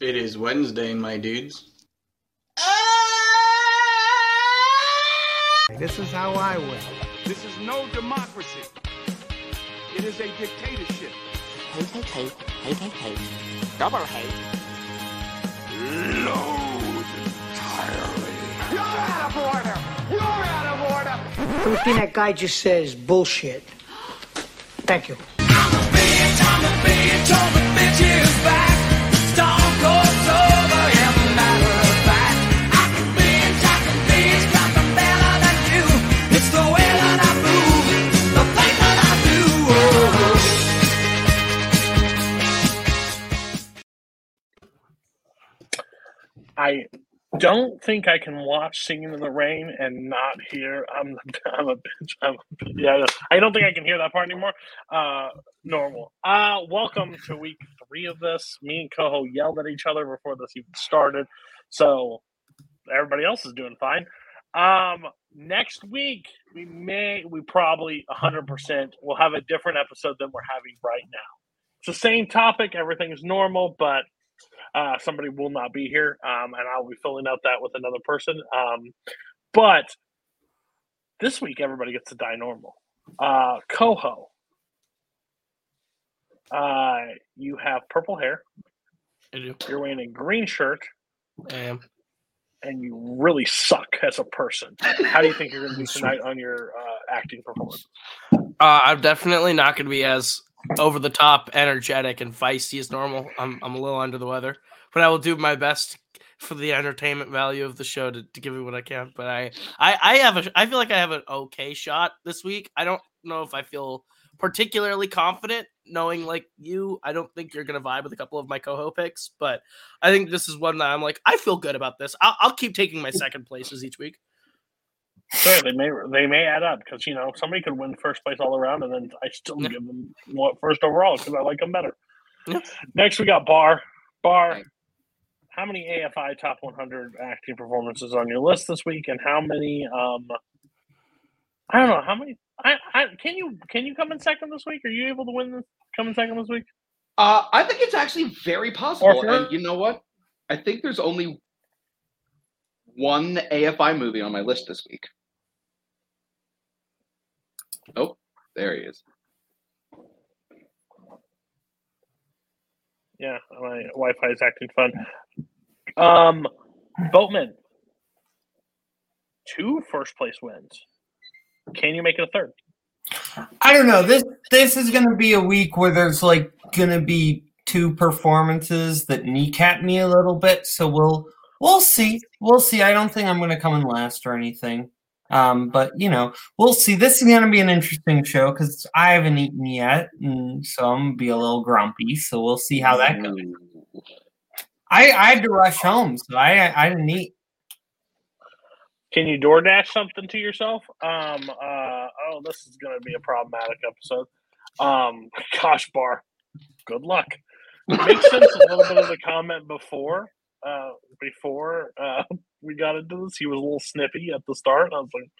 It is Wednesday, my dudes. Ah! This is how I win. This is no democracy. It is a dictatorship. Hate, hate, hate, hate, hate, hate. Double hate. Load entirely. You're out of order. You're out of order. Everything that guy just says bullshit. Thank you. Don't think I can watch Singing in the Rain and not hear I'm I'm a bitch. I'm yeah, I don't think I can hear that part anymore. Uh normal. Uh welcome to week three of this. Me and Coho yelled at each other before this even started. So everybody else is doing fine. Um next week we may we probably hundred percent will have a different episode than we're having right now. It's the same topic, everything is normal, but uh, somebody will not be here, um, and I'll be filling out that with another person. Um, but this week, everybody gets to die normal. Uh, Coho, uh, you have purple hair. I do. You're wearing a green shirt, I am. and you really suck as a person. How do you think you're going to do tonight on your uh, acting performance? Uh, I'm definitely not going to be as over the top, energetic, and feisty as normal. I'm I'm a little under the weather, but I will do my best for the entertainment value of the show to, to give you what I can. But I, I I have a I feel like I have an okay shot this week. I don't know if I feel particularly confident knowing like you. I don't think you're going to vibe with a couple of my coho picks, but I think this is one that I'm like I feel good about this. I'll, I'll keep taking my second places each week. Sure, they may they may add up because you know somebody could win first place all around, and then I still Yeah. give them what first overall because I like them better. Yeah. Next, we got Bar. Bar, Right. how many AFI top 100 acting performances on your list this week, and how many? Um, I don't know how many. I, I can you can you come in second this week? Are you able to win this? Come in second this week? Uh, I think it's actually very possible. Or- And you know what? I think there's only one AFI movie on my list this week. Oh, there he is. Yeah, my Wi-Fi is acting fun. Um, Boatman, two first place wins. Can you make it a third? I don't know. This this is gonna be a week where there's like gonna be two performances that kneecap me a little bit. So we'll we'll see. We'll see. I don't think I'm gonna come in last or anything. Um, but you know, we'll see. This is gonna be an interesting show because I haven't eaten yet, and so I'm gonna be a little grumpy. So we'll see how that goes. I, I had to rush home, so I I didn't eat. Can you DoorDash something to yourself? Um, uh, oh, this is going to be a problematic episode. Um, gosh, Bar, good luck. It makes sense a little bit of the comment before. Uh, before uh, we got into this, he was a little snippy at the start. I was like,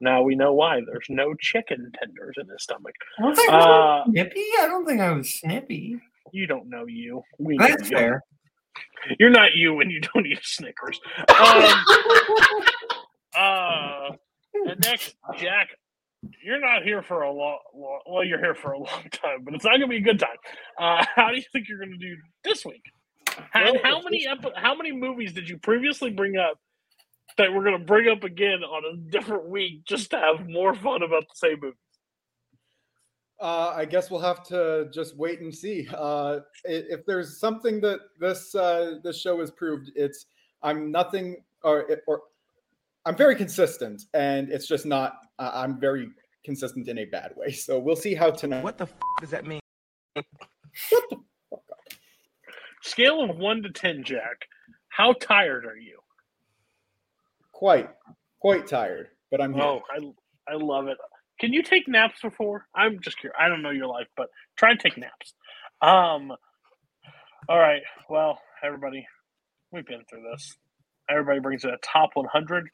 now we know why. There's no chicken tenders in his stomach. Think I Uh, snippy. I don't think I was snippy. You don't know you. We That's you. fair. You're not you when you don't eat Snickers. Um, uh, and next, Jack, you're not here for a long, long. Well, you're here for a long time, but it's not going to be a good time. Uh, how do you think you're going to do this week? And how many epi- how many movies did you previously bring up that we're going to bring up again on a different week just to have more fun about the same movie? Uh, I guess we'll have to just wait and see. Uh, if there's something that this uh, this show has proved, it's I'm nothing or or I'm very consistent, and it's just not. Uh, I'm very consistent in a bad way. So we'll see how tonight. What the f- does that mean? Scale of one to ten, Jack. How tired are you? Quite, quite tired, but I'm here. Oh, I I love it. Can you take naps before? I'm just curious. I don't know your life, but try and take naps. Um. All right. Well, everybody, we've been through this. Everybody brings in a top 100.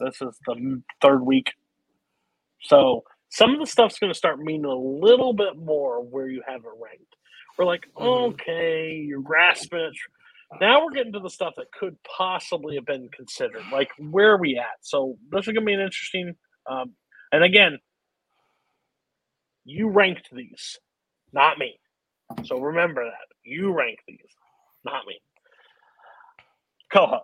This is the third week, so some of the stuff's going to start meaning a little bit more where you have it ranked. We're like, Mhm. okay, you're grasping it. Now we're getting to the stuff that could possibly have been considered. Like, where are we at? So this is gonna be an interesting. Um, and again, you ranked these, not me. So remember that you ranked these, not me. Coho,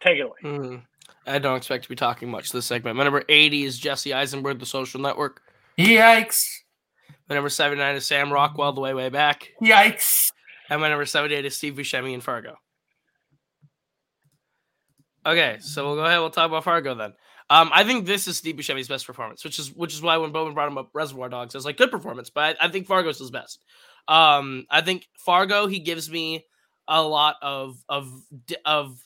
take it away. Mhm. I don't expect to be talking much this segment. My number 80 is Jesse Eisenberg, The Social Network. Yikes! My number 79 is Sam Rockwell, The Way Way Back. Yikes! And my number 78 is Steve Buscemi in Fargo. Okay, so we'll go ahead. We'll talk about Fargo then. Um, I think this is Steve Buscemi's best performance, which is which is why when Boatman brought him up Reservoir Dogs, I was like, good performance, but I, I think Fargo's his best. Um, I think Fargo he gives me a lot of of of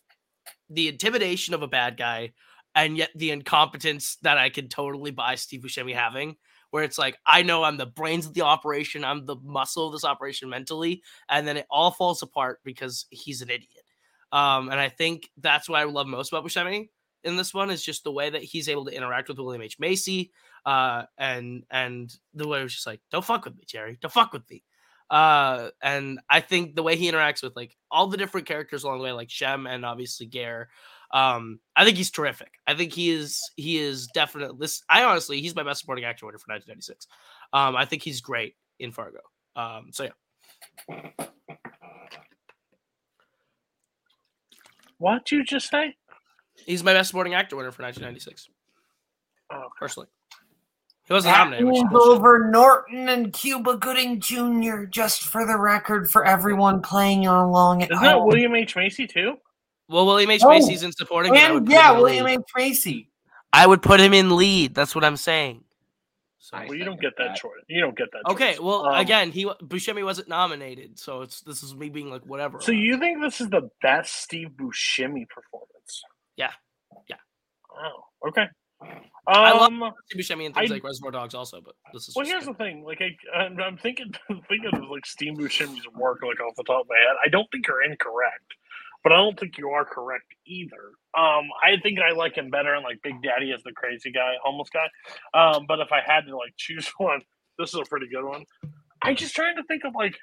the intimidation of a bad guy, and yet the incompetence that I could totally buy Steve Buscemi having. Where it's like I know I'm the brains of the operation, I'm the muscle of this operation mentally, and then it all falls apart because he's an idiot. Um, and I think that's what I love most about Buscemi in this one is just the way that he's able to interact with William H Macy, uh, and and the way it was just like, don't fuck with me, Jerry, don't fuck with me. Uh, and I think the way he interacts with like all the different characters along the way, like Shep and obviously Gaear, um, I think he's terrific. I think he is he is definitely this. I honestly, he's my best supporting actor winner for 1996. Um, I think he's great in Fargo. Um, so yeah. What you just say? He's my best supporting actor winner for 1996. Oh, Personally, he wasn't That nominated. Which is means bullshit. over Norton and Cuba Gooding Jr. Just for the record, for everyone playing along at Isn't that. William H Macy too? Well, William H Oh, Macy's in supporting. but and yeah, him in William lead. H Macy. I would put him in lead. That's what I'm saying. So Well, you don't get that that. choice. You don't get that. okay. choice. Well, Um, again, he Buscemi wasn't nominated, so it's this is me being like whatever. So you think this is the best Steve Buscemi performance? Yeah. Yeah. Wow. Okay. I love- Um, Steve Buscemi and things I- like Reservoir Dogs also, but this is well, just here's the thing. Like, I, I'm, I'm thinking, thinking of like Steve Buscemi's work, like off the top of my head. I don't think you're incorrect, but I don't think you are correct either. Um, I think I like him better in like Big Daddy as the crazy guy, homeless guy. Um, but if I had to like choose one, this is a pretty good one. I'm just trying to think of like.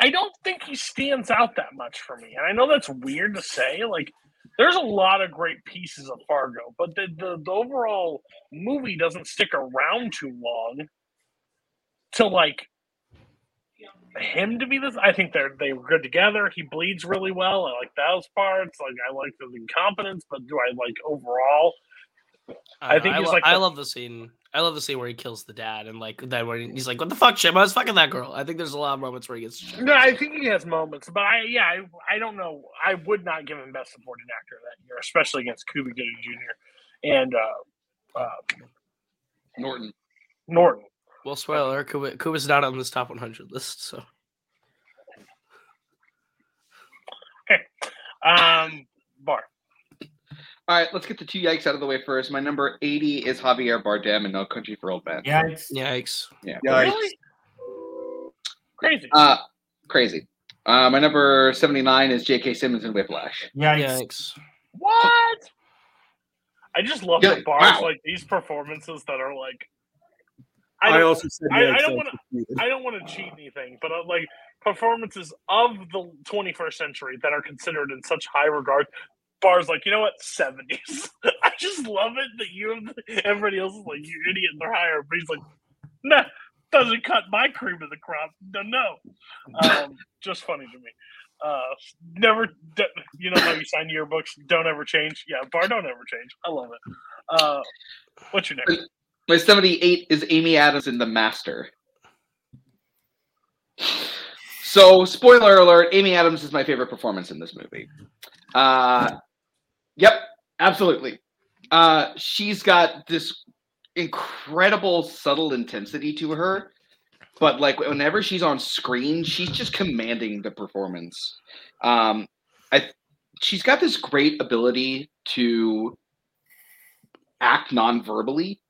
I don't think he stands out that much for me, and I know that's weird to say. Like, there's a lot of great pieces of Fargo, but the, the, the overall movie doesn't stick around too long to like him to be this. I think they're they were good together. He bleeds really well. I like those parts. Like I like the incompetence, but do I like overall? I I, think I, he's lo- like I the- love the scene. I love the scene where he kills the dad and like then when he's like, "What the fuck, Jim? I was fucking that girl." I think there's a lot of moments where he gets. No, I think he has moments, but I yeah, I, I don't know. I would not give him best supporting actor that year, especially against Cuba Gooding Jr. and uh, uh, Norton. Norton. Well, spoiler: Cuba, Cuba's not on this top 100 list, so Okay. Um, Bar. All right, let's get the two yikes out of the way first. My number 80 is Javier Bardem in No Country for Old Men. Yikes. yikes. Yeah. Really? Crazy. Uh, crazy. Uh, my number 79 is J.K. Simmons in Whiplash. Yikes. Yikes. What? I just love Yeah, the bars wow. like these performances that are like. I, don't- also said I- I don't wanna- I don't want to cheat anything, but uh, like performances of the 21st century that are considered in such high regard. Bars like you know what, 70s. I just love it that you have everybody else is like you idiot, they're higher, but he's like, nah, doesn't cut my cream of the crop. No, no. Um, just funny to me. Uh, never, d- you know how you sign yearbooks, don't ever change. Yeah, bar don't ever change. I love it. Uh, what's your next? My 78 is Amy Adams in The Master. So, spoiler alert, Amy Adams is my favorite performance in this movie. Uh, yep, absolutely. Uh, she's got this incredible subtle intensity to her, but like whenever she's on screen, she's just commanding the performance. Um, I she's got this great ability to act non-verbally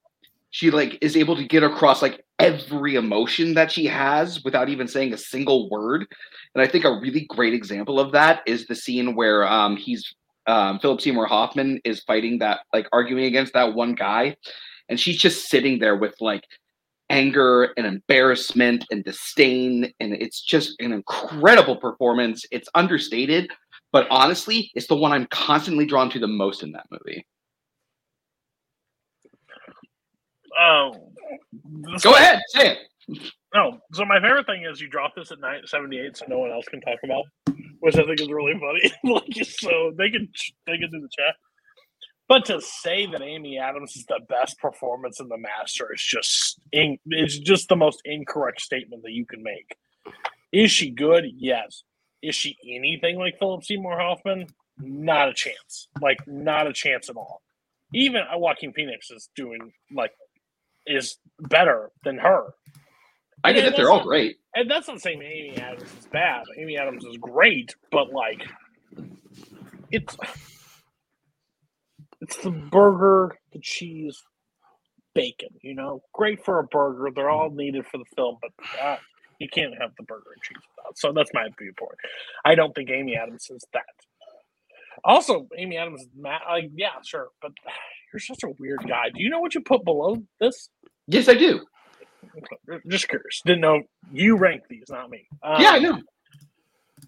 she like is able to get across like every emotion that she has without even saying a single word and i think a really great example of that is the scene where um he's um philip seymour hoffman is fighting that like arguing against that one guy and she's just sitting there with like anger and embarrassment and disdain. And it's just an incredible performance. It's understated, but honestly, it's the one I'm constantly drawn to the most in that movie. Oh, Go ahead, say it. No, so my favorite thing is you drop this at night seventy eight, so no one else can talk about, which I think is really funny. like, so they can they can do the chat. But to say that Amy Adams is the best performance in The Master is just in, it's just the most incorrect statement that you can make. Is she good? Yes. Is she anything like Philip Seymour Hoffman? Not a chance. Like not a chance at all. Even Joaquin Phoenix is doing like is better than her. I get it. They're all not- great. And that's not saying Amy Adams is bad. Amy Adams is great, but like it's it's the burger, the cheese, bacon, you know? Great for a burger. They're all needed for the film, but uh, you can't have the burger and cheese without. So that's my viewpoint. I don't think Amy Adams is that. Also, Amy Adams is mad. Like, yeah, sure, but you're such a weird guy. Do you know what you put below this? Yes, I do. Just curious. Didn't know you ranked these, not me. Um, yeah, I know.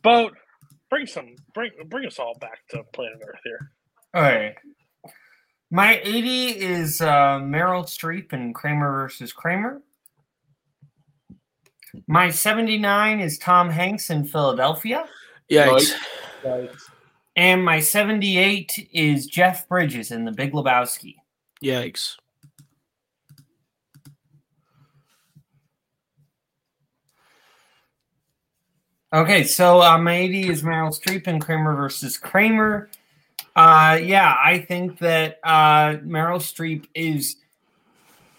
But bring some, bring bring us all back to planet Earth here. All right. My 80 is uh, Meryl Streep and Kramer versus Kramer. My 79 is Tom Hanks in Philadelphia. Yikes. And my 78 is Jeff Bridges in The Big Lebowski. Yikes. Okay, so uh, my 80 is Meryl Streep and Kramer versus Kramer. Uh, yeah, I think that uh, Meryl Streep is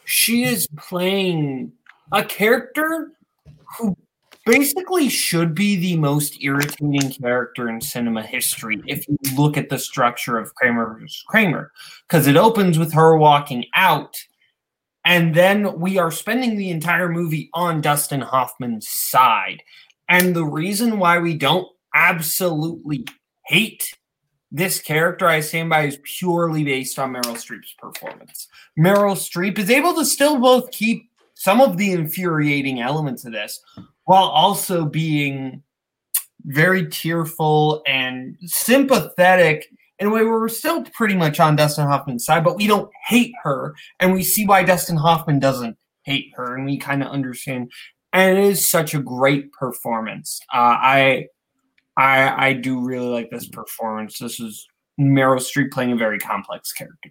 she is playing a character who basically should be the most irritating character in cinema history if you look at the structure of Kramer versus Kramer, because it opens with her walking out, and then we are spending the entire movie on Dustin Hoffman's side. And the reason why we don't absolutely hate this character I stand by is purely based on Meryl Streep's performance. Meryl Streep is able to still both keep some of the infuriating elements of this while also being very tearful and sympathetic in a way where we're still pretty much on Dustin Hoffman's side, but we don't hate her. And we see why Dustin Hoffman doesn't hate her. And we kind of understand. And it is such a great performance. Uh, I I I do really like this performance. This is Meryl Streep playing a very complex character.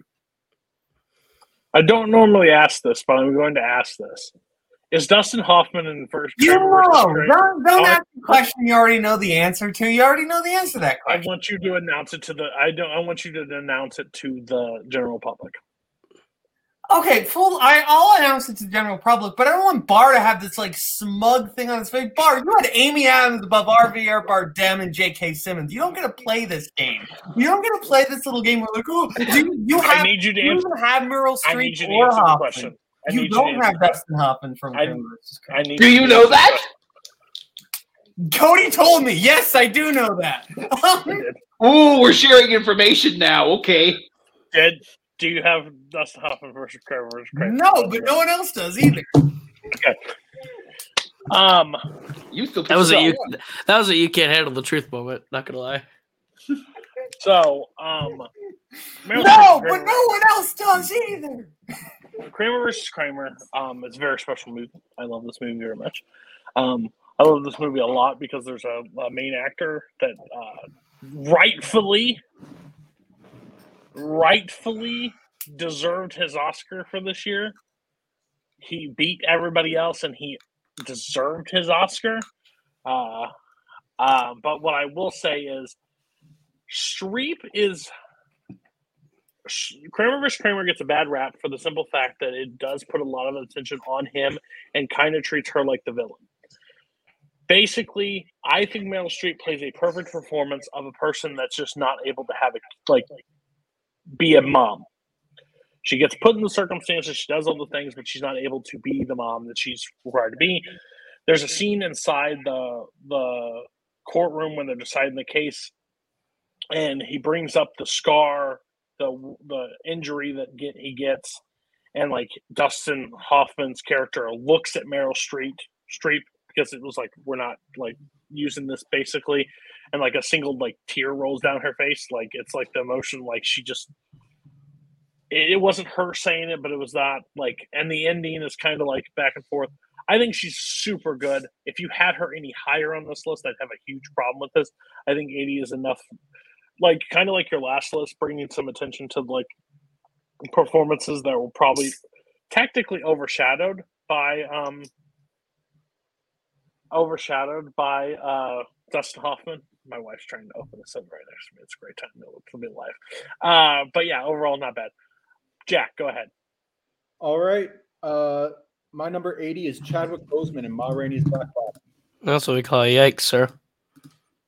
I don't normally ask this, but I'm going to ask this: Is Dustin Hoffman in the first? You know, don't, don't ask a question you already know the answer to. You already know the answer to that question. I want you to announce it to the. I don't. I want you to announce it to the general public. Okay, full. I, I'll announce it to the general public, but I don't want Barr to have this like smug thing on his face. Barr, you had Amy Adams above Javier Bardem and J.K. Simmons. You don't get to play this game. You don't get to play this little game where like, oh, you, you I have need you to you answer. even have Meryl I need you Streep to or answer the question. I You don't you have answer the Dustin Hoffman from I- Kramer I need. Do you know that? Cody told me. Yes, I do know that. Ooh, we're sharing information now. Okay. Did do you have Dustin Hoffman versus Kramer versus Kramer? no, but no one else does either. okay. Um, You still That was a you. That was a you can't handle the truth moment. Not gonna lie. So um, Meryl No, but no one else does either. Kramer versus Kramer. Um, it's a very special movie. I love this movie very much. Um, I love this movie a lot because there's a, a main actor that uh, rightfully, rightfully deserved his Oscar for this year. He beat everybody else, and he deserved his Oscar. Uh, uh, but what I will say is, Streep is Kramer vs. Kramer gets a bad rap for the simple fact that it does put a lot of attention on him and kind of treats her like the villain. Basically, I think Meryl Streep plays a perfect performance of a person that's just not able to have a like be a mom. She gets put in the circumstances, she does all the things, but she's not able to be the mom that she's required to be. There's a scene inside the the courtroom when they're deciding the case, and he brings up the scar the the injury that get he gets, and like Dustin Hoffman's character looks at Meryl Streep Streep because it was like we're not like using this basically, and like a single like tear rolls down her face. Like it's like the emotion like she just it, wasn't her saying it, but it was that like, and the ending is kind of like back and forth. I think she's super good. If you had her any higher on this list, I'd have a huge problem with this. I think 80 is enough, like kind of like your last list, bringing some attention to like performances that were probably technically overshadowed by um overshadowed by uh Dustin Hoffman. My wife's trying to open this up right next to me. It's a great time to be live. Uh, but yeah, overall not bad. Jack, go ahead. All right. Uh, my number 80 is Chadwick Boseman in Ma Rainey's Black Bottom. That's what we call a yikes, sir.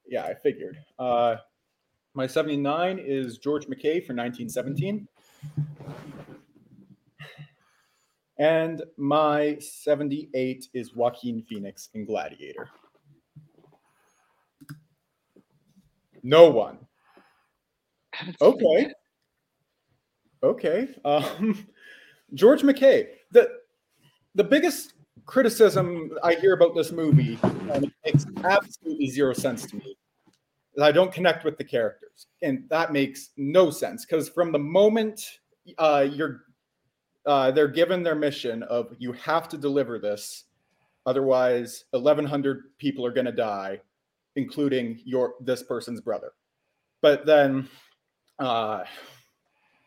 Yeah, I figured. Uh, my 79 is George McKay for 1917. And my 78 is Joaquin Phoenix in Gladiator. No one. Okay. Okay. Um, George McKay. The the biggest criticism I hear about this movie, and it makes absolutely zero sense to me, is I don't connect with the characters, and that makes no sense because from the moment uh, you're uh, they're given their mission of you have to deliver this, otherwise 1,100 people are going to die, including your this person's brother. But then. Uh,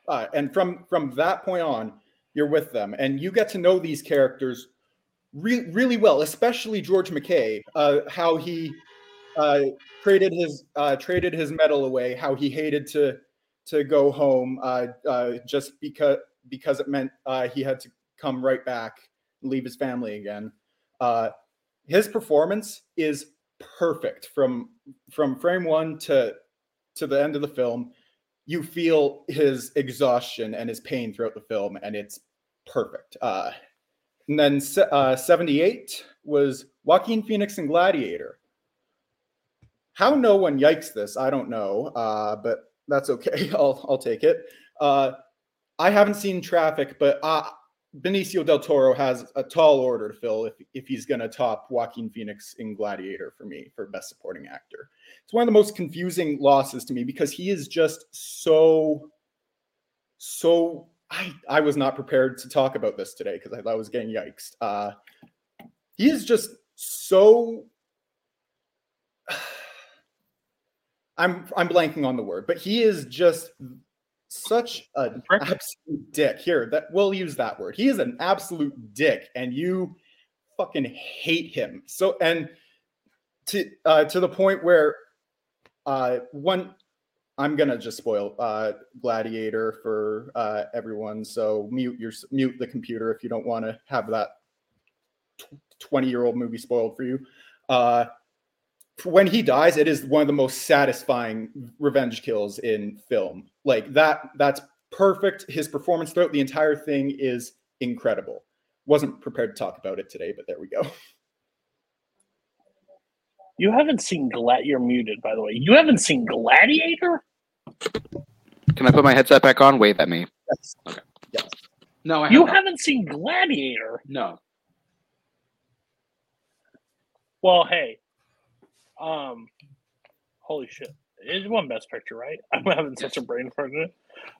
uh, and from from that point on, you're with them, and you get to know these characters re- really well, especially George McKay. Uh, how he uh, traded his uh, traded his medal away, how he hated to to go home uh, uh, just because because it meant uh, he had to come right back and leave his family again. Uh, his performance is perfect from from frame one to to the end of the film you feel his exhaustion and his pain throughout the film, and it's perfect. Uh, and then uh, 78 was Joaquin Phoenix and Gladiator. How no one yikes this, I don't know, uh, but that's okay. I'll, I'll take it. Uh, I haven't seen Traffic, but uh, Benicio del Toro has a tall order to fill if, if he's going to top Joaquin Phoenix in Gladiator for me for Best Supporting Actor. It's one of the most confusing losses to me because he is just so, so. I, I was not prepared to talk about this today because I thought I was getting yikes. Uh, he is just so. I'm I'm blanking on the word, but he is just such an absolute dick. Here, that we'll use that word. He is an absolute dick, and you fucking hate him. So and to uh, to the point where uh, one, I'm gonna just spoil uh, Gladiator for uh, everyone. So mute your mute the computer if you don't want to have that 20 year old movie spoiled for you. Uh, when he dies, it is one of the most satisfying revenge kills in film. Like that, that's perfect. His performance throughout the entire thing is incredible. Wasn't prepared to talk about it today, but there we go. You haven't seen Glad. You're muted, by the way. You haven't seen Gladiator. Can I put my headset back on? Wave at me. Yes. Okay. Yes. No, I you haven't. haven't seen Gladiator. No. Well, hey, um, holy shit! It won Best Picture, right? I'm having such a brain fart.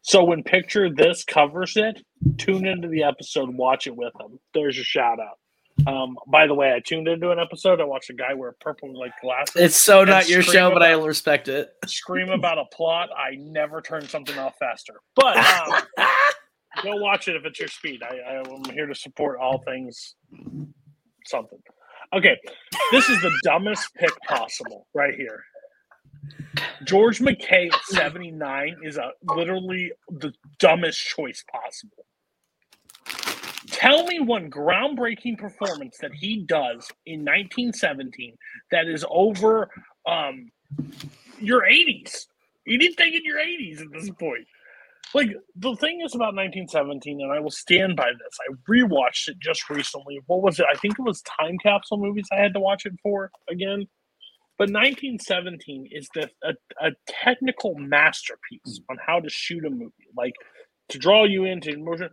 So when Picture This covers it, tune into the episode, watch it with them. There's your shout out. Um, by the way, I tuned into an episode. I watched a guy wear purple like glasses. It's so not your show, but I respect it. scream about a plot. I never turn something off faster. But um, go watch it if it's your speed. I, I am here to support all things something. Okay, this is the dumbest pick possible right here. George McKay at 79 is a literally the dumbest choice possible. Tell me one groundbreaking performance that he does in 1917 that is over um, your 80s. You didn't think in your 80s at this point. Like the thing is about 1917, and I will stand by this. I rewatched it just recently. What was it? I think it was time capsule movies. I had to watch it for again. But 1917 is the a, a technical masterpiece on how to shoot a movie, like to draw you into emotion.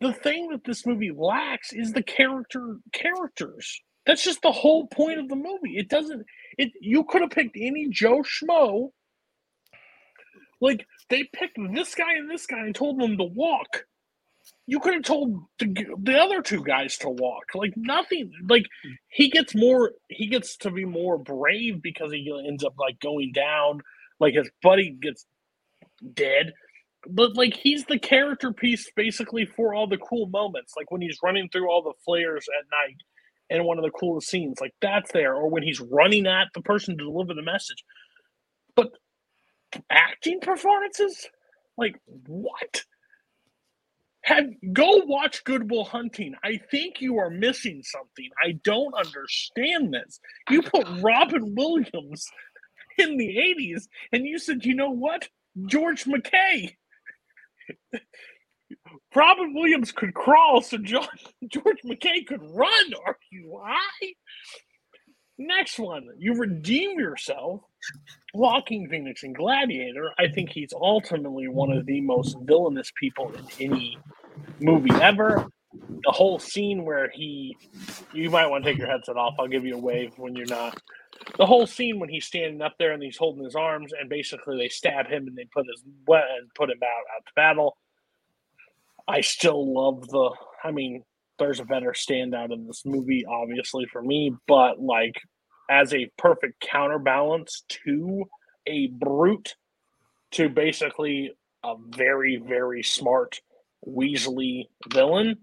the thing that this movie lacks is the character characters. That's just the whole point of the movie. It doesn't. It you could have picked any Joe Schmo. Like they picked this guy and this guy and told them to walk. You could have told the, the other two guys to walk. Like nothing. Like he gets more. He gets to be more brave because he ends up like going down. Like his buddy gets dead but like he's the character piece basically for all the cool moments like when he's running through all the flares at night and one of the coolest scenes like that's there or when he's running at the person to deliver the message but acting performances? Like what? Have go watch good will hunting. I think you are missing something. I don't understand this. You put robin williams in the 80s and you said you know what? George mckay. Robin Williams could crawl, so John, George McKay could run. Are you high? Next one, you redeem yourself. Joaquin Phoenix and Gladiator. I think he's ultimately one of the most villainous people in any movie ever. The whole scene where he, you might want to take your headset off. I'll give you a wave when you're not. The whole scene when he's standing up there and he's holding his arms, and basically they stab him and they put his and put him out out to battle I still love the. I mean, there's a better standout in this movie, obviously for me, but like as a perfect counterbalance to a brute, to basically a very very smart Weasley villain.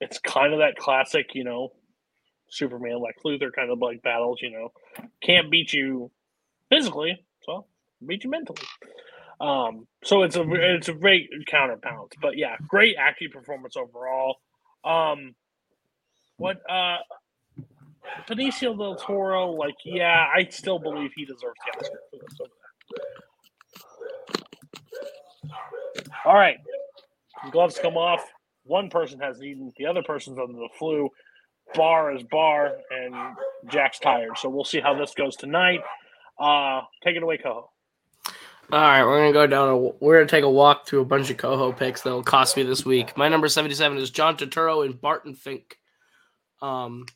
It's kind of that classic, you know, Superman like Luthor kind of like battles. You know, can't beat you physically, so beat you mentally. Um, so it's a it's a great counterbalance. But yeah, great acting performance overall. Um, what uh, Benicio del Toro? Like, yeah, I still believe he deserves the Oscar. All right, gloves come off. One person has eaten, the other person's under the flu. Bar is bar, and Jack's tired. So we'll see how this goes tonight. Uh, take it away, Coho. All right, we're gonna go down. A, we're gonna take a walk through a bunch of coho picks that'll cost me this week. My number seventy-seven is John Turturro and Barton Fink. Um,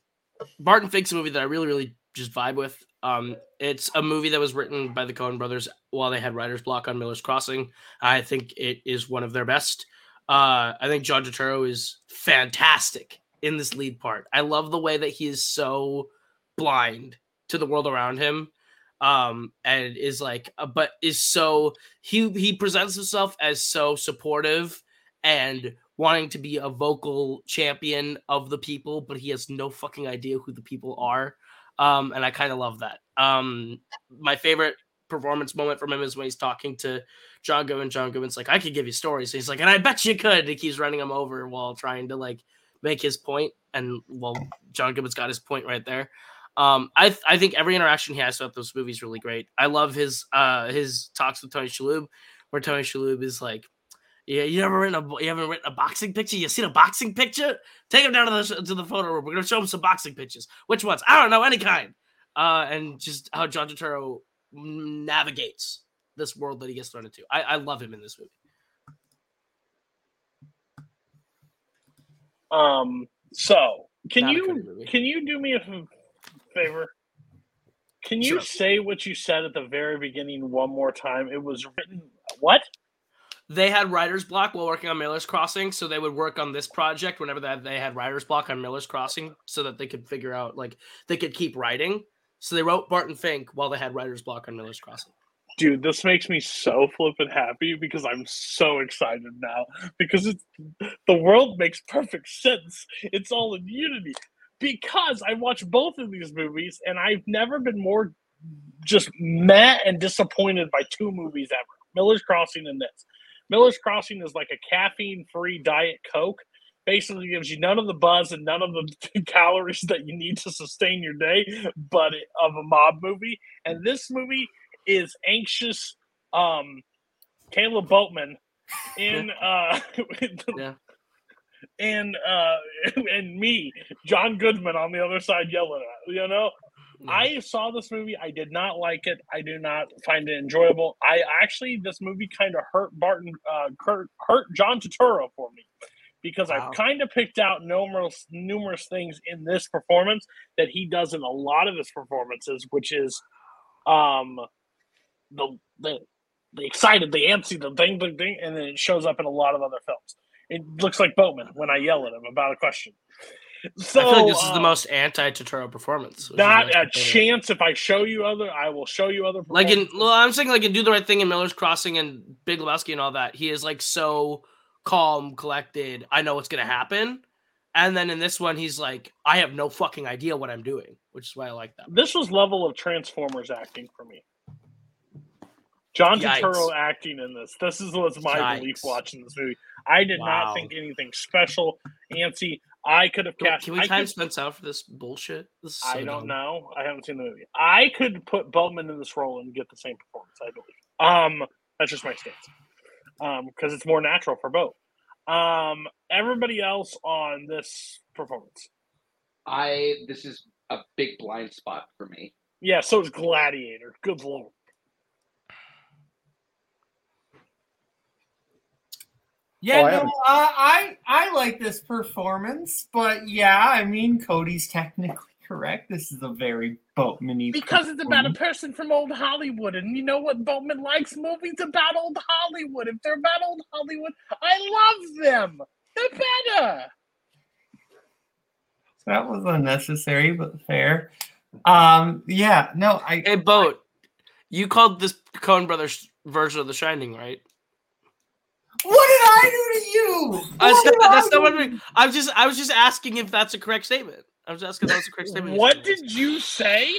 Barton Fink's a movie that I really, really just vibe with. Um, it's a movie that was written by the Coen brothers while they had writer's block on Miller's Crossing. I think it is one of their best. Uh, I think John Turturro is fantastic in this lead part. I love the way that he is so blind to the world around him um and is like uh, but is so he he presents himself as so supportive and wanting to be a vocal champion of the people but he has no fucking idea who the people are. Um and i kind of love that. Um my favorite performance moment from him is when he's talking to john goodman. John goodman's like i could give you stories. He's like and i bet you could. He keeps running him over while trying to like make his point and well john goodman's got his point right there. Um, I th- I think every interaction he has throughout those movies is really great. I love his uh his talks with Tony Shalhoub, where Tony Shalhoub is like, "Yeah, you never written a you haven't written a boxing picture. You seen a boxing picture? Take him down to the to the photo room. We're gonna show him some boxing pictures. Which ones? I don't know, any kind. Uh, and just how John Turturro navigates this world that he gets thrown into. I, I love him in this movie. Um. So can Not you can you do me a favor? Can you sure. say what you said at the very beginning one more time? It was written what? They had writer's block while working on Miller's Crossing, so they would work on this project whenever that they had writer's block on Miller's Crossing, so that they could figure out like they could keep writing. So they wrote Barton Fink while they had writer's block on Miller's Crossing. Dude, this makes me so flippin' happy because I'm so excited now because it's the world makes perfect sense. It's all in unity because I watched both of these movies and I've never been more just mad and disappointed by two movies ever Miller's Crossing and this. Miller's Crossing is like a caffeine free Diet Coke. Basically, gives you none of the buzz and none of the calories that you need to sustain your day, but of a mob movie. And this movie is anxious. Um, Caleb Boatman in uh, yeah and uh and me, John Goodman on the other side yelling at. You know, I saw this movie. I did not like it. I do not find it enjoyable. I actually this movie kind of hurt Barton, uh, hurt, hurt John Turturro for me because Wow. I've kind of picked out numerous numerous things in this performance that he does in a lot of his performances, which is um the the the excited, the antsy, the thing, the thing, and then it shows up in a lot of other films. It looks like Boatman when I yell at him about a question. So I feel like this is the um, most anti-Turturro performance. not nice a chance. If I show you other, I will show you other. Like in, well, I'm saying like in Do the Right Thing and Miller's Crossing and Big Lebowski and all that, he is like so calm, collected. I know what's gonna happen, and then in this one, he's like, I have no fucking idea what I'm doing, which is why I like that. this was level of Transformers acting for me. John Yikes. Turturro acting in this. This is what's my belief watching this movie. I did Wow. not think anything special, antsy. I could have Can, cast. can we I, time could- Spence out for this bullshit? This so I don't dumb. know. I haven't seen the movie. I could put Boatman in this role and get the same performance. I believe. Um, that's just my stance. Um, because it's more natural for both. Um, everybody else on this performance. I this is a big blind spot for me. Yeah, so is Gladiator. Good lord. Yeah, Oh, I no, haven't- uh, I I like this performance, but yeah, I mean Cody's technically correct. This is a very boatman Because it's about a person from old Hollywood, and you know what Boatman likes? Movies about old Hollywood. If they're about old Hollywood, I love them. They're better. That was unnecessary, but fair. Um, yeah, no, I Hey, boat. You called this Coen Brothers version of The Shining, right? What did I do to you? I What said, did I that's not what to we- I was just I was just asking if that's a correct statement. I was asking if that's a correct statement. What did you say?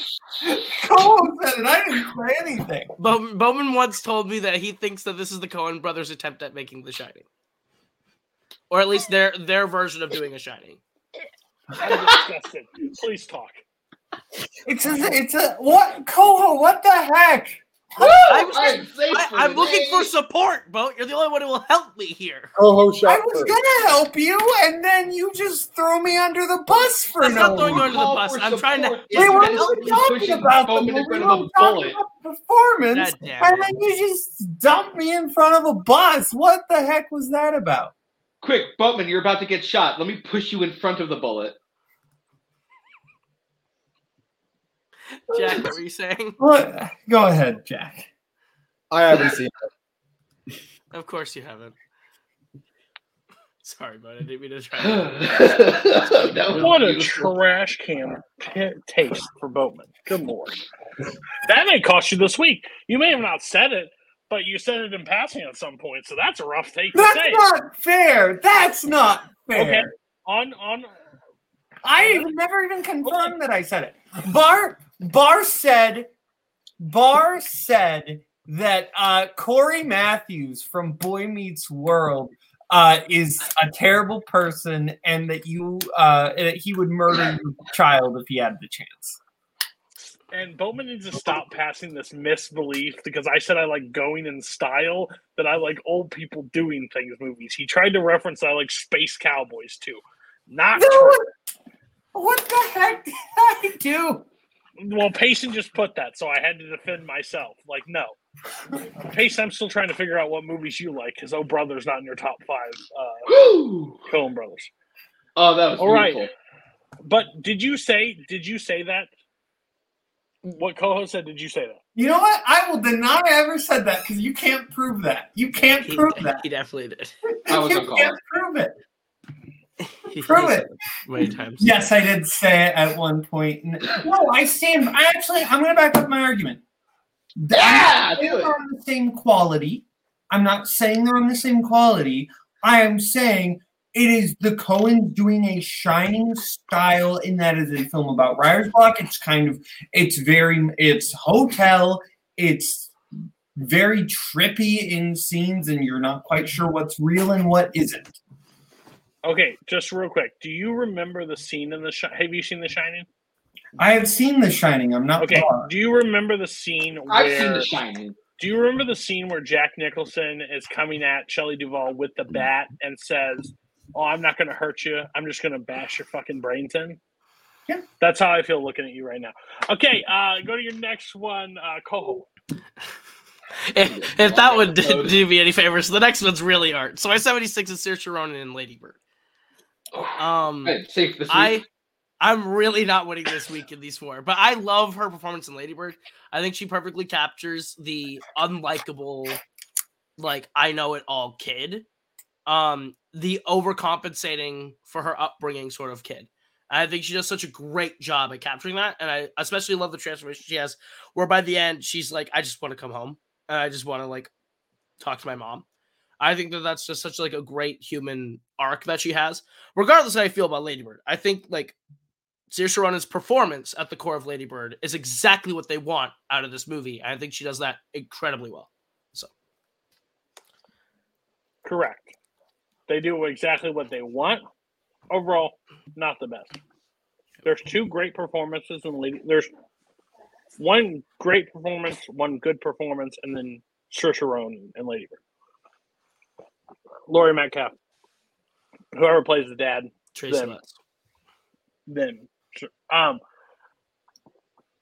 Cole said it. I didn't say anything. Boatman, Boatman once told me that he thinks that this is the Coen Brothers' attempt at making The Shining, or at least their their version of doing a Shining. I'm disgusted. Please talk. It's a, it's a what, Coho? What the heck? I'm, I'm I, for I'm looking for support, Boat. You're the only one who will help me here. Coho I shot I was first. gonna help you, and then you just throw me under the bus for That's no not throwing you under the bus. I'm trying to. support We were better not talking about the movie. in We front were of a talking bullet. about performance, God damn and then you just dump me in front of a bus. What the heck was that about? Quick, Boatman, you're about to get shot. Let me push you in front of the bullet. Jack, what were you saying? What? Go ahead, Jack. I haven't seen it. Of course you haven't. Sorry, but I didn't mean to try. That What a trash can p- taste for Boatman. Good lord. That may cost you this week. You may have not said it, but you said it in passing at some point, so that's a rough take to That's say. not fair. That's not fair. Okay. On on I even never even confirmed that I said it. Bar Bar said Bar said that uh, Corey Matthews from Boy Meets World uh, is a terrible person, and that you uh, that he would murder your child if he had the chance. and Boatman needs to stop passing this misbelief because I said I like going in style that I like old people doing things movies. He tried to reference I like Space Cowboys too. Not No, true. What the heck did I do? Well, Payson just put that, so I had to defend myself. Like, no. Payson, I'm still trying to figure out what movies you like because Oh Brother's not in your top five uh, Woo! Coen Brothers. Oh, that was All right. beautiful. But did you say, did you say that? What co said, did you say that? You know what? I will deny I ever said that because you can't prove that. You can't He, prove that. he definitely did. I was you on call. can't prove it. He, Prove it. Many times. Yes, I did say it at one point. No, I stand. I actually, I'm going to back up my argument. Yeah, I'm not saying do it. they're on the same quality. I'm not saying they're on the same quality. I am saying it is the Coens doing a shining style in that that is a film about writer's block. It's kind of, it's very, it's hotel. It's very trippy in scenes, and you're not quite sure what's real and what isn't. Okay, just real quick. Do you remember the scene in the Shi Have you seen The Shining? I have seen The Shining. I'm not Okay. far. Do you remember the scene where I've seen The Shining. Do you remember the scene where Jack Nicholson is coming at Shelley Duvall with the bat and says, "Oh, I'm not going to hurt you. I'm just going to bash your fucking brains in." Yeah. That's how I feel looking at you right now. Okay, uh, go to your next one, uh, Coho. If, if that didn't do me any favors, the next one's really art. So I 76 is Saoirse Ronan and Lady Bird. Um, safe this week. I I'm really not winning this week in these four, but I love her performance in Ladybird. I think she perfectly captures the unlikable, like I know it all kid, um, the overcompensating for her upbringing sort of kid. I think she does such a great job at capturing that, and I especially love the transformation she has, where by the end she's like, I just want to come home and I just want to like talk to my mom. I think that that's just such like a great human arc that she has, regardless how I feel about Ladybird. I think like Saoirse Ronan's performance at the core of Ladybird is exactly what they want out of this movie. I think she does that incredibly well. So Correct. They do exactly what they want. Overall, not the best. There's two great performances in Lady. There's one great performance, one good performance, and then Saoirse Ronan and Lady Bird. Laurie Metcalf, whoever plays the dad, Tracy then, then sure. um,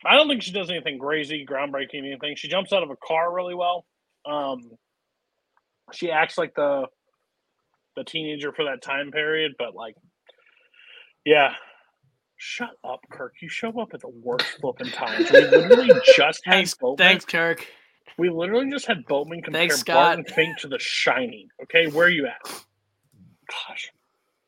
I don't think she does anything crazy, groundbreaking, anything. She jumps out of a car really well. Um, she acts like the the teenager for that time period, but like, yeah. Shut up, Kirk. You show up at the worst flipping times. We literally just had Thanks, thanks, Kirk. We literally just had Boatman compare Thanks, Barton Fink to The Shining. Okay, where are you at? Gosh,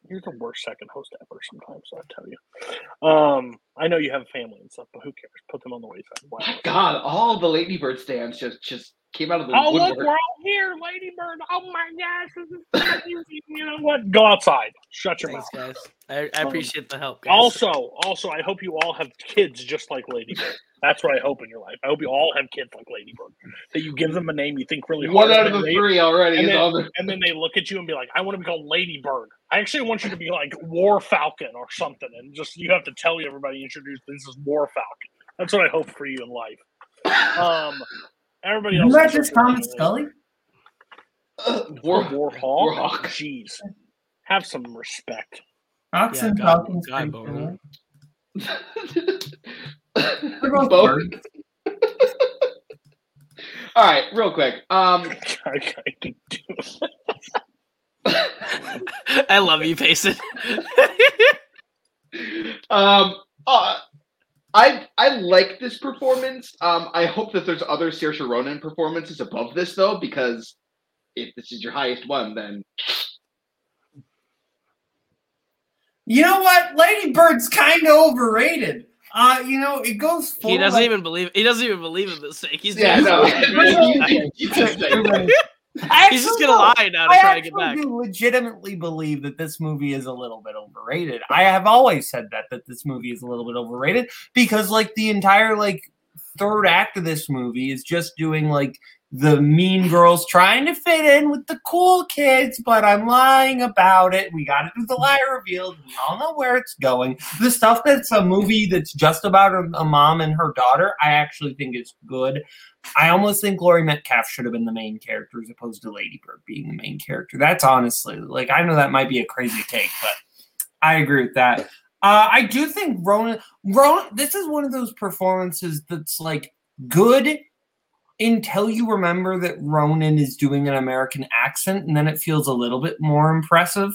you're the worst second host ever. Sometimes I tell you. Um, I know you have a family and stuff, but who cares? Put them on the wayside. Why? God, all the Ladybird stands just just came out of the Oh look, we're all here, Ladybird. Oh my gosh, this is you know what? Go outside. Shut your Thanks, mouth. guys. I, I Um, appreciate the help, guys. Also, also, I hope you all have kids just like Ladybird. That's what I hope in your life. I hope you all have kids like Ladybird. That you give them a name you think really hard. One out of the they- three already And is then, on and then they look at you and be like, "I want to be called Ladybird." I actually want you to be like War Falcon or something, and just you have to tell everybody introduce this is War Falcon. That's what I hope for you in life. Um, everybody Isn't else. that is just just Thomas like, Scully? War Warhawk. Warhawk. Jeez, have some respect. Fox Yeah, and God- Falcon's God, pretty They're both Both. All right, real quick. Um, I, I can do I love you, Payson. um, uh, I I like this performance. Um, I hope that there's other Saoirse Ronan performances above this though, because if this is your highest one, then You know what? Lady Bird's kind of overrated. Uh, you know, it goes. Full he doesn't like- even believe. He doesn't even believe in this thing. He's yeah, no. You just say- I he's just gonna lie now to I try to get back. do legitimately believe that this movie is a little bit overrated. I have always said that that this movie is a little bit overrated because like the entire like third act of this movie is just doing like the mean girls trying to fit in with the cool kids, but I'm lying about it. We got to do the lie revealed. We all know where it's going. The stuff that's a movie that's just about a, a mom and her daughter, I actually think is good. I almost think Laurie Metcalf should have been the main character as opposed to Lady Bird being the main character. That's honestly like I know that might be a crazy take, but I agree with that. Uh, I do think Ronan Ronan this is one of those performances that's like good until you remember that Ronan is doing an American accent, and then it feels a little bit more impressive.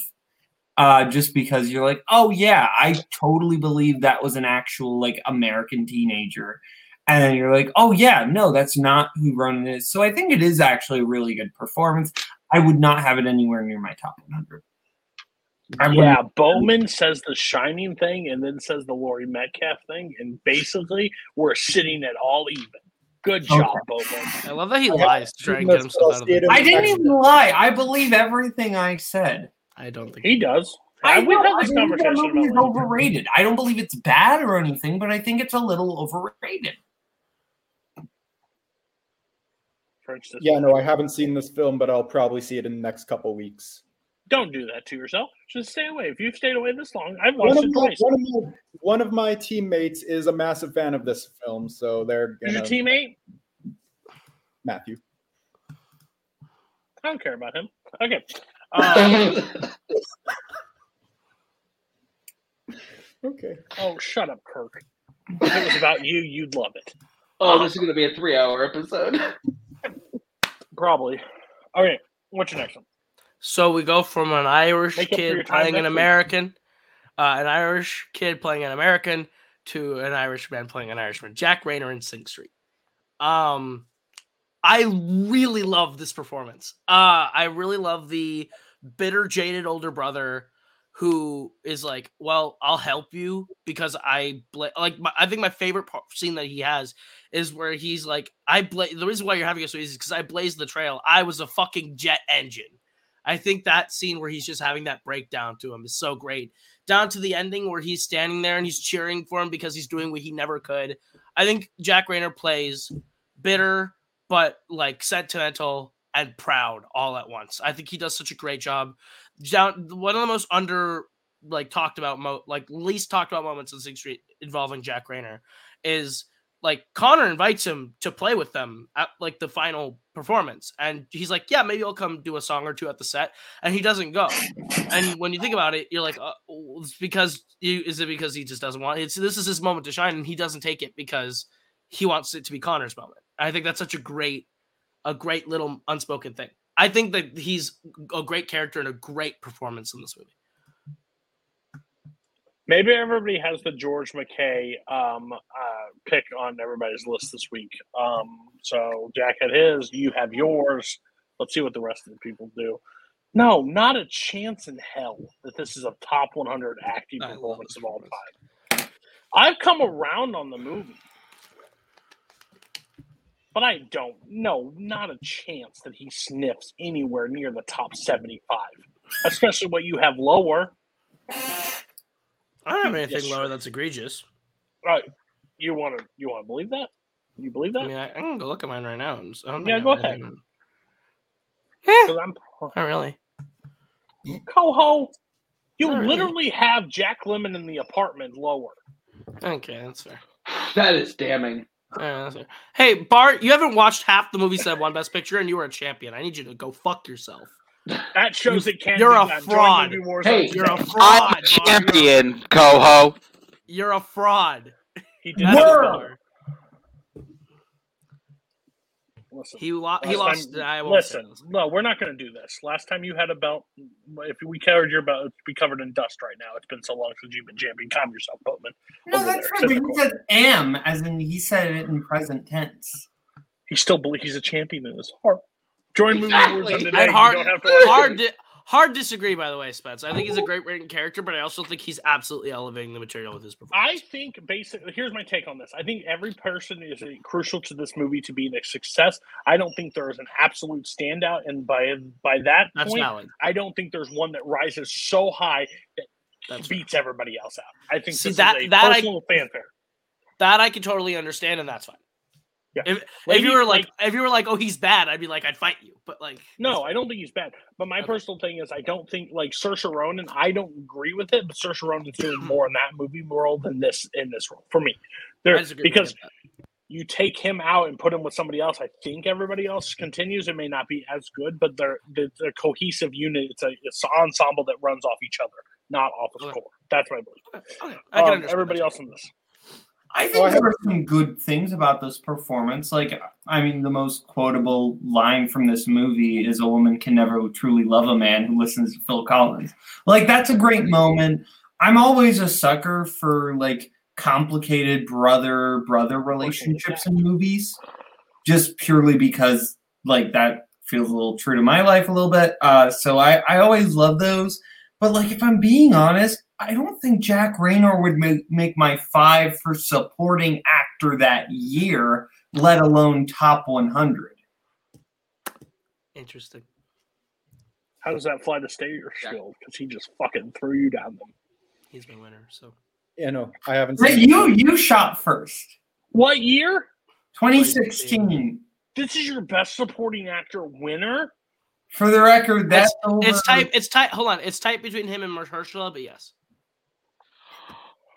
Uh, just because you're like, oh yeah, I totally believe that was an actual like American teenager and you're like, oh yeah, no, that's not who Ronan is. So I think it is actually a really good performance. I would not have it anywhere near my top 100. I Yeah, Bowman says the Shining thing and then says the Laurie Metcalf thing, and basically we're sitting at all even. Good job, Bowman. I love that he I lies to try and get himself out of it. I didn't even lie. I believe everything I said. I don't think He does. I we've know, had I this believe that conversation movie is about overrated. I don't believe it's bad or anything, but I think it's a little overrated. Yeah, no, I haven't seen this film, but I'll probably see it in the next couple weeks. Don't do that to yourself. Just stay away. If you've stayed away this long, I've One watched of, it my, twice. one, of my, one of my teammates is a massive fan of this film, so they're Who's gonna your teammate? Matthew. I don't care about him. Okay. Um, Okay. oh, shut up, Kirk. If it was about you, you'd love it. oh, this is gonna be a three-hour episode. Probably. Okay. What's your next one? So we go from an Irish Make up for your kid playing an. American, uh, an Irish kid playing an American, to an Irishman playing an Irishman. Jack Reynor in Sing Street. Um, I really love this performance. Uh, I really love the bitter, jaded older brother who is like, "Well, I'll help you because I bla-. like." My, I think my favorite part, scene that he has is where he's like, "I bla- The reason why you're having a so easy is because I blazed the trail. I was a fucking jet engine." I think that scene where he's just having that breakdown to him is so great. Down to the ending where he's standing there and he's cheering for him because he's doing what he never could. I think Jack Reynor plays bitter but like sentimental and proud all at once. I think he does such a great job. Down one of the most under like talked about mo- like least talked about moments in Sing Street involving Jack Reynor is like Connor invites him to play with them at like the final performance. And he's like yeah maybe I'll come do a song or two at the set. And he doesn't go. And when you think about it you're like uh, it's because you is it because he just doesn't want it's this is his moment to shine and he doesn't take it because he wants it to be Connor's moment. I think that's such a great a great little unspoken thing. I think that he's a great character and a great performance in this movie Maybe everybody has the George McKay um, uh, pick on everybody's list this week. Um, so Jack had his, you have yours. Let's see what the rest of the people do. No, not a chance in hell that this is a top 100 acting performance of all time. I've come around on the movie, but I don't. No, not a chance that he sniffs anywhere near the top 75, especially what you have lower. I don't have anything Yes, lower sure. that's egregious Right. You want to you want to believe that? You believe that? I mean I, I can go look at mine right now and I don't think Yeah, go ahead. anything- eh. I'm not really Coho. You Not really. literally have Jack Lemmon in the apartment lower. okay that's fair That is damning. Yeah. Hey Bart, you haven't watched half the movies that won Best Picture, and you were a champion. I need you to go fuck yourself. That shows it can't. You're be a done. Fraud. Hey, You're a fraud. I'm a champion, Coho. You're a fraud. He did That's that. what Word. you are. Listen, He, lo- he lost. time- I won't listen, no, we're not going to do this. Last time you had a belt, if we covered your belt, it'd be covered in dust right now. It's been so long since you've been champion. Calm yourself, Boatman. No, that's there. right. He said am, as in he said it in present tense. He still believes he's a champion in his heart. Join Movie Wars on Exactly. today. And hard, you don't have to watch hard, di- hard disagree. By the way, Spence. I think he's a oh. great written character, but I also think he's absolutely elevating the material with his performance. I think basically, here's my take on this. I think every person is crucial to this movie to being a success. I don't think there is an absolute standout, and by by that That's point, valid. I don't think there's one that rises so high that That's beats everybody else out. I think See, this that- is a that I- personal fanfare. That I can totally understand, and that's fine. Yeah. If, if you were like, if you were like, oh, he's bad, I'd be like, I'd fight you. But like, No, I don't think he's bad. But my Okay. personal thing is, I don't think like Saoirse Ronan. I don't agree with it, but Saoirse Ronan's doing more in that movie world than this in this role for me. There because you take him out and put him with somebody else. I think everybody else continues. It may not be as good, but they're the, cohesive unit. It's a it's an ensemble that runs off each other, not off of Okay. score. That's my belief. Okay, I can Um, understand everybody that. else in this. I think I there are some good things about this performance. Like, I mean, the most quotable line from this movie is "A woman can never truly love a man who listens to Phil Collins." Like, that's a great moment. I'm always a sucker for like complicated brother brother relationships in movies, just purely because like that feels a little true to my life a little bit. Uh, so I I always love those. But like, if I'm being honest, I don't think Jack Reynor would make, make my five for supporting actor that year, let alone top 100. Interesting. How does that fly to Stater still? Because he just fucking threw you down them. He's my winner. So You know, I haven't Hey, seen. you you shot first. What year? 2016. This is your best supporting actor winner. For the record, that's over. it's tight. It's tight. Hold on. It's tight between him and Mahershala, but yes.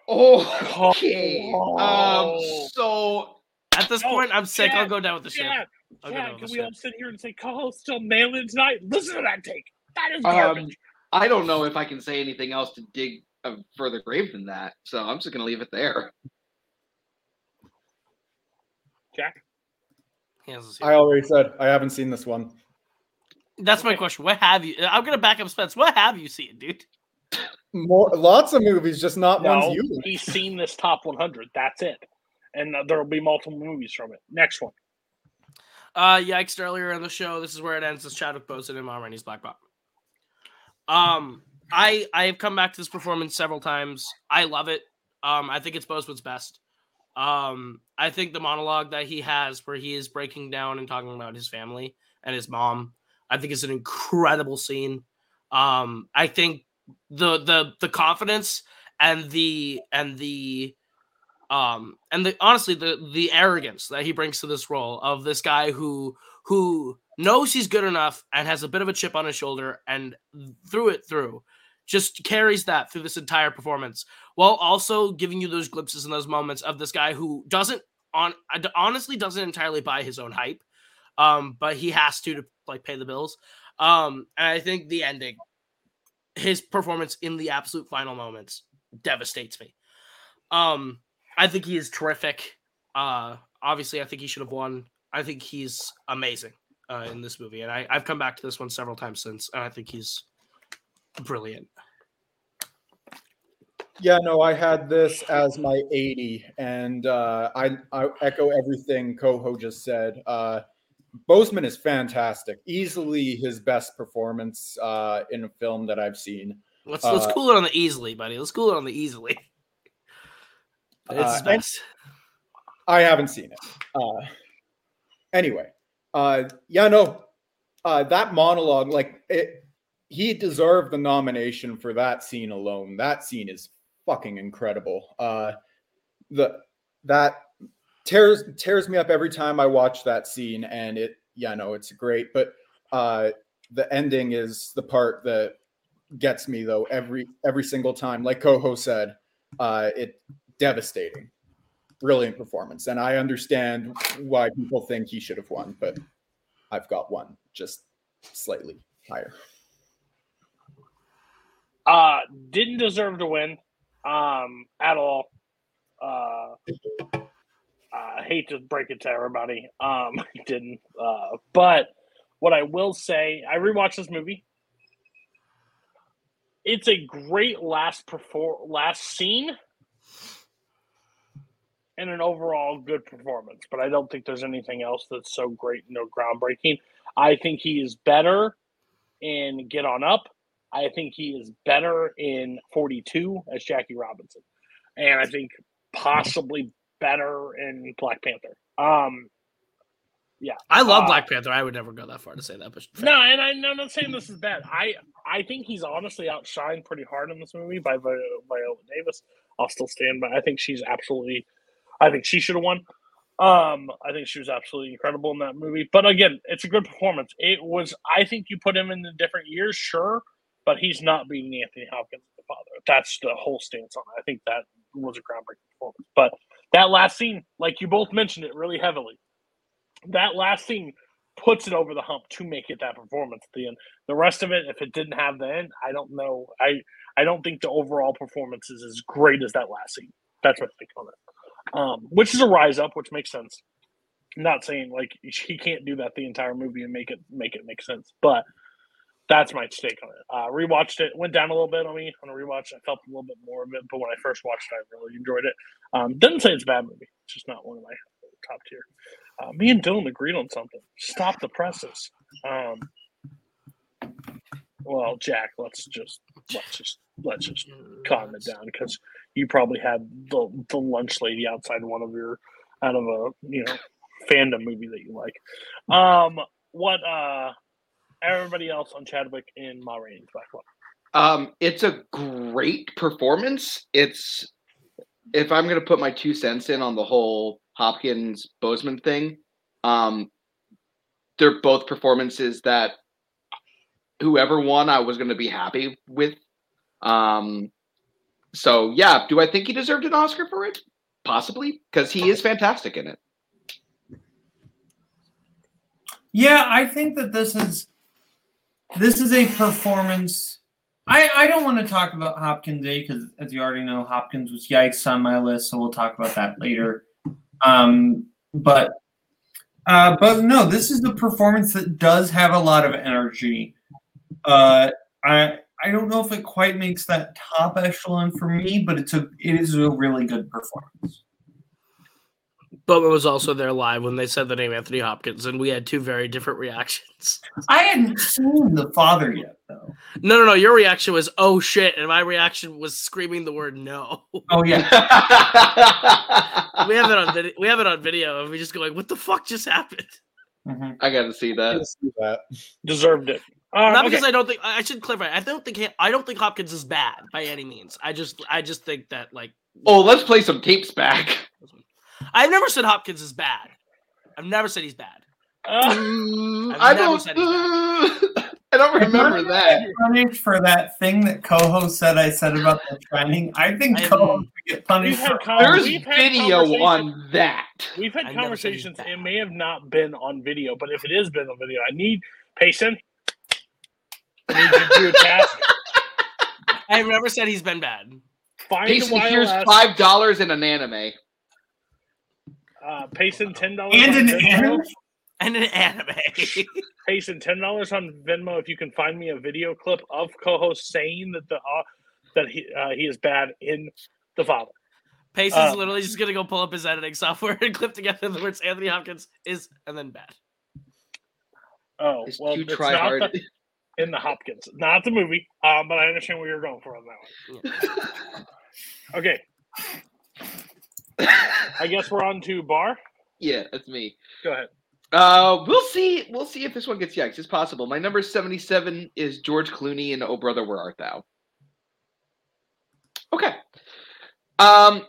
Okay. Oh. Um. So At this No, point, I'm sick. I'll go down with the ship. Chad, I'll go Chad, down can the we ship. all sit here and say Caho's still nailing it tonight? Listen to that take. That is Um, garbage. I don't know if I can say anything else to dig a further grave than that. So I'm just gonna leave it there. Jack, He hasn't seen I already said I haven't seen this one. That's my question. What have you? I'm gonna back up Spence. What have you seen, dude? More, lots of movies, just not No, ones you. like. he's seen this top 100. That's it, and uh, there will be multiple movies from it. Next one. Uh, yikes! Earlier in the show, this is where it ends. As Chadwick Boseman and Ma Rainey's Black Bottom. Um, I I have come back to this performance several times. I love it. Um, I think it's Boseman's best. Um, I think the monologue that he has, where he is breaking down and talking about his family and his mom, I think is an incredible scene. Um, I think the the the confidence and the and the um and the honestly the the arrogance that he brings to this role of this guy who who knows he's good enough and has a bit of a chip on his shoulder and through it through just carries that through this entire performance while also giving you those glimpses and those moments of this guy who doesn't on honestly doesn't entirely buy his own hype um but he has to to like pay the bills. Um and i think the ending his performance in the absolute final moments devastates me um I think he is terrific. Uh, obviously, I think he should have won. I think he's amazing uh, in this movie, and I, I've come back to this one several times since, and I think he's brilliant. Yeah, no, I had this as my 80, and uh, I, I echo everything Coho just said. Uh, Boseman is fantastic, easily his best performance uh, in a film that I've seen. Let's let's Uh, cool it on the easily, buddy. Let's cool it on the easily. It's Uh, best. I haven't seen it. Uh, anyway, uh, yeah, no, uh, that monologue, like it, he deserved the nomination for that scene alone. That scene is fucking incredible. Uh, the that tears tears me up every time I watch that scene, and it, yeah, no, it's great. But uh, the ending is the part that gets me though every every single time. Like Coho said, uh, it devastating brilliant performance. And I understand why people think he should have won, but I've got one just slightly higher. Uh, didn't deserve to win, um, at all. Uh, I hate to break it to everybody. Um, didn't. Uh, but what I will say, I rewatched this movie. It's a great last perform last scene and an overall good performance, but I don't think there's anything else that's so great, no groundbreaking. I think he is better in Get On Up. I think he is better in 42 as Jackie Robinson. And I think possibly better in Black Panther. Um yeah. I love Uh, Black Panther. I would never go that far to say that, but no, and I, I'm not saying this is bad. I I think he's honestly outshined pretty hard in this movie by Vi- Viola Davis. I'll still stand by. I think she's absolutely. I think she should have won. Um, I think she was absolutely incredible in that movie. But again, it's a good performance. It was. I think you put him in the different years, sure, but he's not beating Anthony Hopkins, the father. That's the whole stance on it. I think that was a groundbreaking performance. But that last scene, like you both mentioned it really heavily, that last scene puts it over the hump to make it that performance at the end. The rest of it, if it didn't have the end, I don't know. I I don't think the overall performance is as great as that last scene. That's what I think on it. Um, which is a rise up, which makes sense. I'm not saying like he can't do that the entire movie and make it make it make sense, but that's my take on it. Uh, rewatched it, went down a little bit on me on a rewatch. I felt a little bit more of it, but when I first watched it, I really enjoyed it. Um, doesn't say it's a bad movie. It's just not one of my top tier. Uh, me and Dylan agreed on something. Stop the presses. Um, well, Jack, let's just let's just let's just calm it down because you probably had the the lunch lady outside one of your out of a you know fandom movie that you like. Um, what uh, everybody else on Chadwick in Ma Rainey's Black Bottom. Um, it's a great performance. It's if I'm gonna put my two cents in on the whole Hopkins Boseman thing, um, they're both performances that whoever won, I was gonna be happy with. Um, so yeah, do I think he deserved an Oscar for it? Possibly, because he is fantastic in it. Yeah, I think that this is this is a performance. I I don't want to talk about Hopkins A because, as you already know, Hopkins was yikes on my list, so we'll talk about that later. Um, but Uh, but no, this is a performance that does have a lot of energy. Uh, I I don't know if it quite makes that top echelon for me, but it's a it is a really good performance. Bowman was also there live when they said the name Anthony Hopkins, and we had two very different reactions. I hadn't seen the father yet, though. No, no, no. Your reaction was "oh shit," and my reaction was screaming the word "no." Oh yeah, we have it on video. We have it on video, and we just go like, "What the fuck just happened?" Mm-hmm. I got to see that. See that. Deserved it. Um, Not okay. because I don't think I should clarify. I don't think I don't think Hopkins is bad by any means. I just I just think that like Oh, let's play some tapes back. I've never said Hopkins is bad. I've never said he's bad. Uh, I never don't. said he's bad. I don't remember that. Punished for that thing that co-host said I said about the training. I think I- co-host should get we've punished had, for. con- There's video on that. We've had I've never said he's conversations. It may have not been on video, but if it has been on video, I need Payson. I need you to do a task. I've never said he's been bad. Find Payson, here's five dollars in an anime. Uh, Payson ten dollars And on an Venmo. anime. And an anime. Payson ten dollars on Venmo if you can find me a video clip of co-host saying that the uh, that he uh, he is bad in the father. Payson's Um, literally just gonna go pull up his editing software and clip together the words Anthony Hopkins is and then bad. Oh It's well, it's try not hard. the, in the Hopkins, not the movie. Um, but I understand where you're going for on that one. Okay, I guess we're on to bar. yeah, that's me. Go ahead. Uh, we'll see. We'll see if this one gets yikes. It's possible. My number seventy-seven is George Clooney in "Oh Brother, Where Art Thou." Okay. Um,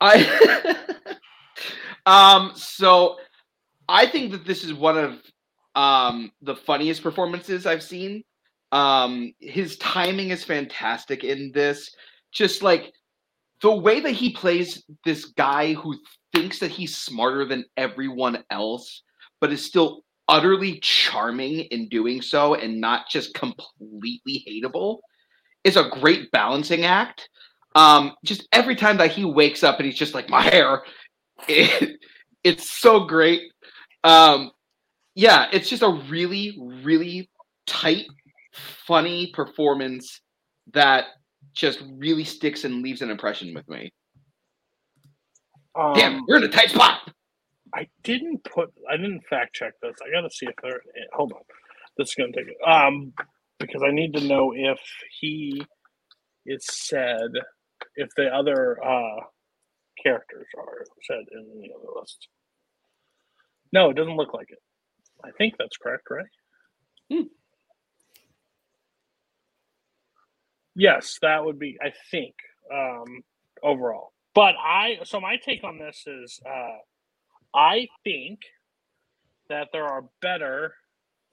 I um. So, I think that this is one of um the funniest performances I've seen. Um, his timing is fantastic in this. Just like the way that he plays this guy who thinks that he's smarter than everyone else, but is still utterly charming in doing so and not just completely hateable is a great balancing act. Um, just every time that he wakes up and he's just like, my hair, it, it's so great. Um, yeah, it's just a really, really tight, funny performance that just really sticks and leaves an impression with me. Um, Damn, we're in a tight spot. I didn't put. I didn't fact check this. I gotta see if there. Hold on. This is gonna take it. Um, because I need to know if he is said if the other uh characters are said in the other list. No, it doesn't look like it. I think that's correct, right? Hmm. Yes, that would be. I think um, overall. But I so my take on this is uh, I think that there are better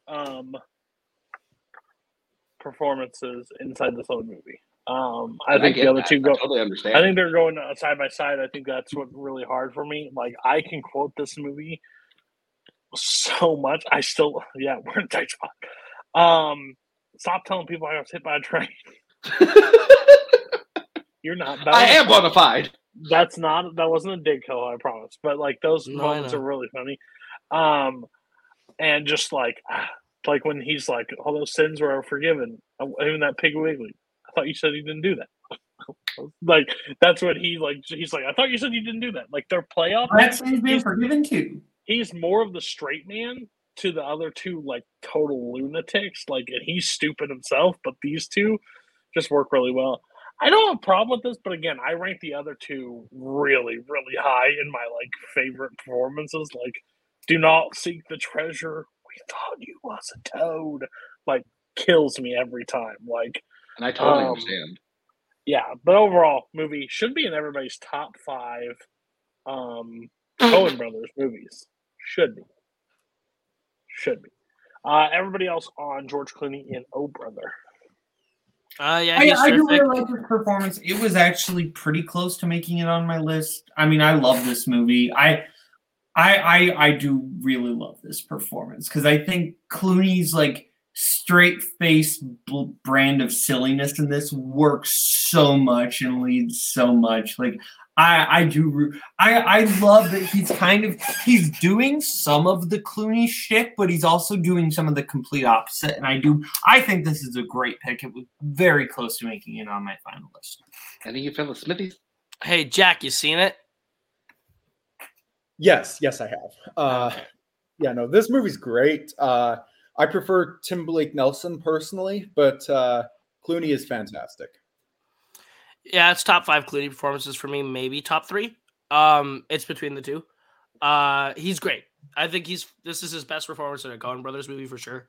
um, performances inside this own movie. Um, I And think get the other that. two go. I totally understand. I think they're going uh, side by side. I think that's what really hard for me. Like I can quote this movie so much. I still, yeah, we're in tight spot. Um, stop telling people I was hit by a train. You're not. that I was- am bona fide. That's not. That wasn't a dig kill. I promise. But like those No, moments are really funny. Um, and just like, like when he's like, all those sins were forgiven. Uh, Even that Piggly Wiggly. I thought you said he didn't do that. like that's what he like. He's like, I thought you said you didn't do that. Like their playoff. That's he's been forgiven too. he's more of the straight man to the other two like total lunatics like and he's stupid himself but these two just work really well. I don't have a problem with this but again i rank the other two really really high in my like favorite performances. Like do not seek the treasure. We thought you was a toad. Like kills me every time. Like And I totally Um, understand. yeah but overall movie should be in everybody's top five um Coen brothers movies. Should be. Should be. Uh everybody else on george clooney in oh brother Uh, yeah, I, I do really like this performance. It was actually pretty close to making it on my list. I mean, I love this movie. I, I, I, I do really love this performance because I think Clooney's like straight face bl- brand of silliness in this works so much and leads so much. Like, I I do I I love that he's kind of he's doing some of the Clooney shit, but he's also doing some of the complete opposite. And I do I think this is a great pick. It was very close to making it on my final list. Any of you fellas Smithies? Hey, Jack, you seen it? Yes, yes, I have. Uh, yeah, no, this movie's great. Uh, I prefer Tim Blake Nelson personally, but uh, Clooney is fantastic. Yeah, it's top five Clooney performances for me, maybe top three. Um, it's between the two. Uh, he's great. I think he's this is his best performance in a Coen Brothers movie for sure.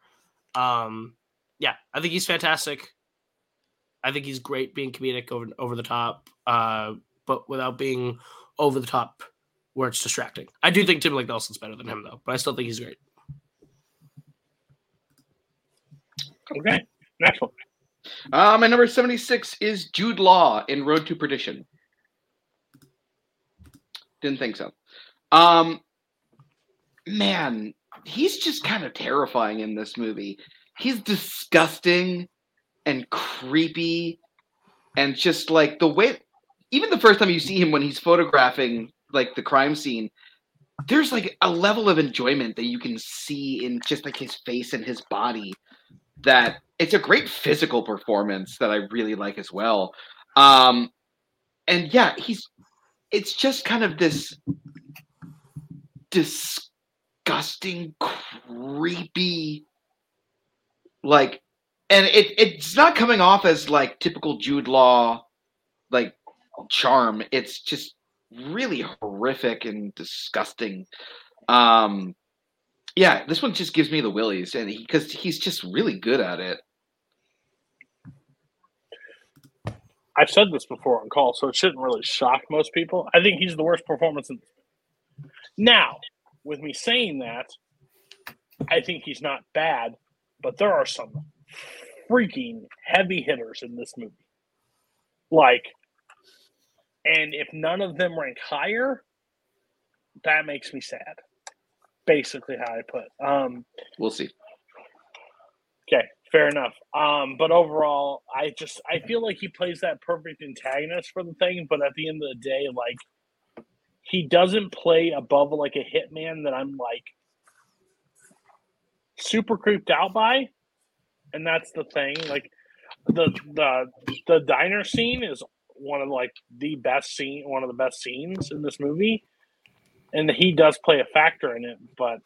Um, yeah, I think he's fantastic. I think he's great being comedic over over the top, uh, but without being over the top where it's distracting. I do think Tim Nelson's better than him though, but I still think he's great. Okay, next one. Uh, my number 76 is Jude Law in Road to Perdition. Didn't think so. Um, man, he's just kind of terrifying in this movie. He's disgusting and creepy, and just like the way, even the first time you see him when he's photographing like the crime scene, there's like a level of enjoyment that you can see in just like his face and his body that it's a great physical performance that I really like as well. Um, and yeah, he's it's just kind of this disgusting, creepy, like, and it it's not coming off as like typical Jude Law, like charm. It's just really horrific and disgusting. Um, yeah, this one just gives me the willies, and because he's just really good at it. I've said this before on call, so it shouldn't really shock most people. I think he's the worst performance in. Now, with me saying that, I think he's not bad, but there are some freaking heavy hitters in this movie. Like, and if none of them rank higher, that makes me sad. Basically, how I put. Um, We'll see. Okay, fair enough. Um, but overall, I just I feel like he plays that perfect antagonist for the thing, but at the end of the day, like he doesn't play above like a hitman that I'm like super creeped out by. And that's the thing. Like the the the diner scene is one of like the best scene one of the best scenes in this movie. And he does play a factor in it, but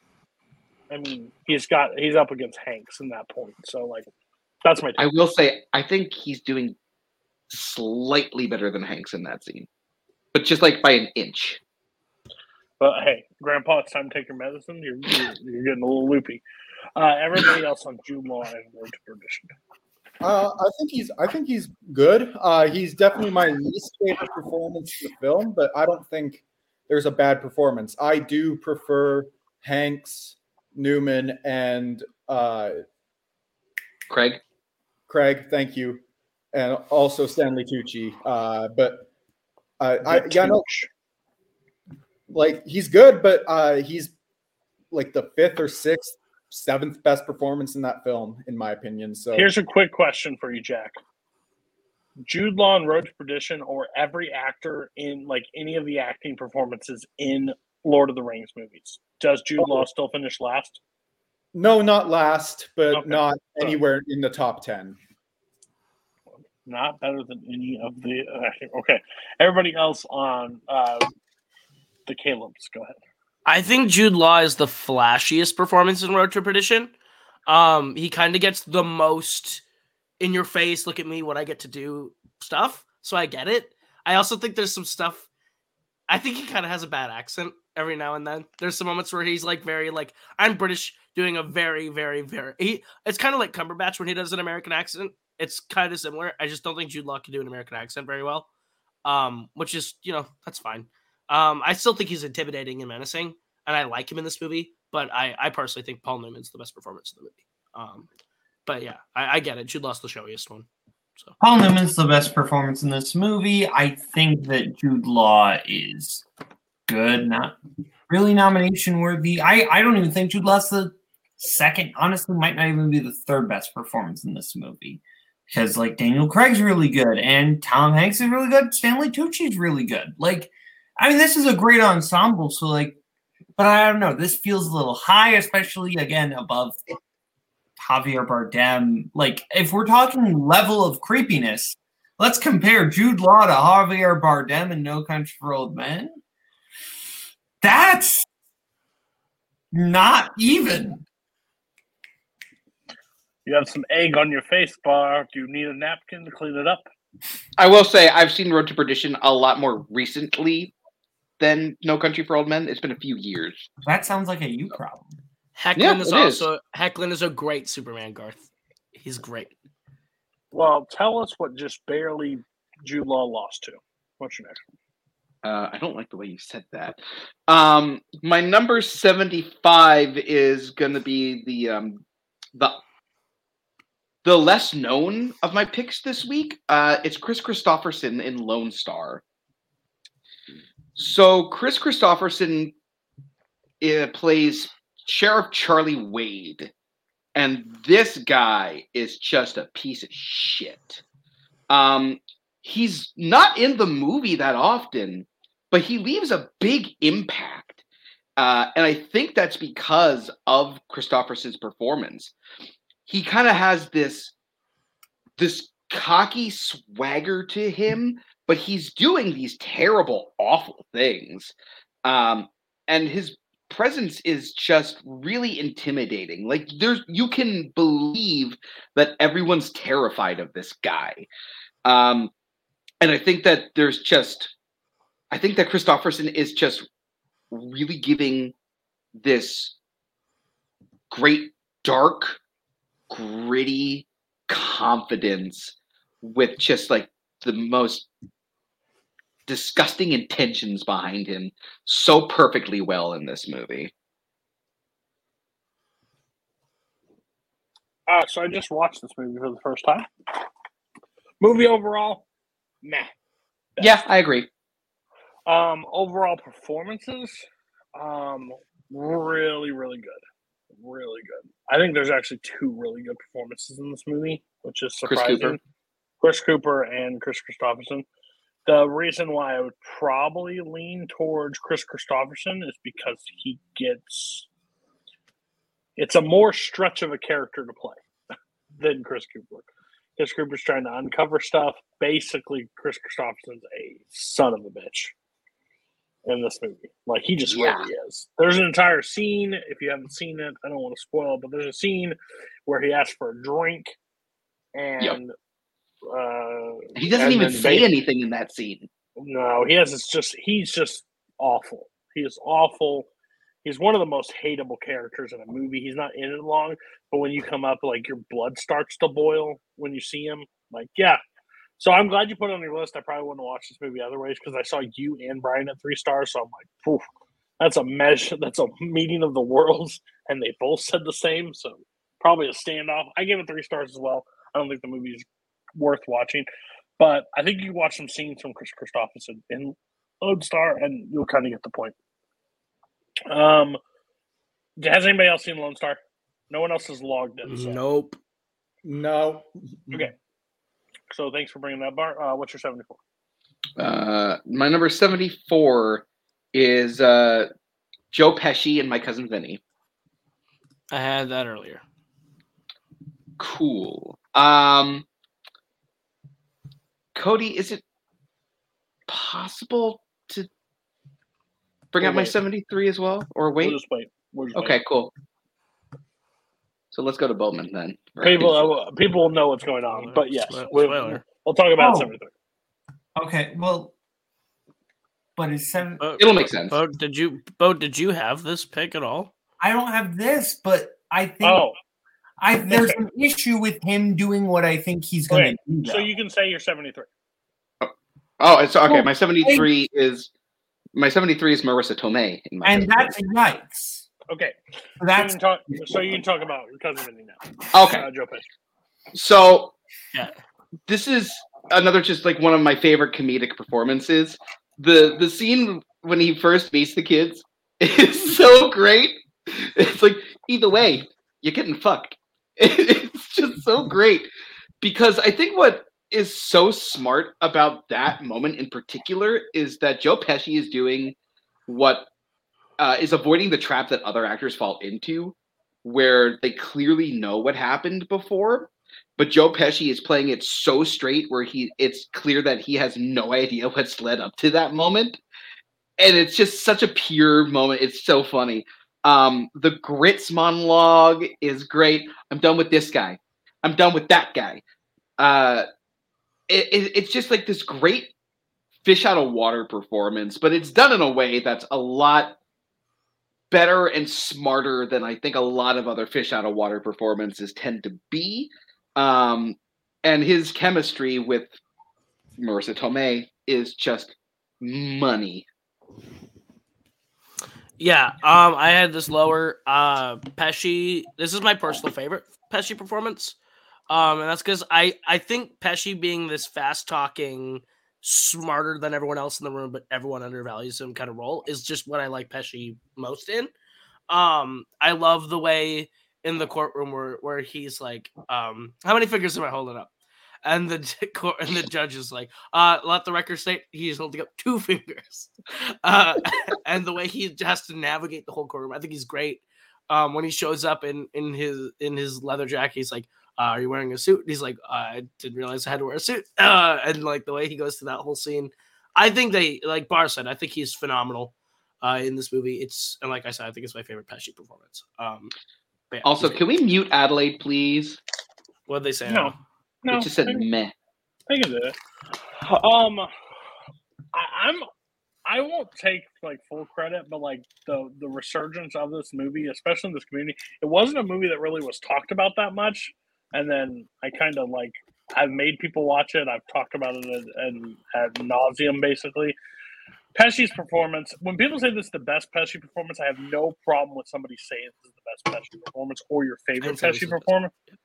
I mean, he's got he's up against Hanks in that point. So like that's my I will say, I think he's doing slightly better than Hanks in that scene, but just like by an inch. But hey, Grandpa, it's time to take your medicine. You're you're, you're getting a little loopy. Uh, everybody else on Jude Law and Road to Perdition. Uh, I think he's I think he's good. Uh, he's definitely my least favorite performance in the film, but I don't think there's a bad performance. I do prefer Hanks, Newman, and uh, Craig. Craig. Thank you, and also Stanley Tucci. Uh, but uh, I yeah no, like he's good, but uh, he's like the fifth or sixth, seventh best performance in that film, in my opinion. So Here's a quick question for you, Jack. Jude Law and Road to Perdition, or every actor in like any of the acting performances in Lord of the Rings movies, does Jude Law still finish last? No, not last, but Okay. not anywhere in the top 10. Not better than any of the acting. Okay, everybody else on uh, the Caleb's, go ahead. I think Jude Law is the flashiest performance in Road to Perdition. Um, he kind of gets the most in your face, look at me, what I get to do stuff. So I get it. I also think there's some stuff. I think he kind of has a bad accent every now and then. There's some moments where he's like very like I'm British doing a very very very. He, it's kind of like Cumberbatch when he does an American accent. It's kind of similar. I just don't think Jude Law can do an American accent very well. Um, which is you know that's fine. Um, I still think he's intimidating and menacing, and I like him in this movie. But I, I personally think Paul Newman's the best performance in the movie. Um, but yeah, I, I get it. Jude Law's the showiest one. Paul Newman's the best performance in this movie. I think that Jude Law is good, not really nomination worthy. I, I don't even think Jude Law's the second, honestly, might not even be the third best performance in this movie. because like Daniel Craig's really good and Tom Hanks is really good. Stanley Tucci's really good. Like, I mean, this is a great ensemble. So like, but I don't know. This feels a little high, especially again above Javier Bardem. Like, if we're talking level of creepiness, let's compare Jude Law to Javier Bardem in No Country for Old Men. That's not even. You have some egg on your face bar. Do you need a napkin to clean it up? I will say I've seen Road to Perdition a lot more recently than No Country for Old Men. It's been a few years. That sounds like a you problem. Hoechlin Yeah, is it is. also Hoechlin is a great Superman, Garth. He's great. Well, tell us what just barely Jude Law lost to. What's your next one? Uh, I don't like the way you said that. Um, my number seventy-five is going to be the um, the the less known of my picks this week. Uh, it's Kris Kristofferson in Lone Star. So Kris Kristofferson uh, plays Sheriff Charlie Wade, and this guy is just a piece of shit. Um, he's not in the movie that often, but he leaves a big impact. Uh, and I think that's because of Kristofferson's performance. He kind of has this this cocky swagger to him, but he's doing these terrible, awful things. Um, and his presence is just really intimidating. Like there's you can believe that everyone's terrified of this guy. Um, and I think that there's just I think that Kristofferson is just really giving this great dark, gritty confidence with just like the most disgusting intentions behind him so perfectly well in this movie. Uh, so I just watched this movie for the first time. Movie overall, meh. Yeah, I agree. Um, overall performances, um, really, really good, really good. I think there's actually two really good performances in this movie, which is Chris surprising. Cooper. Chris Cooper and Kris Kristofferson. The reason why I would probably lean towards Kris Kristofferson is because he gets it's a more stretch of a character to play than Chris Cooper. Chris Cooper's trying to uncover stuff. Basically, Kris Kristofferson's a son of a bitch in this movie. Like he just Yeah. really is. There's an entire scene. If you haven't seen it, I don't want to spoil but there's a scene where he asks for a drink, and uh, He doesn't even say ba- anything in that scene. no, he has. It's just he's just awful. He is awful. He's one of the most hateable characters in a movie. He's not in it long, but when you come up, like your blood starts to boil when you see him. Like, yeah. So I'm glad you put it on your list. I probably wouldn't watch this movie otherwise because I saw you and Brian at three stars. So I'm like, that's a measure. That's a meeting of the worlds, and they both said the same. So probably a standoff. I gave it three stars as well. I don't think the movie is worth watching, but I think you watch some scenes from Kris Kristofferson in Lone Star, and you'll kind of get the point. Um, has anybody else seen Lone Star? No one else has logged in. So. Nope. No. Okay. So thanks for bringing that bar. Uh, what's your seventy-four? Uh, my number 74 is uh, Joe Pesci and my cousin Vinny. I had that earlier. Cool. Um, Cody, is it possible to bring We'll up my 73 as well? Or wait? We'll just wait. We'll just Okay, wait. cool. So let's go to Bowman then. People, uh, people will know what's going on, but yes, we'll, we'll talk about Oh. seventy-three. Okay, well, but it's seven. Bo, It'll make sense. Bo, did you Bo, did you have this pick at all? I don't have this, but I think Oh, I there's an issue with him doing what I think he's going to do. So you can say you're seventy-three. Oh, it's okay. Well, My 73 is my 73 is Marisa Tomei. In my and 73. that's a yikes. Okay, So so you that's can talk. So you can talk about your cousin Vinny now. okay. Uh, Joe Pesci. So Yeah. this is another just like one of my favorite comedic performances. The the scene when he first meets the kids is so great. It's like either way, you're getting fucked. It's just so great. because I think what is so smart about that moment in particular is that Joe Pesci is doing what uh, is avoiding the trap that other actors fall into, where they clearly know what happened before, but Joe Pesci is playing it so straight where he it's clear that he has no idea what's led up to that moment, and it's just such a pure moment. It's so funny. Um, the grits monologue is great. I'm done with this guy. I'm done with that guy. Uh, it, it, it's just like this great fish out of water performance, but it's done in a way that's a lot better and smarter than I think a lot of other fish out of water performances tend to be. Um, and his chemistry with Marisa Tomei is just money. Yeah, um, I had this lower. Uh, Pesci. This is my personal favorite Pesci performance. Um, and that's because I I think Pesci being this fast talking, smarter than everyone else in the room, but everyone undervalues him kind of role is just what I like Pesci most in. Um, I love the way in the courtroom where where he's like, um, how many fingers am I holding up? And the court and the judge is like, uh, let the record state he's holding up two fingers. Uh, and the way he has to navigate the whole courtroom, I think he's great. Um, when he shows up in in his in his leather jacket, he's like, uh, "Are you wearing a suit?" And he's like, "I didn't realize I had to wear a suit." Uh, and like the way he goes through that whole scene, I think they like Bar said, I think he's phenomenal uh, in this movie. It's and like I said, I think it's my favorite Pesci performance. Um, but yeah, Also, can we mute Adelaide, please? What did they say? No, no. it just said I, meh. I can do it. Um, I, I'm. I won't take like full credit, but like the the resurgence of this movie, especially in this community, it wasn't a movie that really was talked about that much. And then I kind of like I've made people watch it. I've talked about it and ad nauseum basically. Pesci's performance. When people say this is the best Pesci performance, I have no problem with somebody saying this is the best Pesci performance or your favorite say this Pesci is the best.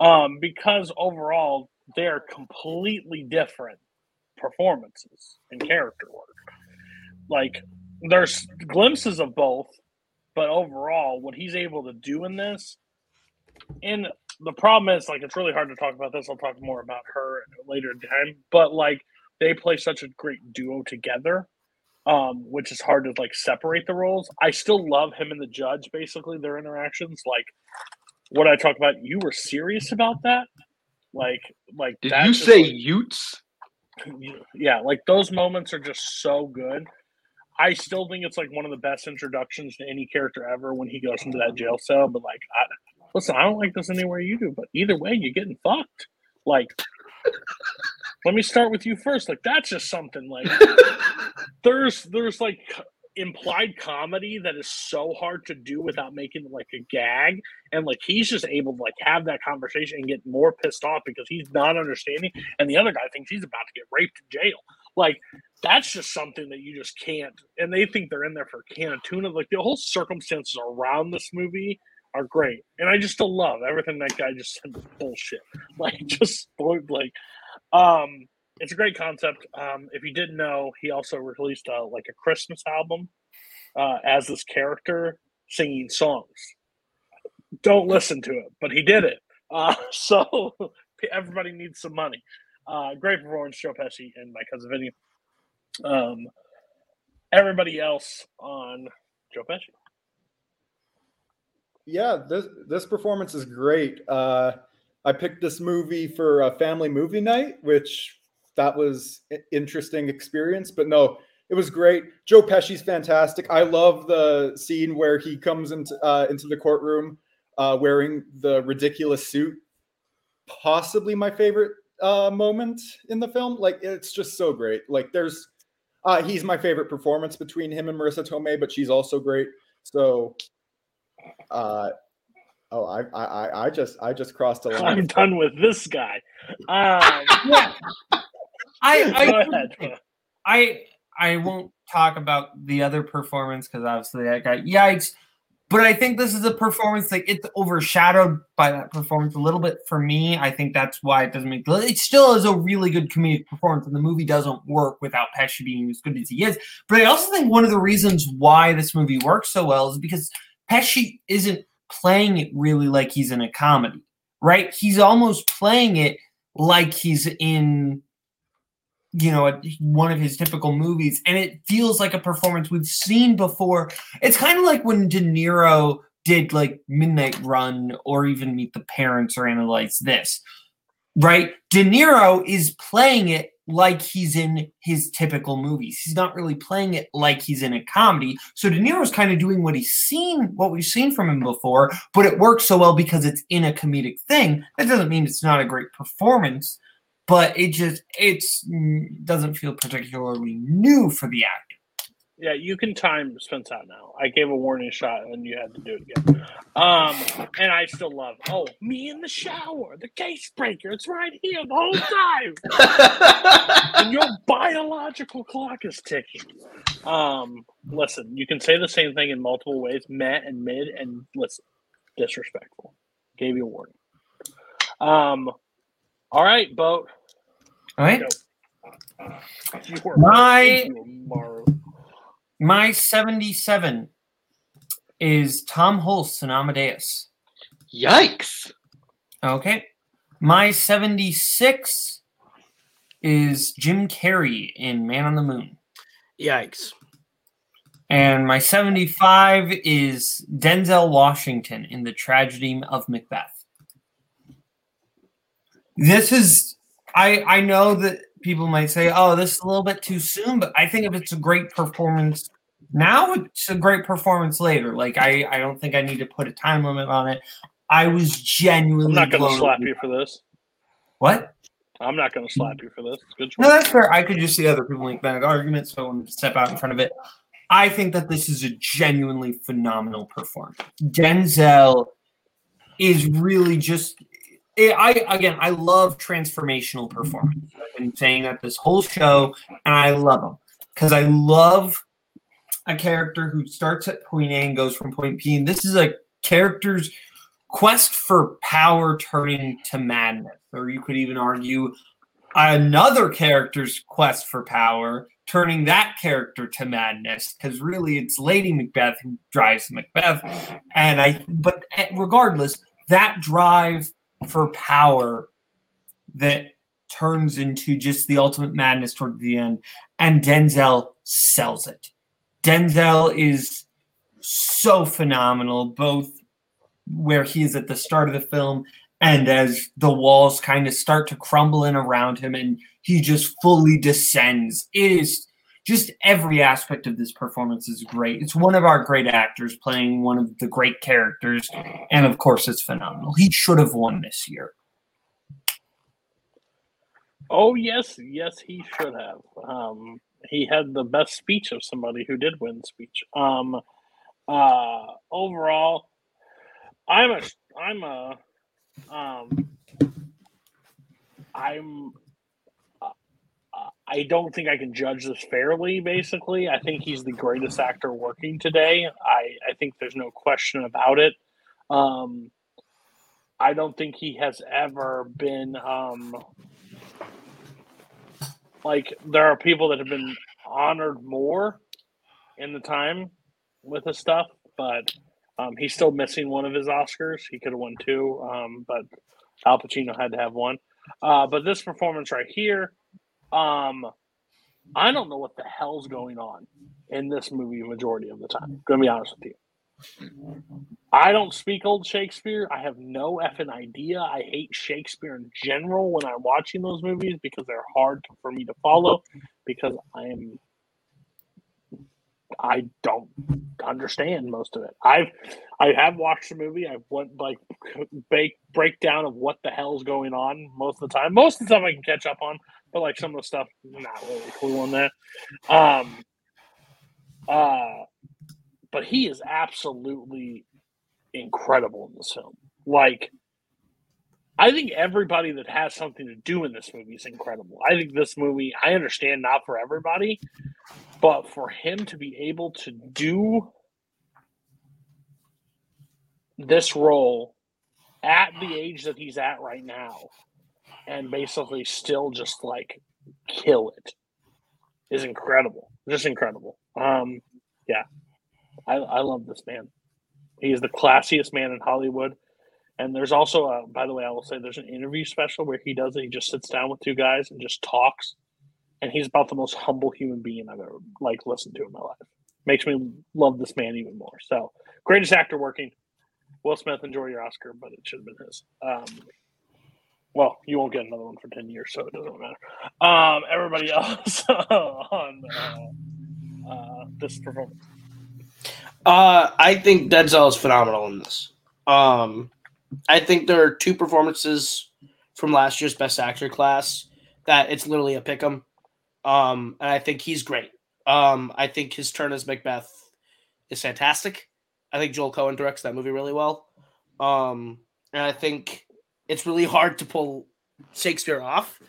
Um, because overall they're completely different performances and character work. Like there's glimpses of both, but overall, what he's able to do in this, and the problem is like it's really hard to talk about this. I'll talk more about her later time, but like they play such a great duo together, um, which is hard to like separate the roles. I still love him and the judge, basically their interactions. Like what I talk about, you were serious about that, like like Did that you say like, Utes? yeah, like those moments are just so good. I still think it's like one of the best introductions to any character ever when he goes into that jail cell. But like, I, listen, I don't like this anywhere you do, but either way, you're getting fucked. Like, let me start with you first. Like, that's just something. Like, there's there's like implied comedy that is so hard to do without making like a gag. And like he's just able to like have that conversation and get more pissed off because he's not understanding and the other guy thinks he's about to get raped in jail. Like that's just something that you just can't and they think they're in there for a can of tuna. Like the whole circumstances around this movie are great and i just love everything that guy just said bullshit. Like just like um it's a great concept. Um, if you didn't know, he also released a, like a Christmas album uh, as this character singing songs. Don't listen to it, but he did it. Uh, so everybody needs some money. Uh, great performance, Joe Pesci and my cousin Vinny. Um, everybody else on Joe Pesci. Yeah, this this performance is great. Uh, I picked this movie for a family movie night, which that was i- interesting experience. But no, it was great. Joe Pesci's fantastic. I love the scene where he comes into uh, into the courtroom uh, wearing the ridiculous suit. Possibly my favorite uh, moment in the film. Like it's just so great. Like there's, uh, he's my favorite performance between him and Marisa Tomei, but she's also great. So, uh, oh, I I I- I just I just crossed a line. I'm done with this guy. Um, Yeah. I I. I I won't talk about the other performance because obviously that guy yikes. But I think this is a performance like it's overshadowed by that performance a little bit for me. I think that's why it doesn't make it still is a really good comedic performance, and the movie doesn't work without Pesci being as good as he is. But I also think one of the reasons why this movie works so well is because Pesci isn't playing it really like he's in a comedy. right? He's almost playing it like he's in you know a, one of his typical movies and it feels like a performance we've seen before. It's kind of like when de niro did like midnight run or even meet the parents or analyze this right? De niro is playing it like he's in his typical movies. He's not really playing it like he's in a comedy. So de niro's kind of doing what he's seen what we've seen from him before but it works so well because it's in a comedic thing. That doesn't mean it's not a great performance but it just it's mm, doesn't feel particularly new for the actor. Yeah, you can time Spence out now. I gave a warning shot and you had to do it again. Um, and I still love. Oh, me in the shower, the case breaker. It's right here the whole time, and your biological clock is ticking. Um, listen, you can say the same thing in multiple ways. Met and mid, and listen, disrespectful. Gave you a warning. Um, all right, boat. All right. You My- My 77 is Tom Hulce in Amadeus. Yikes. Okay. My 76 is Jim Carrey in Man on the Moon. Yikes. And my 75 is Denzel Washington in The Tragedy of Macbeth. This is I I know that people might say, "Oh, this is a little bit too soon," but I think if it's a great performance now, it's a great performance later. Like I I don't think I need to put a time limit on it. I was genuinely I'm not going to slap you for this. What? I'm not going to slap you for this. Good choice. No, that's fair. I could just see other people make that argument, so I want to step out in front of it. I think that this is a genuinely phenomenal performance. Denzel is really just. I I- again, I love transformational performance. I've been saying that this whole show, and I love them because I love a character who starts at point A and goes from point B. And this is a character's quest for power turning to madness, or you could even argue another character's quest for power, turning that character to madness. Because really, it's Lady Macbeth who drives Macbeth, and I. But eh, regardless, that drive for power that turns into just the ultimate madness toward the end, and Denzel sells it. Denzel is so phenomenal, both where he is at the start of the film and as the walls kind of start to crumble in around him and he just fully descends. It is just every aspect of this performance is great. It's one of our great actors playing one of the great characters, and of course, it's phenomenal. He should have won this year. Oh yes, yes, he should have. Um, he had the best speech of somebody who did win speech. Um, uh, overall, I'm a, I'm a, um, I'm. I don't think I can judge this fairly. Basically, I think he's the greatest actor working today. I, I think there's no question about it. Um, I don't think he has ever been um, like there are people that have been honored more in the time with his stuff, but um, he's still missing one of his Oscars. He could have won two, um, but Al Pacino had to have one. Uh, but this performance right here, um, I don't know what the hell's going on in this movie majority of the time. Gonna be honest with you. I don't speak old Shakespeare. I have no effing idea. I hate Shakespeare in general when I'm watching those movies because they're hard for me to follow because I am I don't understand most of it. I've I have watched the movie. I've went like break breakdown of what the hell's going on most of the time. Most of the time I can catch up on, but like some of the stuff not really clue on that. Um uh but he is absolutely incredible in this film. Like, I think everybody that has something to do in this movie is incredible. I think this movie, I understand not for everybody, but for him to be able to do this role at the age that he's at right now and basically still just like kill it is incredible. Just incredible. Um, yeah. I, I love this man. He is the classiest man in Hollywood, And there's also, a, by the way, I will say there's an interview special where he does it. He just sits down with two guys and just talks, and he's about the most humble human being I've ever like listened to in my life. Makes me love this man even more. So greatest actor working. Will Smith, enjoy your Oscar, but it should have been his. Um, well, you won't get another one for ten years, so it doesn't matter. Um, everybody else on uh, uh, this performance. Uh, I think Denzel is phenomenal in this. Um, I think there are two performances from last year's Best Actor class that it's literally a pick 'em. Um, and I think he's great. Um, I think his turn as Macbeth is fantastic. I think Joel Coen directs that movie really well. Um, and I think it's really hard to pull Shakespeare off.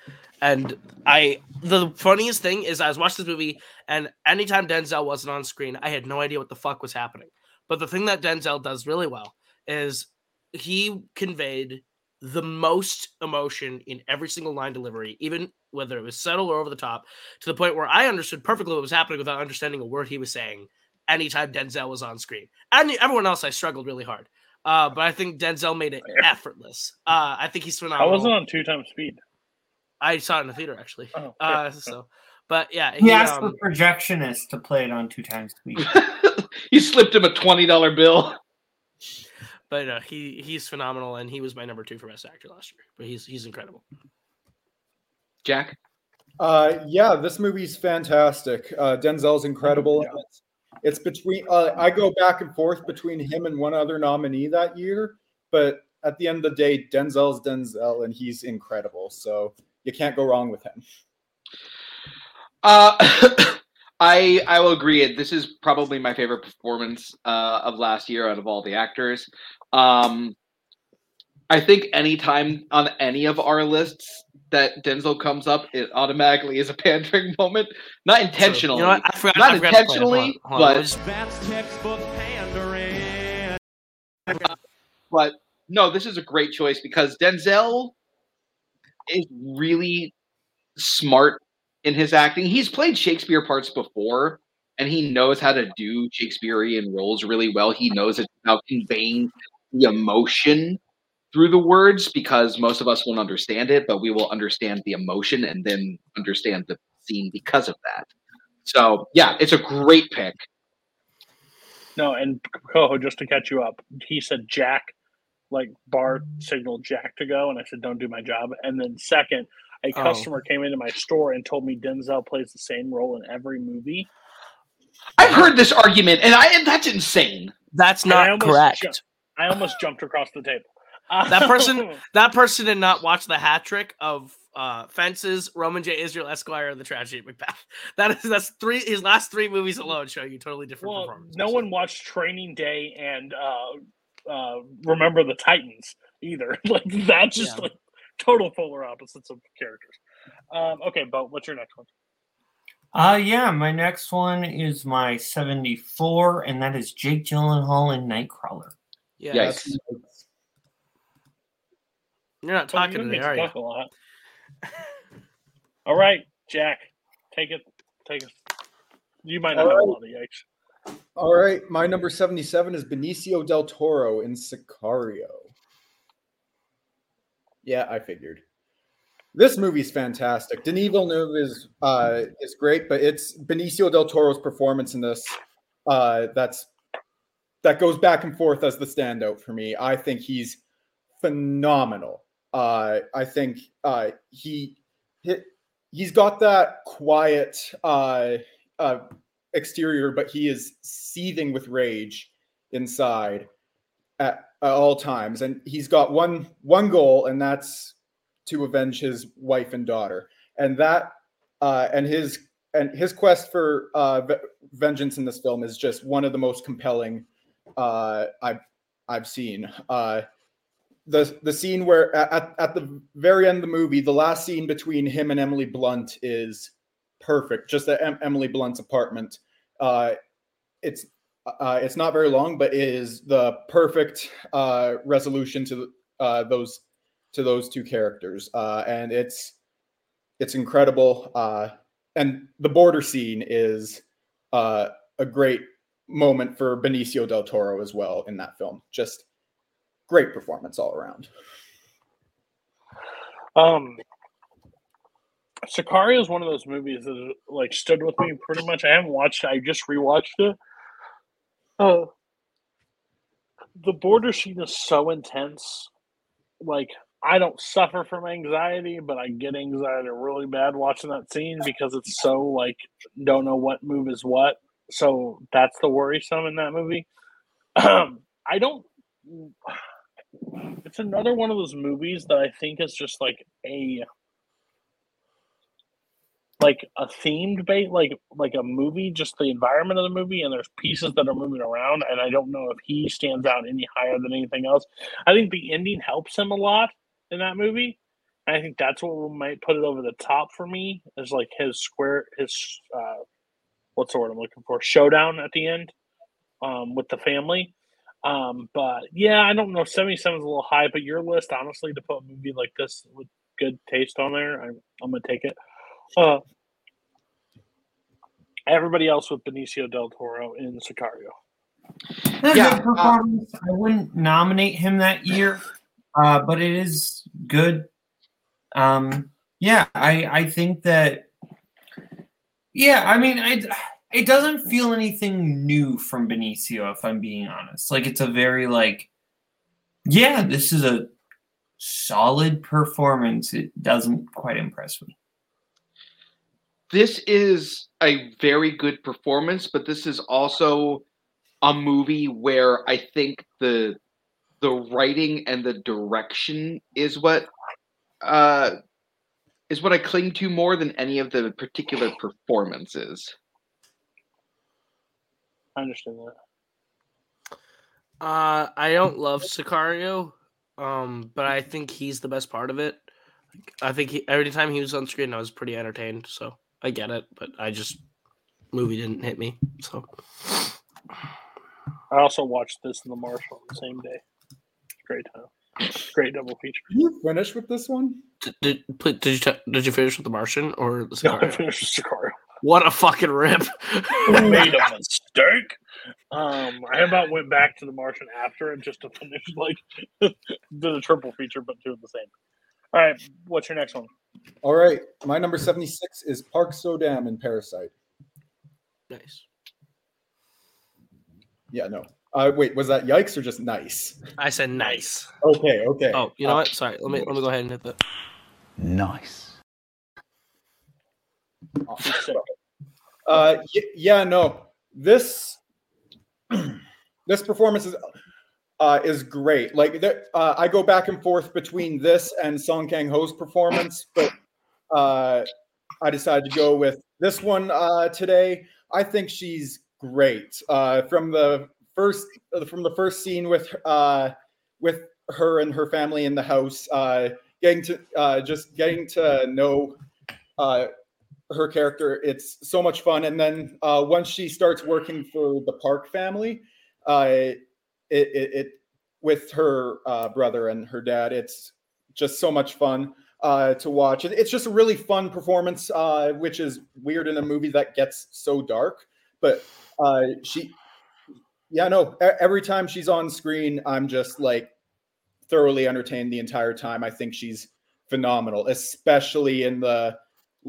And I, the funniest thing is, I was watching this movie, and anytime Denzel wasn't on screen, I had no idea what the fuck was happening. But the thing that Denzel does really well is he conveyed the most emotion in every single line delivery, even whether it was subtle or over the top, to the point where I understood perfectly what was happening without understanding a word he was saying anytime Denzel was on screen. And everyone else, I struggled really hard. Uh, but I think Denzel made it effortless. Uh, I think he's phenomenal. I wasn't on two times speed. I saw it in the theater actually. Oh, Uh, so, but yeah, He asked um, the projectionist to play it on two times speed. You slipped him a twenty dollar bill. but uh, he he's phenomenal, and he was my number two for best actor last year. But he's he's incredible. Jack. Uh, yeah, this movie's fantastic. Uh, Denzel's incredible. It's, it's between. Uh, I go back and forth between him and one other nominee that year, but at the end of the day, Denzel's Denzel, and he's incredible. So you can't go wrong with him. Uh, I I will agree. This is probably my favorite performance uh, of last year out of all the actors. Um, I think anytime on any of our lists that Denzel comes up, it automatically is a pandering moment. Not intentionally, You know what? I forgot. not I forgot to. Hold on, intentionally, hold on. but That's textbook pandering. but no, this is a great choice because Denzel is really smart in his acting. He's played Shakespeare parts before, and he knows how to do Shakespearean roles really well. He knows it's about conveying the emotion through the words because most of us won't understand it, but we will understand the emotion and then understand the scene because of that. So yeah, it's a great pick. No, and Coho, just to catch you up, he said Jack, like bar signaled Jack to go, and I said, "Don't do my job." And then second, a Oh. customer came into my store and told me Denzel plays the same role in every movie. I've heard this argument, and I and that's insane. That's And I not correct. ju- I almost jumped across the table. That person that person did not watch the hat trick of uh fences roman j israel esquire and the tragedy of macbeth that is that's three his last three movies alone show you totally different well, performances no one watched Training Day and uh, uh, Remember the Titans either. like that's just Yeah. like total polar opposites of characters. Um, okay, but what's your next one? Uh yeah, my next one is my 74, and that is Jake Gyllenhaal in Nightcrawler. yeah Yikes. You're not Well, talking to you me get are you talk a lot. All right, Jack, take it. Take it. You might not All have a right. lot of yikes. All right, my number 77 is Benicio del Toro in Sicario. Yeah, I figured. This movie's fantastic. Denis Villeneuve is uh, is great, but it's Benicio del Toro's performance in this uh, that's that goes back and forth as the standout for me. I think he's phenomenal. Uh, I think uh, he, he he's got that quiet uh, uh, exterior, but he is seething with rage inside at, at all times. And he's got one one goal, and that's to avenge his wife and daughter. And that uh, and his and his quest for uh, ve- vengeance in this film is just one of the most compelling uh, I've I've seen. Uh, the the scene where at, at the very end of the movie, the last scene between him and Emily Blunt is perfect. Just at em- Emily Blunt's apartment. Uh, it's uh, it's not very long, but it is the perfect uh, resolution to uh, those to those two characters, uh, and it's it's incredible. Uh, and the border scene is uh, a great moment for Benicio del Toro as well in that film. Just great performance all around. Um, Sicario is one of those movies that like stood with me pretty much. I haven't watched it. I just rewatched it. Oh, the border scene is so intense. Like I don't suffer from anxiety, but I get anxiety really bad watching that scene because it's so like don't know what move is what. So that's the worrisome in that movie. Um, I don't. It's another one of those movies that I think is just like a like a themed bait like like a movie just the environment of the movie and there's pieces that are moving around and i don't know if he stands out any higher than anything else. I think the ending helps him a lot in that movie and i think that's what might put it over the top for me is like his square his uh what's the word i'm looking for? Showdown at the end um with the family um but yeah i don't know 77 is a little high but your list honestly to put a movie like this with good taste on there i'm, I'm gonna take it uh, everybody else with Benicio del Toro in Sicario. That's Yeah, a good performance. I wouldn't nominate him that year, uh, but it is good. Um, yeah, I I think that. Yeah, I mean, I it doesn't feel anything new from Benicio, if I'm being honest. Like it's a very like, yeah, this is a solid performance. It doesn't quite impress me. this is a very good performance, but this is also a movie where I think the the writing and the direction is what uh is what I cling to more than any of the particular performances. I understand that. Uh, I don't love Sicario, um, but I think he's the best part of it. I think he, every time he was on screen, I was pretty entertained. So I get it, but I just movie didn't hit me. So I also watched this in the Martian on the same day. Great time. Great double feature. You finish with this one? did did, did you t- did you finish with the Martian or the No, I finished with Sicario. What a fucking rip! Made a mistake. Um, I about went back to the Martian after it just to finish like did a triple feature, but two of the same. All right, what's your next one? All right. My number 76 is Park Sodam in Parasite. nice. Yeah, no. Uh, wait, was that yikes or just nice? I said nice. Okay, okay. Oh, you know Uh, what? Sorry. Let me let me go ahead and hit the. Nice. Uh, yeah, no. This this performance is uh, is great. Like uh, I go back and forth between this and Song Kang Ho's performance, but uh, I decided to go with this one uh, today. I think she's great. Uh, from the first from the first scene with uh, with her and her family in the house, uh, getting to uh, just getting to know uh, her character. It's so much fun. And then uh, once she starts working for the Park family, uh, it, it, it with her uh, brother and her dad, it's just so much fun uh, to watch. It- It's just a really fun performance, uh, which is weird in a movie that gets so dark. But uh, she, yeah, no. Every time she's on screen, I'm just like thoroughly entertained the entire time. I think she's phenomenal, especially in the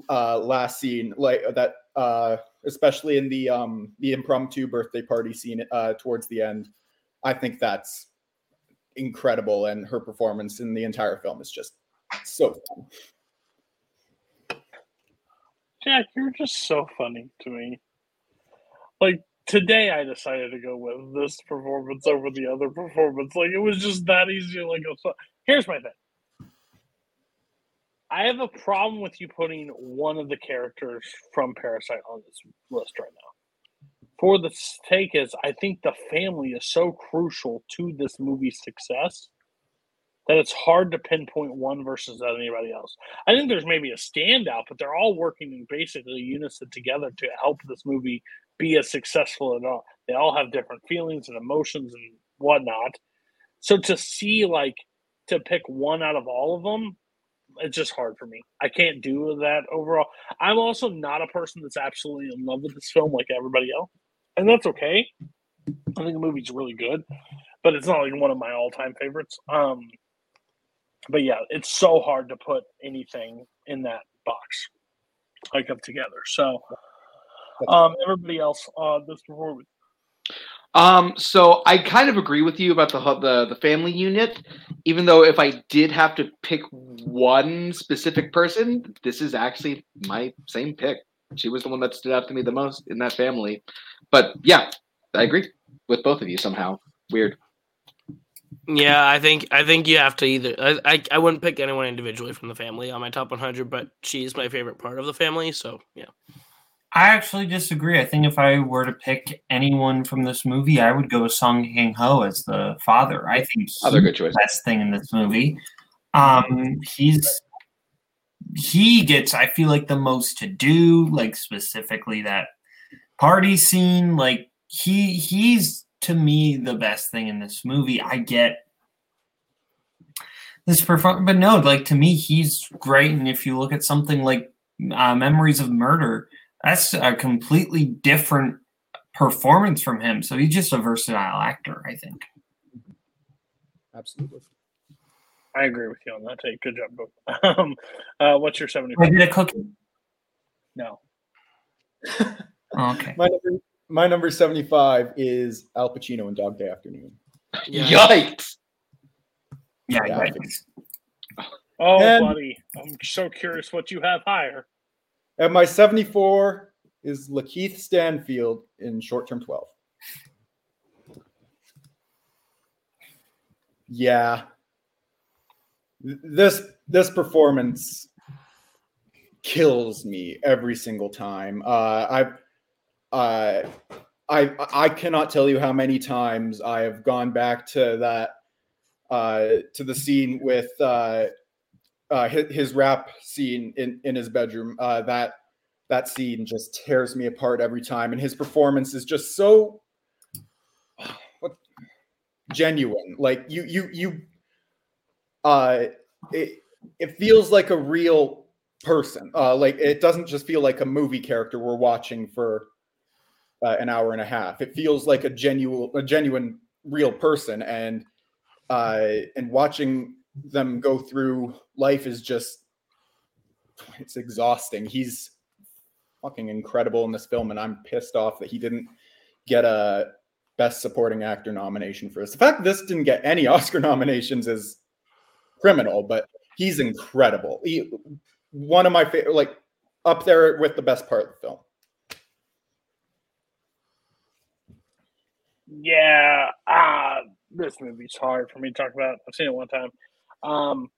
uh last scene like that uh especially in the um the impromptu birthday party scene uh towards the end i think that's incredible and her performance in the entire film is just so fun Jack, you're just so funny to me. Like today, I decided to go with this performance over the other performance. Like it was just that easy. Like, here's my thing. I have a problem with you putting one of the characters from Parasite on this list right now. For the sake is, I think the family is so crucial to this movie's success that it's hard to pinpoint one versus anybody else. I think there's maybe a standout, but they're all working in basically unison together to help this movie be as successful as all. They all have different feelings and emotions and whatnot. So to see like to pick one out of all of them, it's just hard for me. I can't do that overall. I'm also not a person that's absolutely in love with this film like everybody else, and that's okay. I think the movie's really good. but it's not like one of my all-time favorites. Um, but yeah, it's so hard to put anything in that box like up together. So, um, everybody else, uh, this performance. Um, so I kind of agree with you about the the the family unit, even though if I did have to pick one specific person, this is actually my same pick. She was the one that stood out to me the most in that family. But yeah, I agree with both of you somehow. Weird. Yeah, I think I think you have to either. I, I I wouldn't pick anyone individually from the family on my top 100, but she's my favorite part of the family. So yeah. I actually disagree. I think if I were to pick anyone from this movie, I would go with Song Kang Ho as the father. I think Other good choice. the best thing in this movie. Um, he's he gets, I feel like, the most to do, like specifically that party scene. Like he he's to me the best thing in this movie. I get this performance, but no, like to me, he's great. And if you look at something like uh, Memories of Murder, that's a completely different performance from him. So he's just a versatile actor, I think. Absolutely. I agree with you on that take. Good job, Book. Um, uh, what's your I seventy-five? did a cookie. No. Oh, okay. My number, my number 75 is Al Pacino in Dog Day Afternoon. Yikes! Yeah, Yeah, yeah. I Oh, And- buddy, I'm so curious what you have higher. And my 74 is Lakeith Stanfield in Short Term 12. Yeah. This this performance kills me every single time. Uh I've uh I I cannot tell you how many times I have gone back to that uh to the scene with uh his, rap scene in, in his bedroom. Uh, that that scene just tears me apart every time, and his performance is just so genuine. Like you you you, uh, it it feels like a real person. Uh, like it doesn't just feel like a movie character we're watching for uh, an hour and a half. It feels like a genuine a genuine real person, and uh, and watching them go through life is just it's exhausting. He's fucking incredible in this film, and I'm pissed off that he didn't get a best supporting actor nomination for this. The fact this didn't get any Oscar nominations is criminal, but he's incredible. He, one of my favorite, like up there with the best part of the film. Yeah, uh, this movie's hard for me to talk about. I've seen it one time. Um,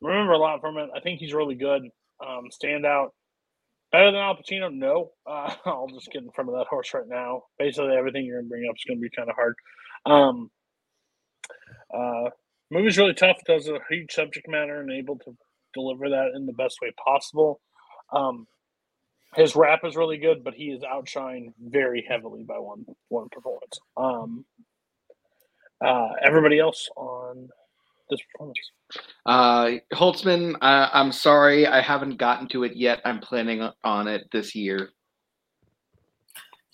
remember a lot from it. I think he's really good. Um, stand out. Better than Al Pacino? No. Uh, I'll just get in front of that horse right now. Basically, everything you're going to bring up is going to be kind of hard. Um, uh, movie's really tough. It does a huge subject matter and able to deliver that in the best way possible. Um, his rap is really good, but he is outshined very heavily by one one performance. Um, uh, everybody else on this performance. Uh, Holtzman, I'm sorry, I haven't gotten to it yet. I'm planning on it this year.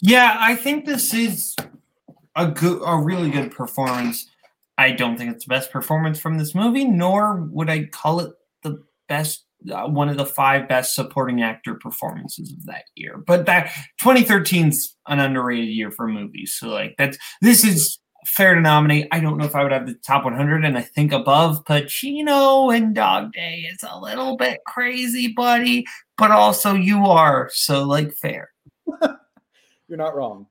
Yeah, I think this is a good, a really good performance. I don't think it's the best performance from this movie, nor would I call it the best, uh, one of the five best supporting actor performances of that year. But that 2013's an underrated year for movies, so like that's this is fair to nominate. I don't know if I would have the top 100, and I think above Pacino and Dog Day is a little bit crazy, buddy. But also you are, so like fair. You're not wrong.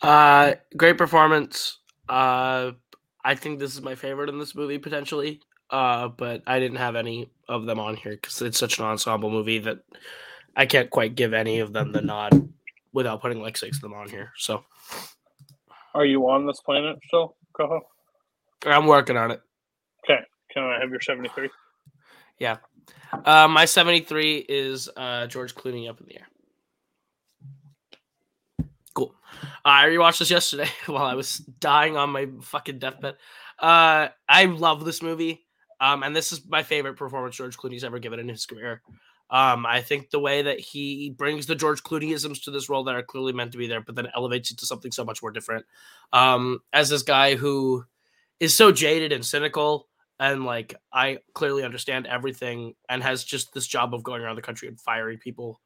Uh, great performance. Uh, I think this is my favorite in this movie potentially. Uh, but I didn't have any of them on here because it's such an ensemble movie that I can't quite give any of them the nod without putting like six of them on here. So Are you on this planet still, Coho? I'm working on it. Okay. Can I have your 73? Yeah. Uh, my 73 is uh, George Clooney up in the air. Cool. I rewatched this yesterday while I was dying on my fucking deathbed. Uh, I love this movie. Um, and this is my favorite performance George Clooney's ever given in his career. Um, I think the way that he brings the George Clooneyisms to this role that are clearly meant to be there, but then elevates it to something so much more different. Um, as this guy who is so jaded and cynical, and like I clearly understand everything, and has just this job of going around the country and firing people.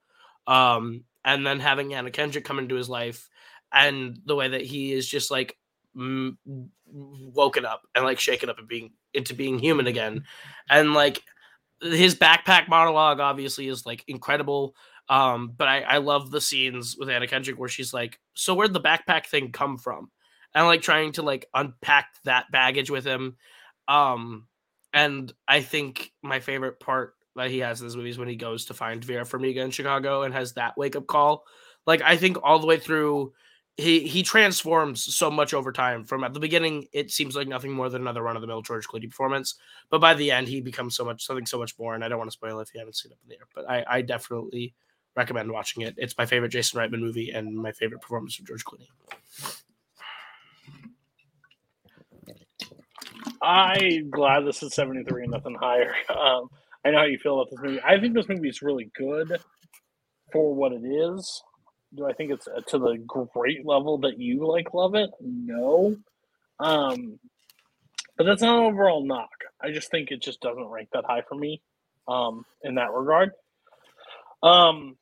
Um, and then having Anna Kendrick come into his life, and the way that he is just like m- woken up and like shaken up and being into being human again, and like his backpack monologue obviously is like incredible. Um, but I, I love the scenes with Anna Kendrick where she's like, "So where'd the backpack thing come from?" And like trying to like unpack that baggage with him. Um, and I think my favorite part that he has in this movie is when he goes to find Vera Farmiga in Chicago and has that wake up call. Like I think all the way through, he he transforms so much over time. From at the beginning, it seems like nothing more than another run of the mill George Clooney performance, but by the end, he becomes so much something so much more. And I don't want to spoil it if you haven't seen it up in the air, but I, I definitely recommend watching it. It's my favorite Jason Reitman movie and my favorite performance of George Clooney. I'm glad this is 73 and nothing higher. Um, I know how you feel about this movie. I think this movie is really good for what it is. Do I think it's uh, to the great level that you like love it? No. Um, but that's not an overall knock. I just think it just doesn't rank that high for me um, in that regard. Um,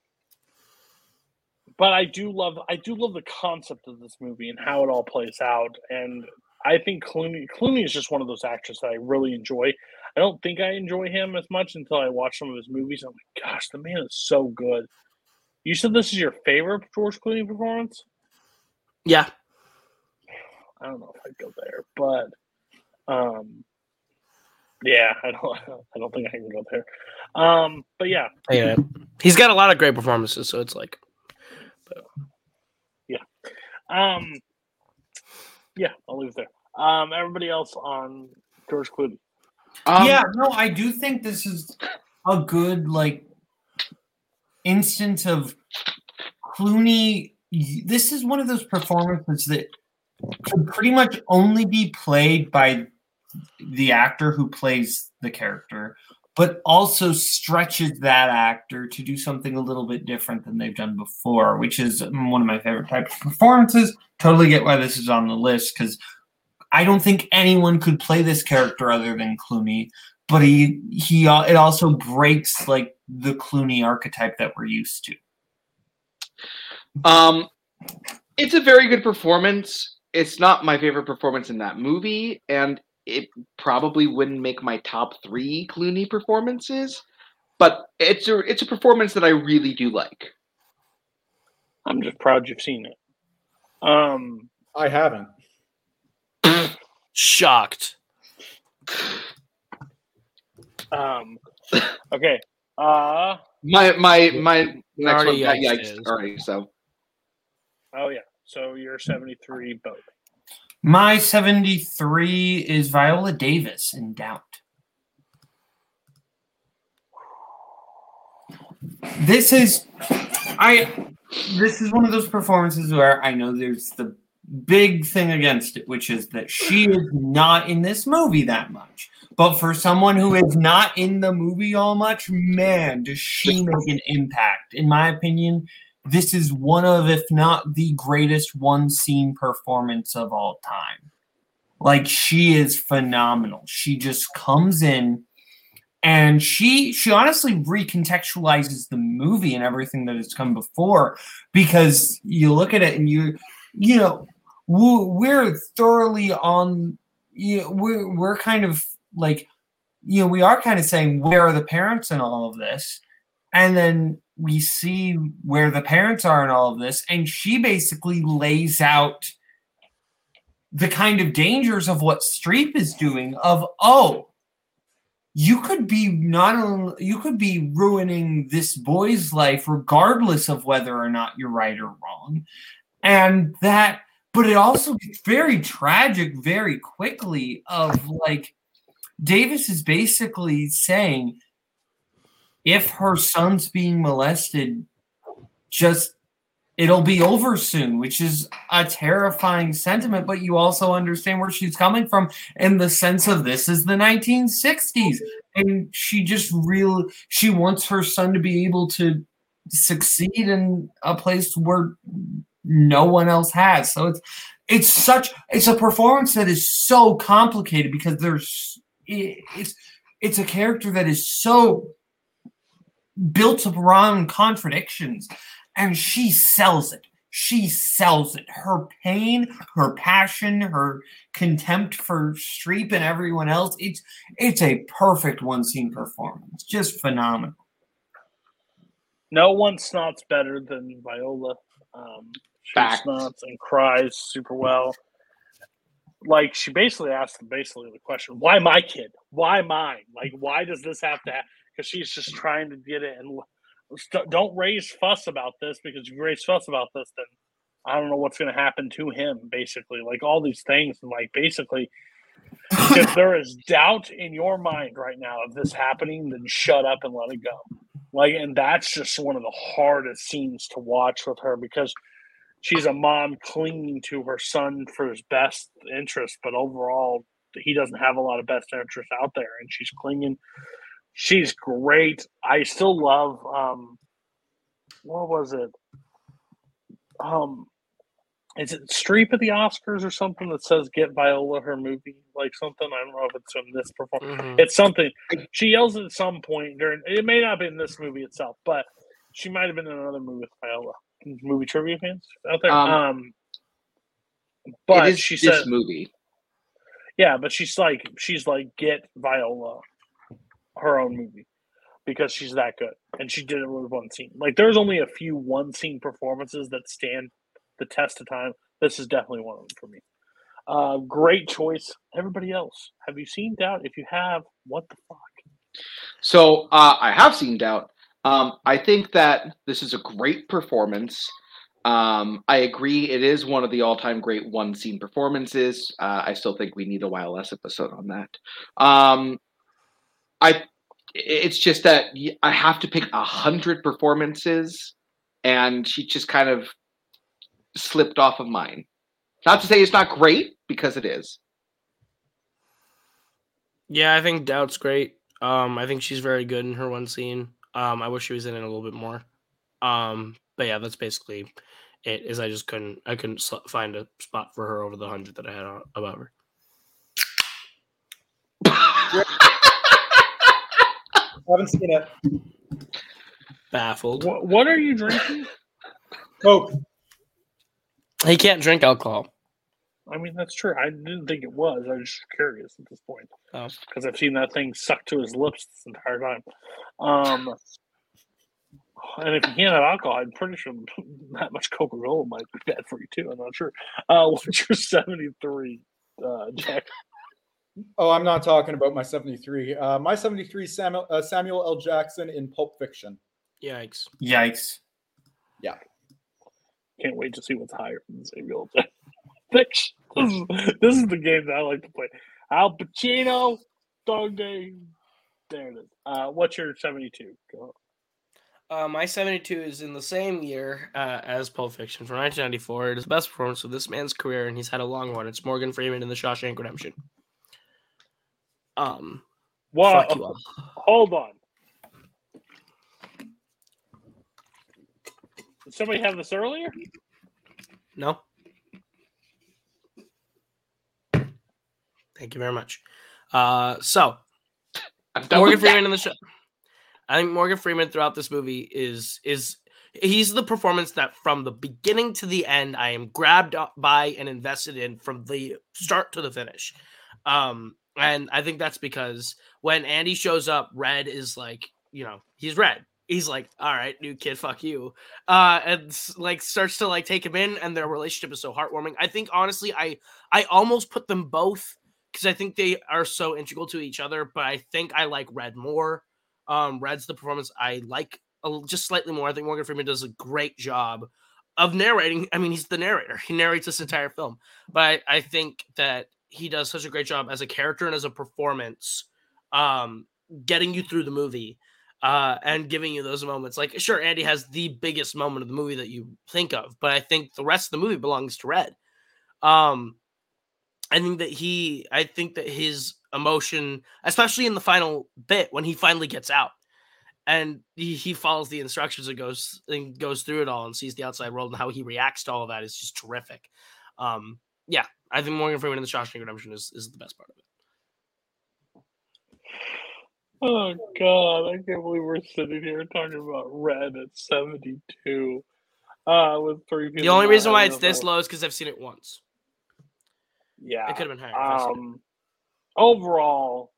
but I do love I do love the concept of this movie and how it all plays out. And I think Clooney Clooney is just one of those actors that I really enjoy. I don't think I enjoy him as much until I watch some of his movies. I'm like, gosh, the man is so good. You said this is your favorite George Clooney performance? Yeah. I don't know if I'd go there, but um yeah, I don't I don't think I can go there. Um but yeah. Yeah, he's got a lot of great performances, so it's like, Yeah. Um yeah, I'll leave it there. Um everybody else on George Clooney. Um, yeah, no, I do think this is a good like instance of Clooney. This is one of those performances that could pretty much only be played by the actor who plays the character, but also stretches that actor to do something a little bit different than they've done before, which is one of my favorite types of performances. Totally get why this is on the list because I don't think anyone could play this character other than Clooney. But he he uh, it also breaks like the Clooney archetype that we're used to. Um, it's a very good performance. It's not my favorite performance in that movie, and it probably wouldn't make my top three Clooney performances. But it's a it's a performance that I really do like. I'm just proud you've seen it. Um I haven't. shocked. Um okay. Uh My my my next one got yikes yikes is. already. So oh yeah. So you're 73 both. My 73 is Viola Davis in Doubt. This is I this is one of those performances where I know there's the big thing against it, which is that she is not in this movie that much. But for someone who is not in the movie all much, man, does she make an impact. In my opinion, this is one of, if not the greatest one scene performance of all time. Like she is phenomenal. She just comes in and she she honestly recontextualizes the movie and everything that has come before because you look at it and you you know we're, thoroughly on you know, we're we're kind of like you know we are kind of saying where are the parents in all of this? And then we see where the parents are in all of this and she basically lays out the kind of dangers of what Streep is doing of oh you could be not only you could be ruining this boy's life regardless of whether or not you're right or wrong. And that but it also gets very tragic very quickly of like davis is basically saying if her son's being molested just it'll be over soon which is a terrifying sentiment but you also understand where she's coming from in the sense of this is the 1960s and she just really she wants her son to be able to succeed in a place where no one else has. So it's it's such it's a performance that is so complicated because there's it, it's it's a character that is so built up around contradictions and she sells it she sells it her pain her passion her contempt for streep and everyone else it's it's a perfect one scene performance just phenomenal No one snots better than Viola. Um, she Fact. snots and cries super well. Like she basically asked him basically the question, "Why my kid? Why mine? Like why does this have to?" Because she's just trying to get it and st- don't raise fuss about this because you raise fuss about this, then I don't know what's going to happen to him. Basically, like all these things, and like basically, if there is doubt in your mind right now of this happening, then shut up and let it go. Like, and that's just one of the hardest scenes to watch with her because she's a mom clinging to her son for his best interest, but overall, he doesn't have a lot of best interest out there, and she's clinging. She's great. I still love. um What was it? Um, is it Streep at the Oscars or something that says "Get Viola her movie"? Like something. I don't know if it's in this performance. Mhm. It's something. She yells at some point during. It may not be in this movie itself, but she might have been in another movie with Viola. Movie trivia fans out there. Um, Um, but she this said, movie. yeah, but she's like, she's like, get Viola her own movie because she's that good, and she did it with one scene. Like, there's only a few one scene performances that stand the test of time. This is definitely one of them for me. Uh, great choice. Everybody else, have you seen Doubt? If you have, what the fuck? So uh, I have seen Doubt. Um, I think that this is a great performance. Um, I agree. It is one of the all-time great one-scene performances. Uh, I still think we need a YLS episode on that. Um, I. It's just that I have to pick a hundred performances, and she just kind of slipped off of mine. Not to say it's not great because it is. Yeah, I think Doubt's great. Um, I think she's very good in her one scene. Um, I wish she was in it a little bit more. Um, but yeah, that's basically it. Is I just couldn't I couldn't sl- find a spot for her over the hundred that I had on, about her. Haven't seen it. Baffled. What, what are you drinking? Coke. He can't drink alcohol. I mean, that's true. I didn't think it was. I was just curious at this point Oh. because I've seen that thing suck to his lips this entire time. Um, and if you can't have alcohol, I'm pretty sure that much Coca Cola might be bad for you too. I'm not sure. Uh, what's your 73, uh, Jack? Oh, I'm not talking about my 73. Uh, my 73 Samuel, uh, Samuel L. Jackson in Pulp Fiction. Yikes. Yikes. Yeah. Can't wait to see what's higher than Samuel L. Jackson. This is, this is the game that I like to play. Al Pacino, Dog Day. There it is. Uh, what's your 72? Go. Uh, my 72 is in the same year uh, as Pulp Fiction from 1994. It is the best performance of this man's career, and he's had a long one. It's Morgan Freeman in The Shawshank Redemption. Um, Whoa, fuck you all. hold on. Did somebody have this earlier? No. Thank you very much. Uh, so Morgan that. Freeman in the show. I think Morgan Freeman throughout this movie is is he's the performance that from the beginning to the end I am grabbed by and invested in from the start to the finish. Um, and I think that's because when Andy shows up, Red is like, you know, he's Red. He's like, all right, new kid, fuck you. Uh, and like starts to like take him in, and their relationship is so heartwarming. I think honestly, I I almost put them both because I think they are so integral to each other. But I think I like Red more. Um, Red's the performance I like a, just slightly more. I think Morgan Freeman does a great job of narrating. I mean, he's the narrator. He narrates this entire film. But I, I think that he does such a great job as a character and as a performance, um, getting you through the movie uh, and giving you those moments. Like, sure, Andy has the biggest moment of the movie that you think of, but I think the rest of the movie belongs to Red. Um, I think that he, I think that his emotion, especially in the final bit when he finally gets out and he, he follows the instructions and goes and goes through it all and sees the outside world and how he reacts to all of that is just terrific. Um, yeah, I think Morgan Freeman in the Shawshank Redemption is, is the best part of it. Oh God, I can't believe we're sitting here talking about Red at seventy-two. Uh, with three people. The only reason why it's this low is because I've seen it once. Yeah, It could have been higher. if I'd seen it. Um, overall,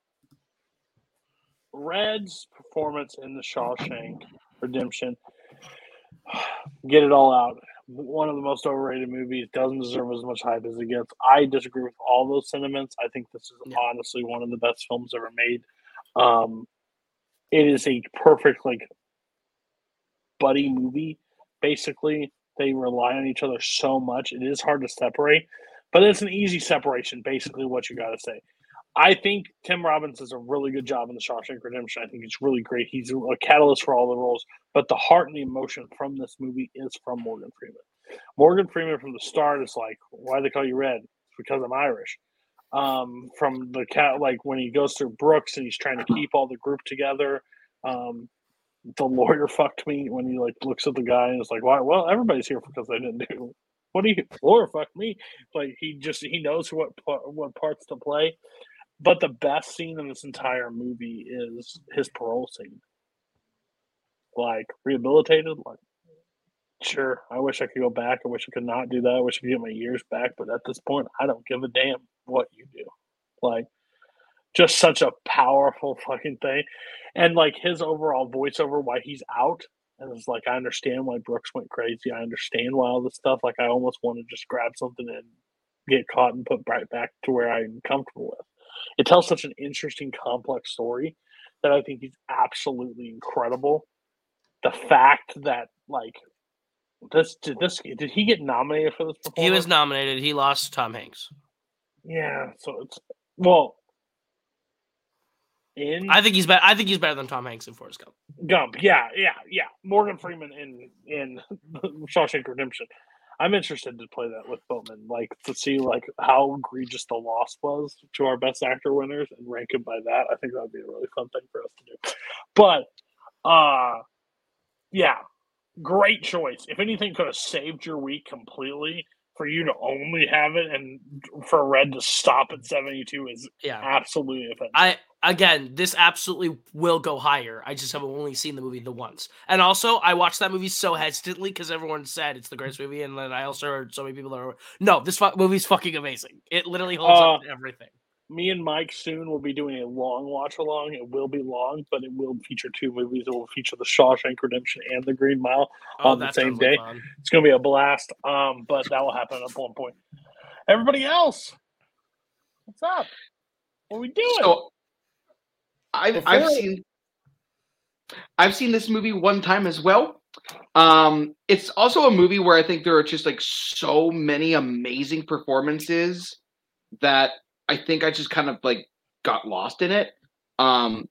Red's performance in the Shawshank Redemption, get it all out. One of the most overrated movies doesn't deserve as much hype as it gets. I disagree with all those sentiments. I think this is honestly one of the best films ever made. Um, it is a perfect like buddy movie. Basically, they rely on each other so much. It is hard to separate, but it's an easy separation. Basically, what you got to say. I think Tim Robbins does a really good job in the Shawshank Redemption. I think it's really great. He's a catalyst for all the roles, but the heart and the emotion from this movie is from Morgan Freeman. Morgan Freeman from the start is like, why they call you Red? It's because I'm Irish. Um, from the cat, like when he goes through Brooks and he's trying to keep all the group together. Um, the lawyer fucked me when he like looks at the guy and is like, why? Well, everybody's here because they didn't do. What do you lawyer Fuck me? Like he just he knows what what parts to play. But the best scene in this entire movie is his parole scene. Like rehabilitated, like sure. I wish I could go back. I wish I could not do that. I wish I could get my years back. But at this point, I don't give a damn what you do. Like just such a powerful fucking thing. And like his overall voiceover, why he's out, and it's like I understand why Brooks went crazy. I understand why all this stuff. Like I almost want to just grab something and get caught and put right back to where I'm comfortable with. It tells such an interesting, complex story that I think he's absolutely incredible. The fact that like this did this did he get nominated for this performance? He was nominated. He lost to Tom Hanks. Yeah, so it's well in I think he's better. I think he's better than Tom Hanks in Forrest Gump. Gump. Yeah, yeah, yeah. Morgan Freeman in in Shawshank Redemption. I'm interested to play that with Bowman, like to see like how egregious the loss was to our best actor winners and rank it by that. I think that would be a really fun thing for us to do. But uh yeah, great choice. If anything could have saved your week completely for you to only have it and for Red to stop at 72 is Yeah. absolutely offensive. I again, this absolutely will go higher. I just have only seen the movie the once, and also I watched that movie so hesitantly because everyone said it's the greatest movie, and then I also heard so many people that are no, this fu- movie's fucking amazing. It literally holds up Uh, to everything. me and Mike soon will be doing a long watch along. It will be long, but it will feature two movies. It will feature The Shawshank Redemption and The Green Mile Oh, on the same day. fun. It's going to be a blast. Um, but that will happen at one point. Everybody else, what's up? What are we doing? So I've I've seen I've seen this movie one time as well. Um, it's also a movie where I think there are just like so many amazing performances that I think I just kind of like got lost in it. Um,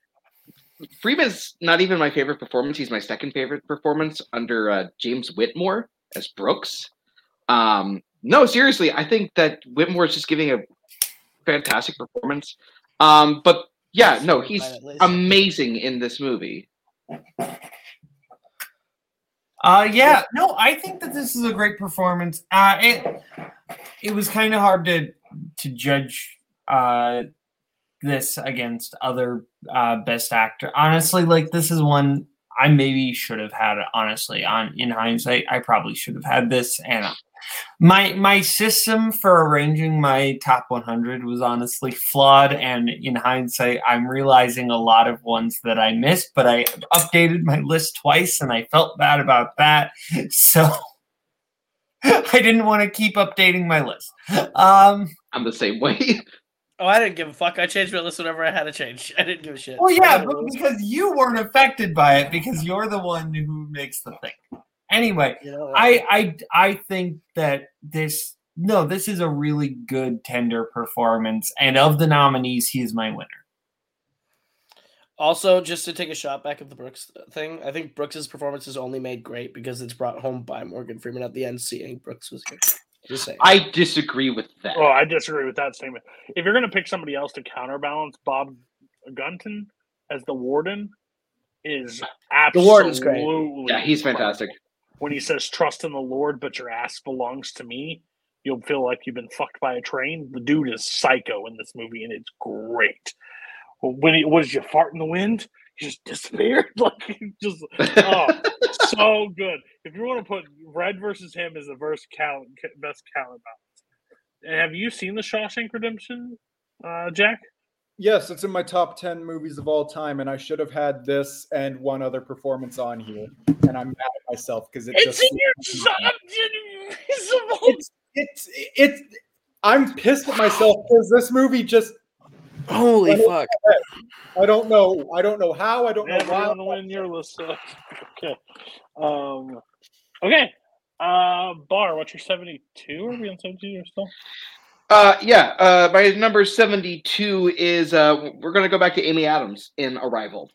Freeman's not even my favorite performance. He's my second favorite performance under uh, James Whitmore as Brooks. Um, no, seriously, I think that Whitmore is just giving a fantastic performance. Um, but yeah, no, he's amazing in this movie. Uh, yeah, no, I think that this is a great performance. Uh, it it was kind of hard to to judge uh this against other uh best actor. Honestly, like this is one I maybe should have had. Honestly, on in hindsight, I probably should have had this. And my my system for arranging my top 100 was honestly flawed. And in hindsight, I'm realizing a lot of ones that I missed. But I updated my list twice, and I felt bad about that. So. I didn't want to keep updating my list. Um, I'm the same way. Oh, I didn't give a fuck. I changed my list whenever I had to change. I didn't give a shit. Well, yeah, but because you weren't affected by it, because you're the one who makes the thing. Anyway, You know, I I I think that this no, this is a really good tender performance, and of the nominees, he is my winner. Also, just to take a shot back at the Brooks thing, I think Brooks's performance is only made great because it's brought home by Morgan Freeman at the end, seeing Brooks was here. Just saying. I disagree with that. Oh, I disagree with that statement. If you're going to pick somebody else to counterbalance Bob Gunton as the warden, is The absolutely warden's great. Yeah, he's fantastic. When he says "Trust in the Lord, but your ass belongs to me," you'll feel like you've been fucked by a train. The dude is psycho in this movie, and it's great. When he what did you fart in the wind? He just disappeared. Like just oh, so good. If you want to put Red versus him as the verse count best counterbalance. Have you seen the Shawshank Redemption, uh, Jack? Yes, it's in my top 10 movies of all time, and I should have had this and one other performance on here. And I'm mad at myself because it It's just. in your top It's, it's, it's, I'm pissed at myself because this movie just. Holy went over fuck. I don't know. I don't know how. I don't know Never why. on the win your list. so- okay. Um, okay. Uh, Bar, what's your 72? Are we on 72 or still? Uh, yeah. Uh, my number seventy-two is uh, we're gonna go back to Amy Adams in Arrival.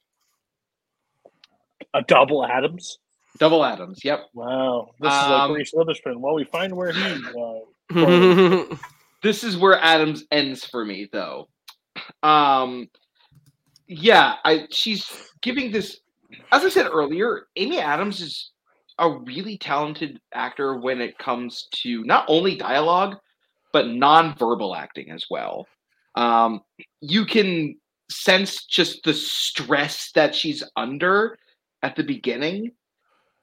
A double Adams? Double Adams. Yep. Wow. This is Um, like Reese Witherspoon. Well, we find where he. Uh, this is where Adams ends for me, though. Um, yeah, I she's giving this. As I said earlier, Amy Adams is a really talented actor when it comes to not only dialogue but non-verbal acting as well. Um, you can sense just the stress that she's under at the beginning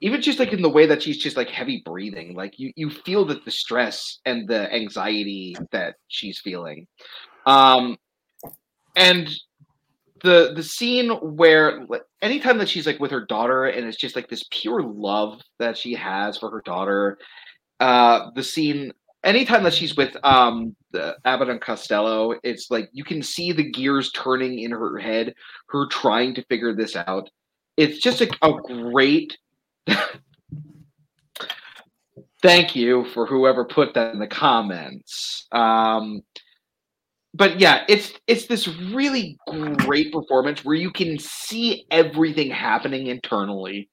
even just like in the way that she's just like heavy breathing like you you feel that the stress and the anxiety that she's feeling um and the the scene where anytime that she's like with her daughter and it's just like this pure love that she has for her daughter uh the scene anytime that she's with um the abbott and costello it's like you can see the gears turning in her head her trying to figure this out. It's just a, a great thank you for whoever put that in the comments. Um but yeah it's it's this really great performance where you can see everything happening internally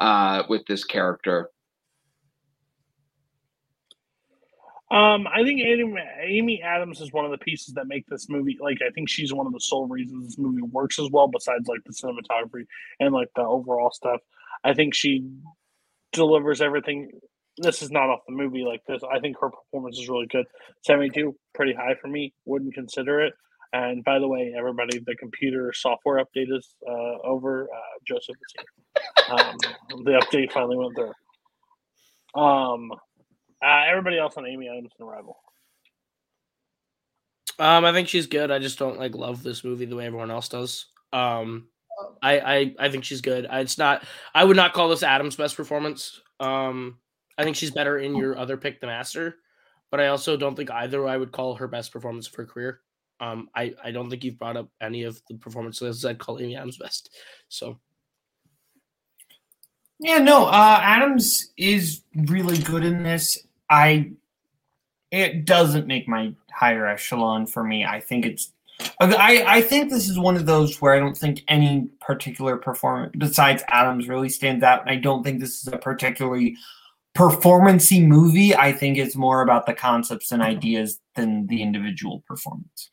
uh with this character Um, I think Amy, Adams is one of the pieces that make this movie like I think she's one of the sole reasons this movie works as well, besides like the cinematography and like the overall stuff. I think she delivers everything. This is not off the movie like this. I think her performance is really good. Seventy two, pretty high for me. Wouldn't consider it. And by the way, everybody, the computer software update is uh, over. Uh, Joseph is here. Um, the update finally went through. Um, uh, everybody else on Amy Adams and Arrival. Um, I think she's good. I just don't like love this movie the way everyone else does. Um, I I, I think she's good. I, it's not. I would not call this Adam's best performance. Um, I think she's better in your other pick, The Master, but I also don't think either I would call her best performance of her career. Um, I I don't think you've brought up any of the performances I'd call Amy Adams best. So Yeah, no, uh, Adams is really good in this. I it doesn't make my higher echelon for me. I think it's I, I think this is one of those where I don't think any particular performance besides Adams really stands out. And I don't think this is a particularly performancey movie. I think it's more about the concepts and ideas than the individual performance.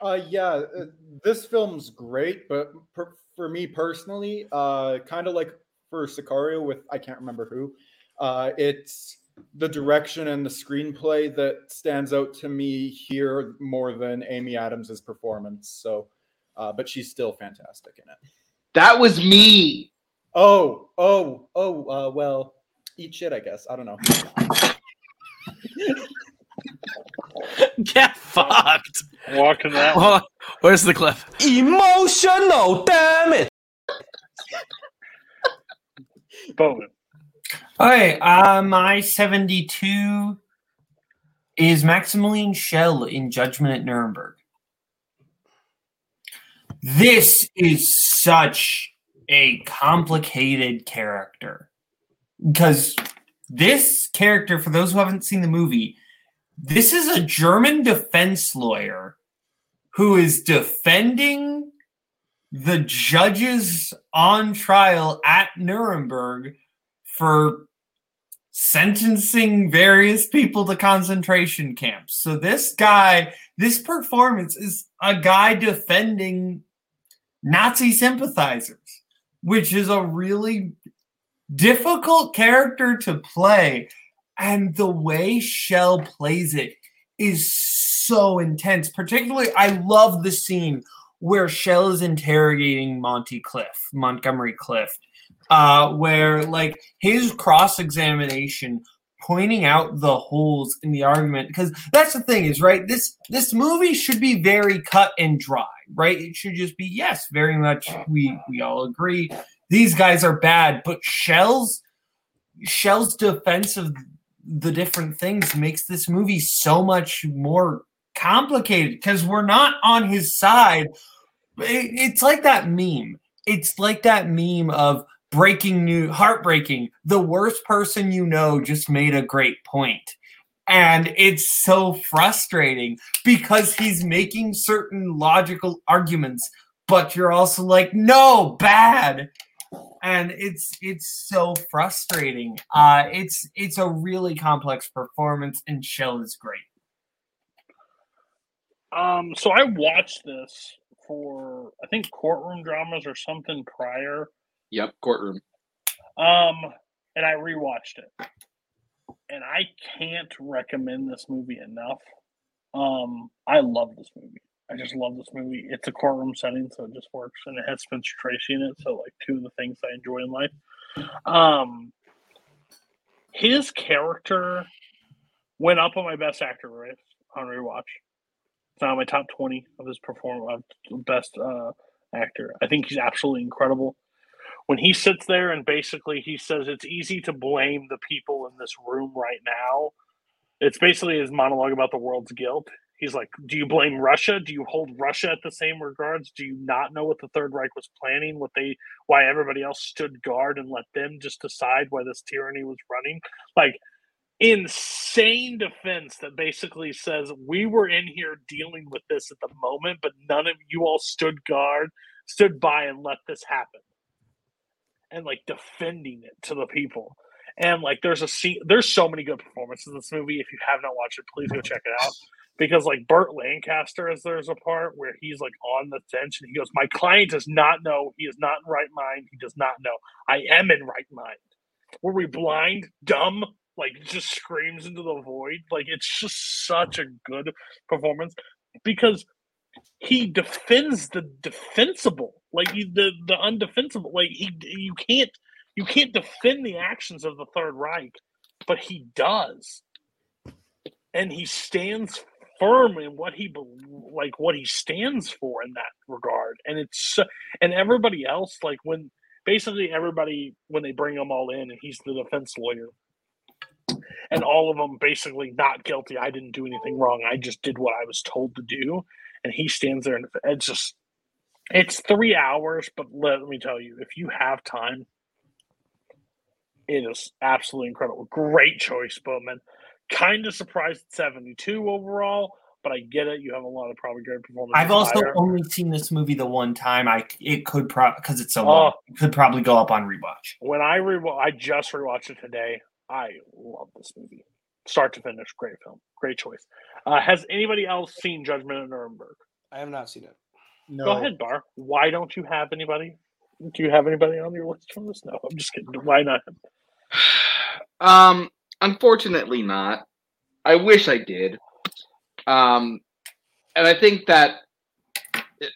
Uh, yeah, uh, this film's great, but per, for me personally, uh, kind of like for Sicario with I can't remember who, uh, it's the direction and the screenplay that stands out to me here more than Amy Adams's performance. So, uh, but she's still fantastic in it. that was me Oh, oh, oh. Uh, well, eat shit. I guess I don't know. get fucked. Walking that. Oh, where's the clip? Emotional, damn it! Bowman. All right, uh, my 72 is Maximilian Schell in Judgment at Nuremberg. This is such a complicated character because this character, for those who haven't seen the movie, this is a German defense lawyer who is defending the judges on trial at Nuremberg for sentencing various people to concentration camps. So this guy, this performance is a guy defending Nazi sympathizers, which is a really difficult character to play. And the way Schell plays it is so intense. Particularly, I love the scene where Schell is interrogating Monty Clift, Montgomery Clift, uh, where like his cross examination pointing out the holes in the argument because that's the thing is right this this movie should be very cut and dry right? It should just be yes very much we we all agree these guys are bad but Schell's Schell's defense of the different things makes this movie so much more complicated because we're not on his side. It, it's like that meme. It's like that meme of breaking news, heartbreaking. The worst person you know just made a great point. And it's so frustrating because he's making certain logical arguments, but you're also like, no, bad. And it's it's so frustrating. Uh it's it's a really complex performance and Schell is great. Um, so I watched this for I think courtroom dramas or something prior. Yep, courtroom. Um, and I rewatched it, and I can't recommend this movie enough. Um, I love this movie. I just love this movie. It's a courtroom setting, so it just works, and it has Spencer Tracy in it. So, like, two of the things I enjoy in life. Um, his character went up on my best actor list on rewatch. It's now my top twenty of his performance, best uh, actor. I think he's absolutely incredible when he sits there and basically he says it's easy to blame the people in this room right now. It's basically his monologue about the world's guilt. He's like, Do you blame Russia? Do you hold Russia at the same regards? Do you not know what the Third Reich was planning? What they why everybody else stood guard and let them just decide why this tyranny was running? Like insane defense that basically says we were in here dealing with this at the moment, but none of you all stood guard, stood by and let this happen and like defending it to the people. And like there's a scene there's so many good performances in this movie. If you have not watched it, please go check it out. Because like Burt Lancaster is there's a part where he's like on the bench and he goes, My client does not know he is not in right mind. He does not know. I am in right mind. Were we blind, dumb? Like just screams into the void. Like it's just such a good performance because he defends the defensible, like the the undefensible. Like he, you can't you can't defend the actions of the Third Reich, but he does, and he stands firm in what he like what he stands for in that regard. And it's and everybody else like when basically everybody when they bring him all in and he's the defense lawyer and all of them basically not guilty i didn't do anything wrong i just did what i was told to do and he stands there and it's just it's three hours but let me tell you if you have time it is absolutely incredible great choice bowman kind of surprised at 72 overall but i get it you have a lot of probably great performances I've also higher. only seen this movie the one time. I it could probably because it's so long. It could probably go up on rewatch. when i re i just rewatched it today i love this movie start to finish great film great choice uh, has anybody else seen judgment at nuremberg I have not seen it. Go ahead, Bar. Why don't you have anybody? Do you have anybody on your list from this? No, I'm just kidding. Why not? Um, unfortunately, not. I wish I did. Um, and I think that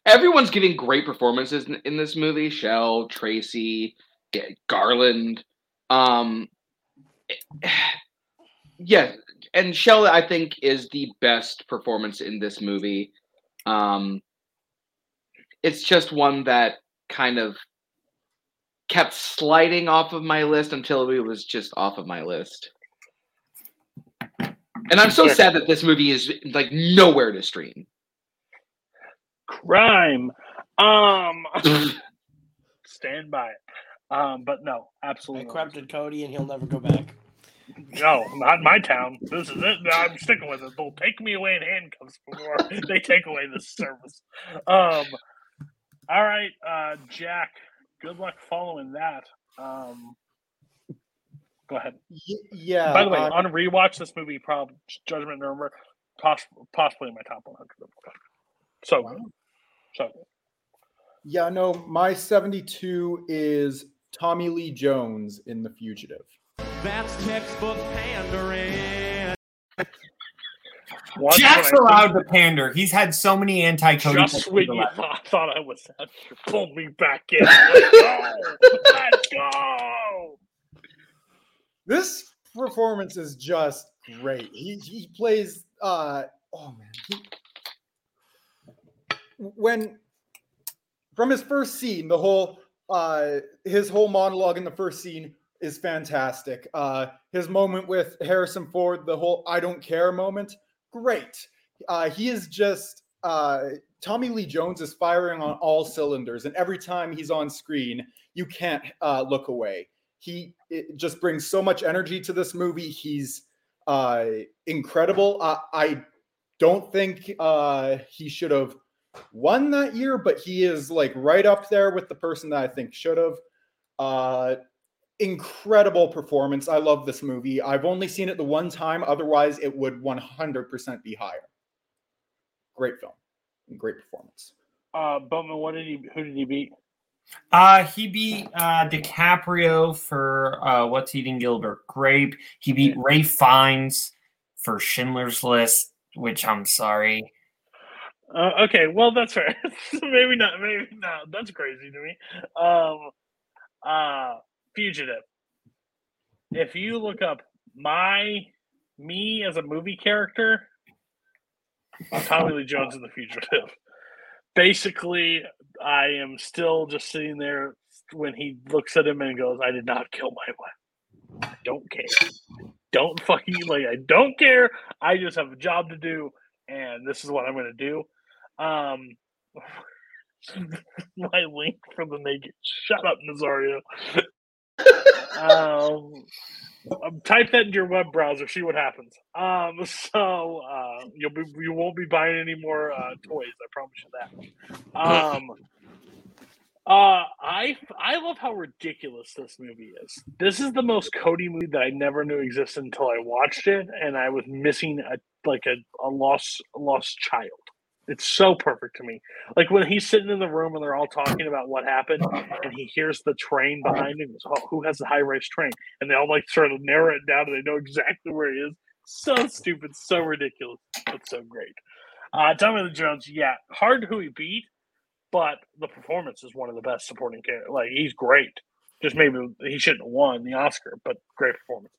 everyone's giving great performances in, in this movie. Schell, Tracy, Garland. Um, yeah, and Schell, I think, is the best performance in this movie. Um, it's just one that kind of kept sliding off of my list until it was just off of my list. And I'm so sad that this movie is like nowhere to stream. Crime. Um, stand by it. Um, but no, absolutely. I corrupted Cody, and he'll never go back. No, not in my town. This is it. I'm sticking with it. They'll take me away in handcuffs before they take away this service. Um, all right, uh, Jack. Good luck following that. Um, Go ahead. Y- yeah. By the way, uh, on rewatch, this movie, probably Judgment Number, poss- possibly in my top 100. So, so yeah, no, my 72 is Tommy Lee Jones in The Fugitive. That's textbook pandering. Watch Jack's allowed to pander. He's had so many anti-Cody. Just when you thought, thought I was out, you pulled me back in. Let's go! Let's go! This performance is just great. He he plays uh oh man. He, when from his first scene, the whole uh his whole monologue in the first scene is fantastic. Uh his moment with Harrison Ford, the whole I don't care moment, great. Uh he is just uh Tommy Lee Jones is firing on all cylinders, and every time he's on screen, you can't uh, look away. He just brings so much energy to this movie. He's uh, incredible. Uh, I don't think uh, he should have won that year, but he is like right up there with the person that I think should have. Uh, incredible performance. I love this movie. I've only seen it the one time. Otherwise, it would 100% be higher. Great film. Great performance. Uh, Bowman, what did he? Who did he beat? Uh, he beat uh, DiCaprio for uh, What's Eating Gilbert Grape. He beat Ralph Fiennes for Schindler's List, which I'm sorry. Uh, okay, well that's fair. maybe not. Maybe not. That's crazy to me. Um, uh, Fugitive. If you look up my me as a movie character, I'm Tommy Lee Jones in The Fugitive. Basically, I am still just sitting there when he looks at him and goes, "I did not kill my wife. I don't care. Don't fucking like. I don't care. I just have a job to do, and this is what I'm going to do." Um, my link for the naked. Shut up, Nazario. Um, um, type that into your web browser. See what happens. Um, so uh, you'll be you won't be buying any more uh, toys. I promise you that. Um, uh, I I love how ridiculous this movie is. This is the most Cody movie that I never knew existed until I watched it, and I was missing a like a, a lost lost child. It's so perfect to me. Like when he's sitting in the room and they're all talking about what happened, and he hears the train behind him. Goes, oh, who has the high race train? And they all like sort of narrow it down, and they know exactly where he is. So stupid, so ridiculous, but so great. Uh, Tommy Lee Jones, yeah, hard who he beat, but the performance is one of the best supporting characters. Like he's great. Just maybe he shouldn't have won the Oscar, but great performance.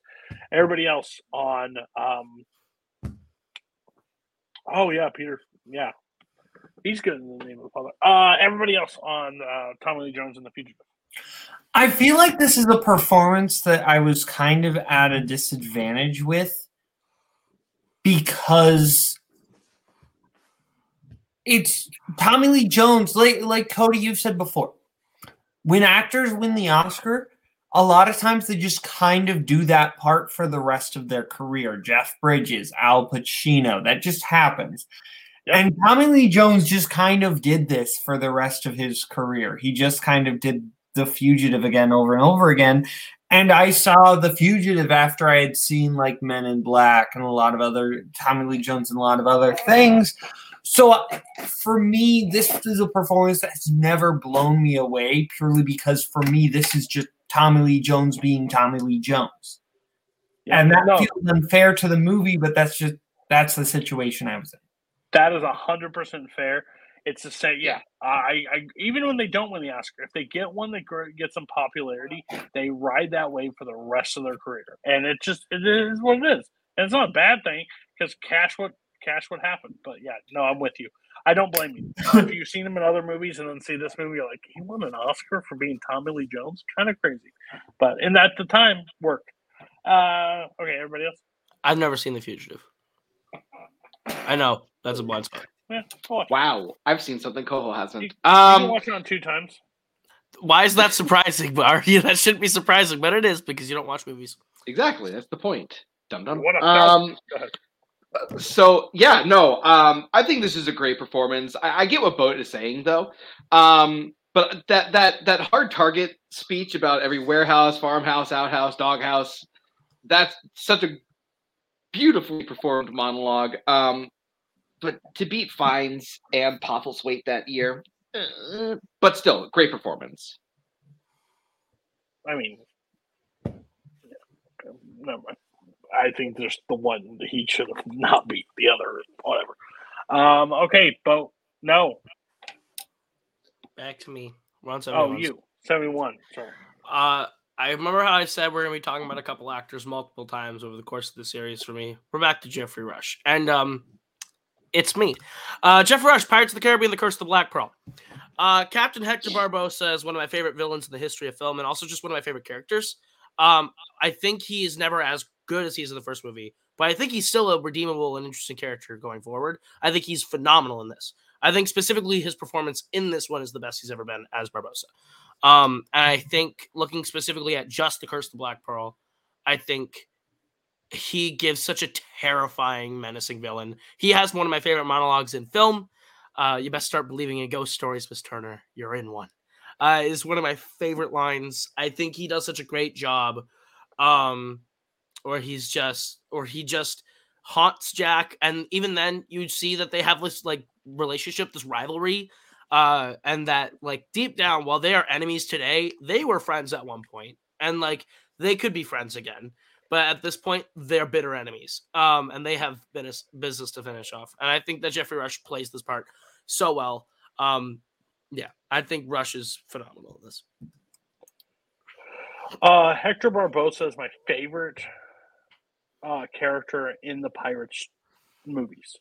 Everybody else on, um, oh yeah, Peter, yeah, he's good in the name of the father. Uh, everybody else on uh, Tommy Lee Jones in the future. I feel like this is a performance that I was kind of at a disadvantage with because it's Tommy Lee Jones, like like Cody, you've said before. When actors win the Oscar, a lot of times they just kind of do that part for the rest of their career. Jeff Bridges, Al Pacino, that just happens. And Tommy Lee Jones just kind of did this for the rest of his career. He just kind of did The Fugitive again over and over again. And I saw The Fugitive after I had seen like Men in Black and a lot of other Tommy Lee Jones and a lot of other things. So uh, for me, this is a performance that has never blown me away purely because for me, this is just Tommy Lee Jones being Tommy Lee Jones. and that no. feels unfair to the movie, but that's just that's the situation I was in. That is hundred percent fair. It's the same. Yeah, I, I even when they don't win the Oscar, if they get one that gr- gets some popularity, they ride that wave for the rest of their career, and it just it is what it is, and it's not a bad thing because cash what cash what happened. But yeah, no, I'm with you. I don't blame you. if you've seen him in other movies and then see this movie, you're like, he won an Oscar for being Tommy Lee Jones, kind of crazy. But in that the time worked. Uh, okay, everybody else. I've never seen The Fugitive. I know that's a blind spot. Yeah. Wow, I've seen something Koho hasn't. You can Um, watch it on two times. Why is that surprising? Bar? Yeah, that shouldn't be surprising, but it is because you don't watch movies. exactly, that's the point. Dum dum. What up, Um, so yeah, no, um, I think this is a great performance. I, I get what Boat is saying though, um, but that that that hard target speech about every warehouse, farmhouse, outhouse, doghouse, that's such a beautifully performed monologue. Um, but to beat Fiennes and Postlethwaite that year, uh, but still, great performance. I mean, yeah, never mind. I think there's the one that he should have not beat the other, whatever. Um, okay, Bo, no. Back to me. We're Oh, 71. you. 71. Sorry. Uh, I remember how I said we're gonna be talking about a couple actors multiple times over the course of the series. For me, we're back to Geoffrey Rush, and um, it's me, uh, Geoffrey Rush, Pirates of the Caribbean: The Curse of the Black Pearl. Uh, Captain Hector Barbossa is one of my favorite villains in the history of film, and also just one of my favorite characters. Um, I think he is never as good as he is in the first movie, but I think he's still a redeemable and interesting character going forward. I think he's phenomenal in this. I think specifically his performance in this one is the best he's ever been as Barbossa. Um, and I think looking specifically at just the Curse of the Black Pearl, I think he gives such a terrifying, menacing villain. He has one of my favorite monologues in film. Uh, you best start believing in ghost stories, Miss Turner. You're in one. Uh, is one of my favorite lines. I think he does such a great job. Um, or he's just, or he just haunts Jack, and even then, you see that they have this like relationship, this rivalry, uh, and that like deep down, while they are enemies today, they were friends at one point, and like they could be friends again. But at this point, they're bitter enemies, um, and they have business business to finish off. And I think that Geoffrey Rush plays this part so well. Um, yeah, I think Rush is phenomenal in this. Uh, Hector Barbossa is my favorite uh, character in the Pirates movies.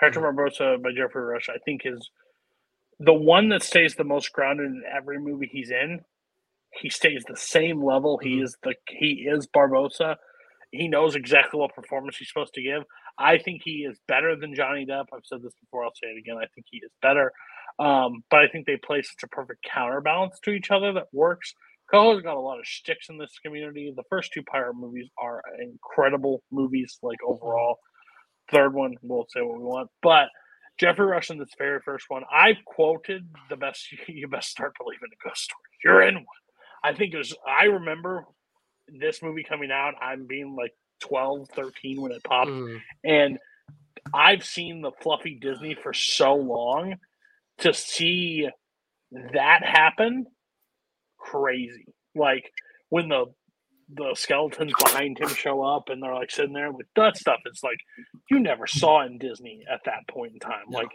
Hector Barbossa by Geoffrey Rush, I think, is the one that stays the most grounded in every movie he's in. He stays the same level. He is the he is Barbossa. He knows exactly what performance he's supposed to give. I think he is better than Johnny Depp. I've said this before. I'll say it again. I think he is better. Um, but I think they play such a perfect counterbalance to each other that works. Coho's got a lot of sticks in this community. The first two pirate movies are incredible movies, like overall. Third one, we'll say what we want. But Geoffrey Rush in this very first one, I quoted the best you best start believing a ghost story. You're in one. I think it was I remember this movie coming out, I'm being like 12, 13 when it popped. Hmm. And I've seen the fluffy Disney for so long to see that happen crazy. Like when the the skeletons behind him show up and they're like sitting there with that stuff. It's like you never saw in Disney at that point in time. Like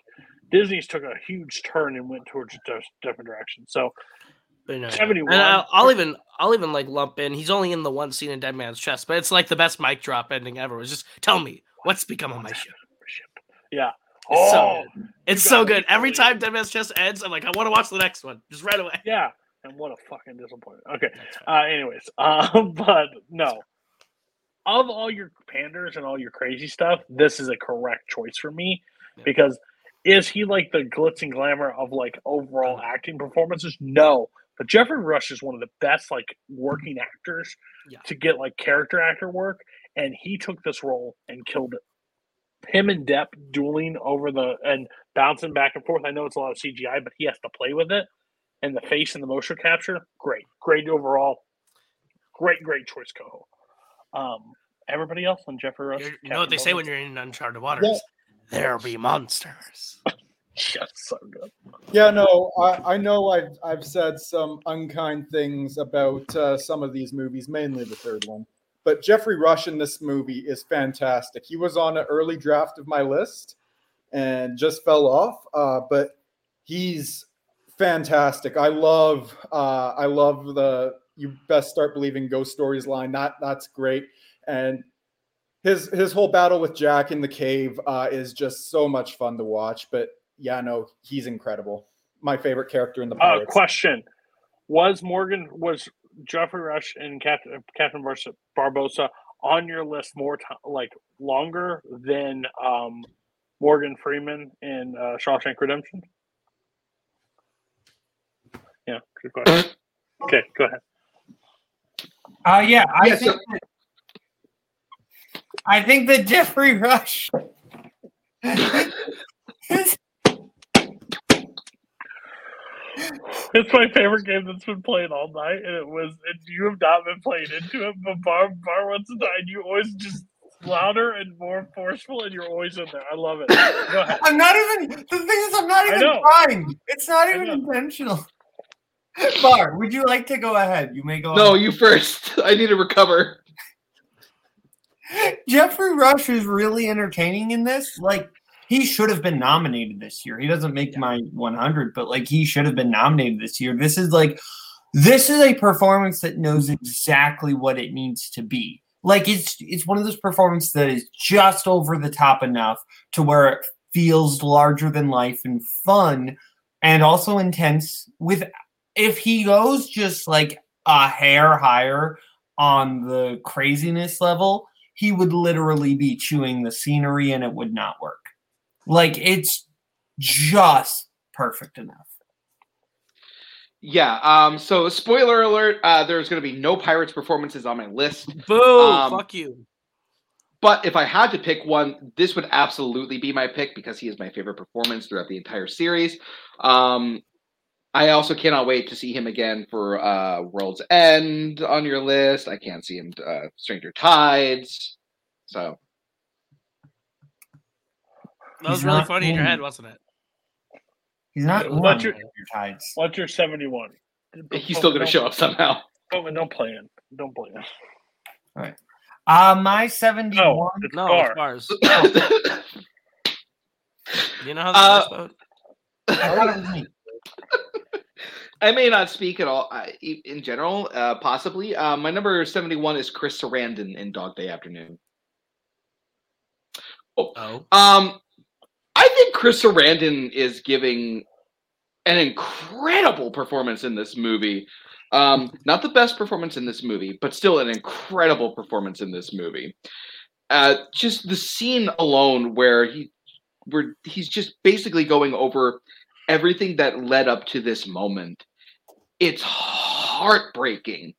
Disney's took a huge turn and went towards a different direction. So No, yeah. 71. And I'll, I'll even I'll even like lump in. He's only in the one scene in Dead Man's Chest, but it's like the best mic drop ending ever. It's just tell me what's become of my ship. yeah. It's so Oh, good. It's so good. Every time Dead Man's Chest ends, I'm like, I want to watch the next one just right away. Yeah. And what a fucking disappointment. Okay. Uh, anyways, um, but no. Of all your panders and all your crazy stuff, this is a correct choice for me because is he like the glitz and glamour of like overall acting performances? No. But Geoffrey Rush is one of the best like working actors to get like character actor work, and he took this role and killed it. Him and Depp dueling over the and bouncing back and forth. I know it's a lot of CGI, but he has to play with it. And the face and the motion capture, great, great overall, great, great choice, Coho. Um, everybody else on Geoffrey Rush. You know what they say when you're in uncharted waters? There'll be monsters. So good. Yeah, no, I, I know I've I've said some unkind things about uh, some of these movies, mainly the third one. But Geoffrey Rush in this movie is fantastic. He was on an early draft of my list and just fell off. Uh, but he's fantastic. I love uh, I love the you best start believing ghost stories line. That that's great. And his his whole battle with Jack in the cave uh, is just so much fun to watch. But yeah, no, he's incredible. My favorite character in the Uh, question: Was Morgan was Geoffrey Rush and Captain Captain Barbossa, Barbossa on your list more time, like longer than um, Morgan Freeman in uh, Shawshank Redemption? Yeah, good question. okay, go ahead. Uh, yeah, I Yeah, think so- that, I think that Geoffrey Rush. It's my favorite game that's been played all night, and it was. And you have not been playing into it, but Bar Bar once a time, you always just louder and more forceful, and you're always in there. I love it. I'm not even. The thing is, I'm not even know. trying. It's not even intentional. Bar, would you like to go ahead? You may go. No, ahead. you first. I need to recover. Geoffrey Rush is really entertaining in this. Like he should have been nominated this year. He doesn't make my 100, but like he should have been nominated this year. This is like this is a performance that knows mm-hmm. exactly what it needs to be. Like it's it's one of those performances that is just over the top enough to where it feels larger than life and fun and also intense with if he goes just like a hair higher on the craziness level, he would literally be chewing the scenery and it would not work. Like it's just perfect enough. Yeah. Um. So, spoiler alert: uh, there's going to be no Pirates performances on my list. Boo! Um, fuck you. But if I had to pick one, this would absolutely be my pick because he is my favorite performance throughout the entire series. Um, I also cannot wait to see him again for uh, World's End on your list. I can't see him uh, Stranger Tides. So That was really funny in your head, wasn't it? He's not What's your- your tides. What's your 71? he's still going to show up somehow. Don't, don't play it. Don't play it. All right. Uh my 71. No, it's No, Bar. it's bars. you know how Uh, this vote? I thought it was me. I may not speak at all uh, i- in general, uh, possibly. Uh, my number 71 is Chris Sarandon in Dog Day Afternoon. Oh. Um, I think Chris Sarandon is giving an incredible performance in this movie. Um, not the best performance in this movie, but still an incredible performance in this movie. Uh, just the scene alone where he, where he's just basically going over everything that led up to this moment. It's heartbreaking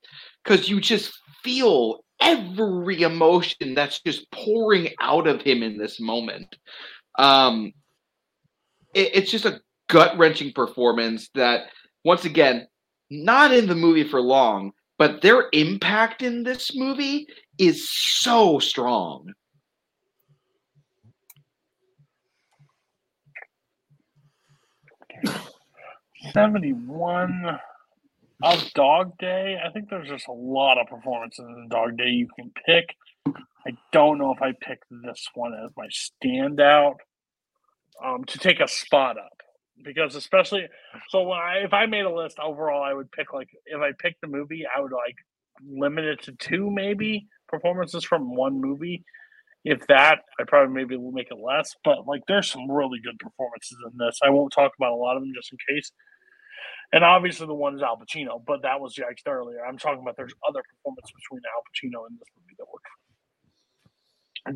because you just feel every emotion that's just pouring out of him in this moment. Um, it- it's just a gut wrenching performance that, once again, not in the movie for long, but their impact in this movie is so strong. 71 of Dog Day. I think there's just a lot of performances in Dog Day you can pick. I don't know if I pick this one as my standout um, to take a spot up because especially so when I if I made a list overall, I would pick like if I picked the movie, I would like limit it to two maybe performances from one movie. If that, I probably maybe will make it less. But like, there's some really good performances in this. I won't talk about a lot of them just in case. And obviously, the one is Al Pacino, but that was jacked earlier. I'm talking about there's other performance between Al Pacino and this movie that worked.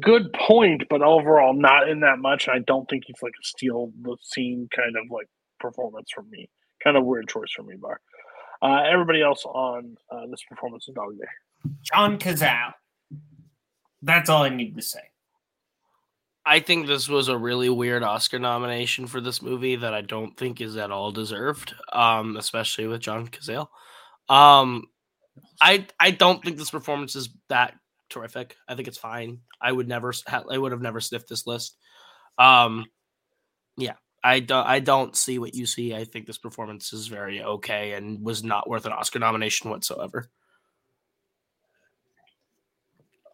Good point, but overall, not in that much. I don't think he's like a steal the scene kind of like performance from me. Kind of weird choice for me, Bar. Uh, everybody else on uh, this performance is Dog Day. John Cazale. That's all I need to say. I think this was a really weird Oscar nomination for this movie that I don't think is at all deserved, um, especially with John Cazale. Um, I I don't think this performance is that terrific. I think it's fine. I would never I would have never sniffed this list. Um, yeah, I don't I don't see what you see. I think this performance is very okay and was not worth an Oscar nomination whatsoever.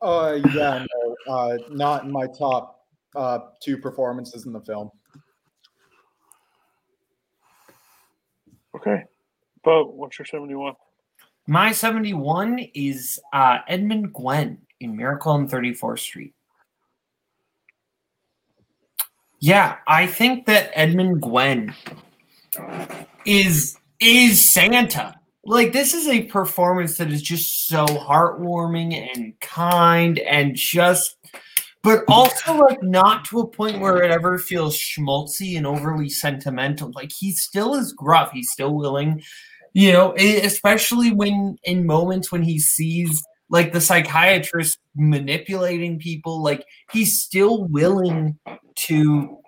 Uh, yeah, no, uh, not in my top uh, two performances in the film. Okay. But what's your 71? My 71 is uh, Edmund Gwenn in Miracle on 34th Street. Yeah, I think that Edmund Gwenn is is Santa. Like this is a performance that is just so heartwarming and kind and just but also like not to a point where it ever feels schmaltzy and overly sentimental. Like he still is gruff. He's still willing, you know, especially when in moments when he sees like the psychiatrist manipulating people, like he's still willing to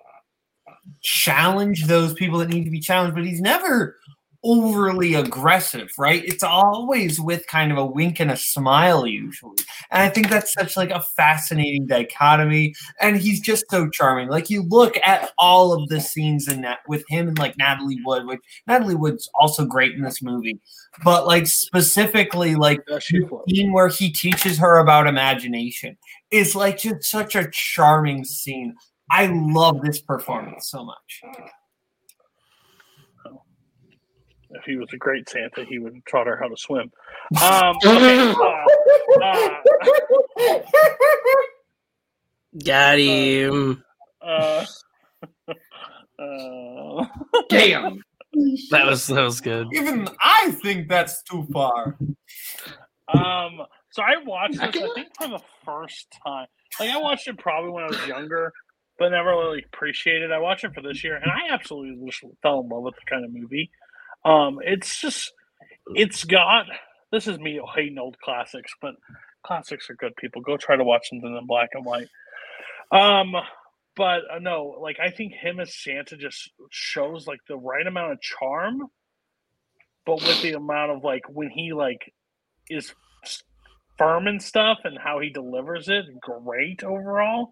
challenge those people that need to be challenged, but he's never overly aggressive, right? It's always with kind of a wink and a smile usually. And I think that's such like a fascinating dichotomy. And he's just so charming. Like you look at all of the scenes in that with him and like Natalie Wood, which Natalie Wood's also great in this movie. But like specifically like the scene where he teaches her about imagination is like just such a charming scene. I love this performance so much. If he was a great Santa, he would taught her how to swim. Um, okay, uh, uh, Got him. uh, uh, Damn. That was that was good. Even I think that's too far. Um, so I watched this, I think, for the first time. Like I watched it probably when I was younger, but never really appreciated. I watched it for this year, and I absolutely just fell in love with the kind of movie. Um, it's just, it's got. This is me hating old classics, but classics are good. People go try to watch something in black and white. Um, but uh, no, like I think him as Santa just shows like the right amount of charm, but with the amount of like when he like is firm and stuff and how he delivers it, great overall.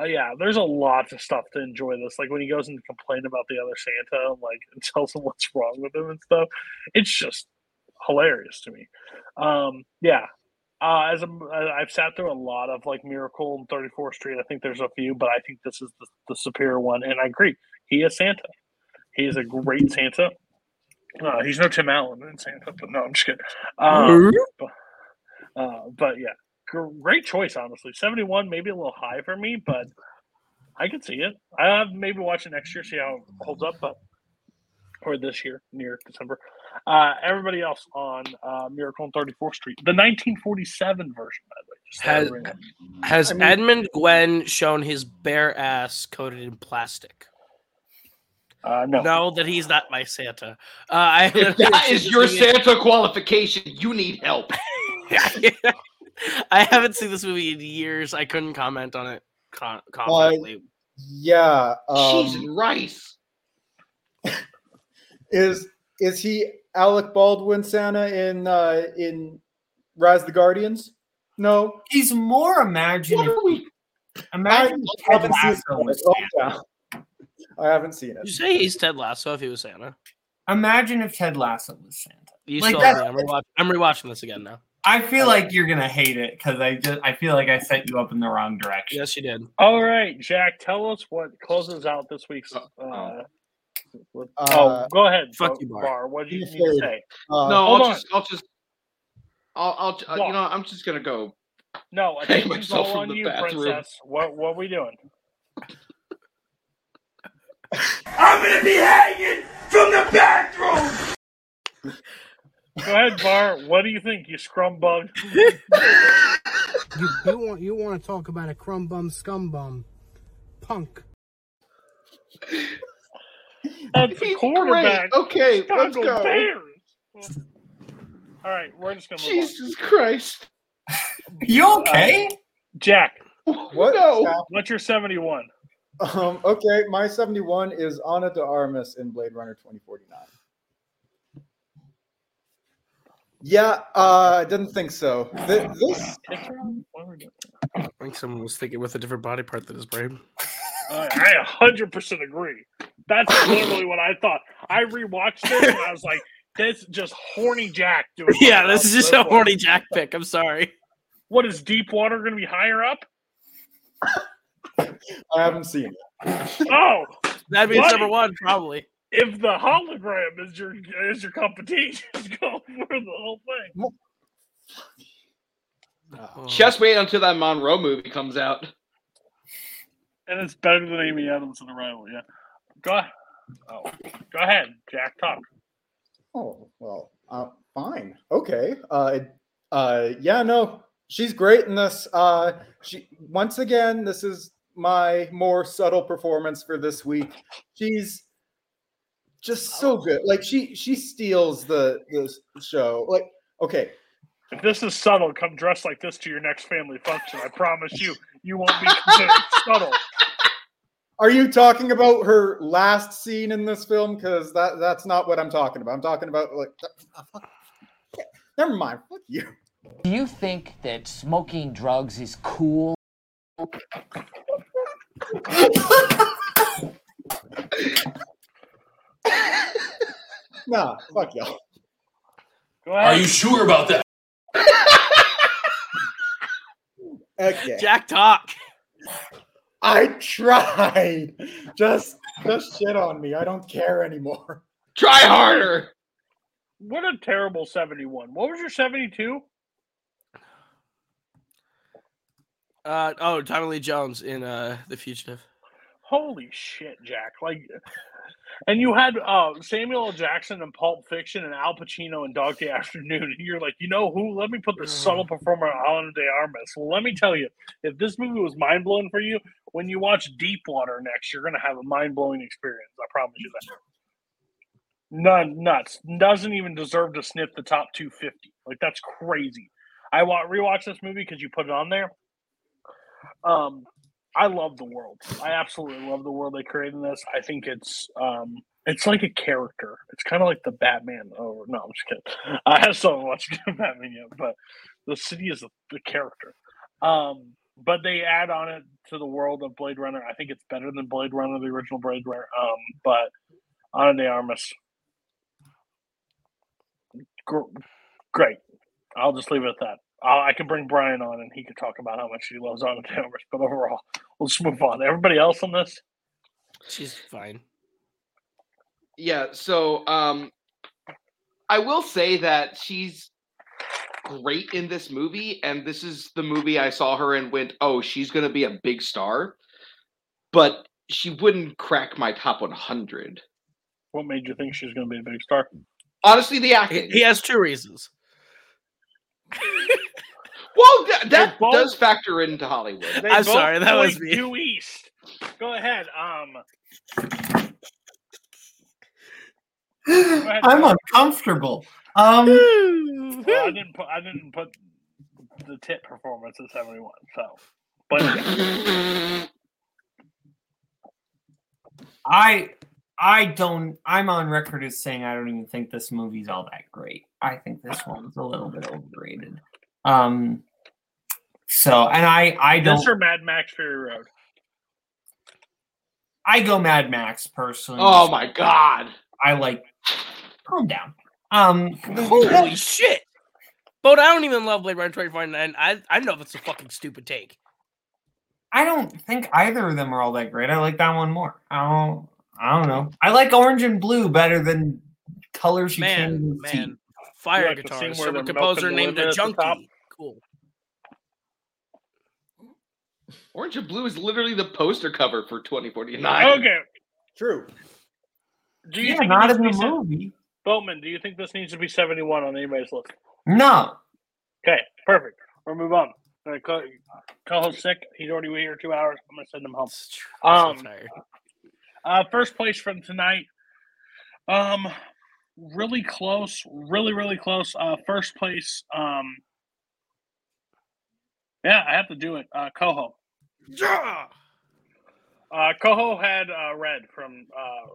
Uh, yeah, there's a lot of stuff to enjoy this. Like when he goes and complain about the other Santa, and, like and tells him what's wrong with him and stuff. It's just hilarious to me. Um, yeah, uh, as a, I've sat through a lot of like Miracle and 34th Street. I think there's a few, but I think this is the, the superior one. And I agree, he is Santa. He is a great Santa. Uh, he's no Tim Allen in Santa, but no, I'm just kidding. Um, but, uh, but yeah, great choice, honestly. 71, maybe a little high for me, but I could see it. I have maybe watch it next year, see how it holds up, but or this year near December. Uh, everybody else on uh, Miracle on 34th Street, the 1947 version, by the way. Just Has, throw it in. has I mean- Edmund Gwenn shown his bare ass coated in plastic? Uh, no. No, that he's not my Santa. Uh, I If that is your Santa qualification, you need help. I haven't seen this movie in years. I couldn't comment on it con- confidently. Yeah. Um, Cheese and rice. is is he Alec Baldwin Santa in uh, in Rise of the Guardians? No, he's more imaginative. Imagine I Ted haven't seen Lasso was it. Oh. I haven't seen Did you say he's Ted Lasso if he was Santa? Imagine if Ted Lasso was Santa. You Like still that's- I'm, rewatch- I'm rewatching this again now. I feel like you're gonna hate it because I just I feel like I set you up in the wrong direction. Yes, you did. All right, Jack, tell us what closes out this week's. Uh, Uh, oh, go ahead. fuck Bo- you, Bar. Bar. What do you Be need to say? Uh, no, I'll on. just, I'll just, I'll, I'll uh, you know, I'm just gonna go. No, Hang attention's myself all from on the you, bathroom. princess. What what we doing? I'm gonna be hanging from the bathroom. Go ahead, Bar. What do you think, you scrum bug? You, you want you want to talk about a crumb bum scum bum punk? That's the quarterback. Okay, let's go. Bears. All right, we're just gonna move Jesus Christ. You okay? on. Jack, What? No. what's your seventy-one? Um, okay, my 71 is Ana de Armas in Blade Runner 2049. Yeah, uh, I didn't think so. Th- This, What are we doing? I think someone was thinking with a different body part than his brain. I I 100% agree. That's literally what I thought. I rewatched it and I was like, "This just horny Jack doing." Yeah, this is just a horny Jack pick. I'm sorry. What is Deep Water going to be higher up? I haven't seen it. Oh, That means What? number one, probably. If the hologram is your is your competition, go for the whole thing. Oh. Just wait until that Monroe movie comes out. And it's better than Amy Adams in the rival. Yeah. Go ahead. Oh, go ahead, Jack. Talk. Oh well, uh, fine, okay. Uh, uh, yeah, no, she's great in this. Uh, she once again, this is my more subtle performance for this week. She's just so good. Like she she steals the the show. Like okay, If this is subtle, come dressed like this to your next family function. I promise you, you won't be subtle. Are you talking about her last scene in this film? Because that that's not what I'm talking about. I'm talking about like. ah. Never mind. Fuck you. Do you think that smoking drugs is cool? Nah, fuck y'all. Go ahead. Are you sure about that? Okay. Jack talk. I tried. Just just shit on me. I don't care anymore. Try harder. What a terrible 71. What was your 72? Uh oh, Tommy Lee Jones in uh The Fugitive. Holy shit, Jack. Like and you had uh, Samuel L. Jackson in Pulp Fiction and Al Pacino in Dog Day Afternoon. And you're like, you know who? Let me put the subtle performer Ana de Armas. Well, let me tell you, if this movie was mind blowing for you, when you watch Deep Water next, you're going to have a mind blowing experience. I promise you that. None nuts. Doesn't even deserve to sniff the top 250. Like, that's crazy. I want rewatch this movie because you put it on there. Um, I love the world. I absolutely love the world they created in this. I think it's um it's like a character. It's kind of like the Batman. Oh no, I'm just kidding. I still haven't watched Batman yet, but the city is the, the character. Um, but they add on it to the world of Blade Runner. I think it's better than Blade Runner, the original Blade Runner. Um, but Ana de Armas, gr- great. I'll just leave it at that. I'll, I can bring Brian on and he can talk about how much he loves Ana de Armas. But overall, let's move on. Everybody else on this? She's fine. Yeah, so um I will say that she's great in this movie, and this is the movie I saw her and went, "Oh, she's going to be a big star," but she wouldn't crack my top 100. What made you think she's going to be a big star? Honestly, the He, acting. he has two reasons. well, that, that both- does factor into Hollywood. I'm sorry, that was point me. Due east. Go ahead. Um, ahead, I'm Joe. uncomfortable. Um, well, I didn't put I didn't put the tit performance at seventy one. So, but. I I don't. I'm on record as saying I don't even think this movie's all that great. I think this one's a little bit overrated. Um. So, and I I don't. or Mad Max Fury Road. I go Mad Max personally. Oh my god. I like. Calm down. Um. Holy shit. But I don't even love Blade Runner 2049. I I know that's a fucking stupid take. I don't think either of them are all that great. I like that one more. I don't. I don't know. I like orange and blue better than colors you can't Man, see. man. Fire like the guitarist. scene where a composer named a at the top? junkie. Cool. Orange and Blue is literally the poster cover for 2049. Okay. True. Do you Yeah, think not this in the needs to- movie. Boatman, do you think this needs to be seventy one on anybody's list? No. Okay, perfect. We'll move on. All right, co- co-host sick. He's already here two hours. I'm gonna send him home. Um, so tired. Uh, first place from tonight. Um, really close, really, really close. Uh, first place. Um, yeah, I have to do it. Uh, Coho. Yeah. Uh, Coho had uh, Red from uh,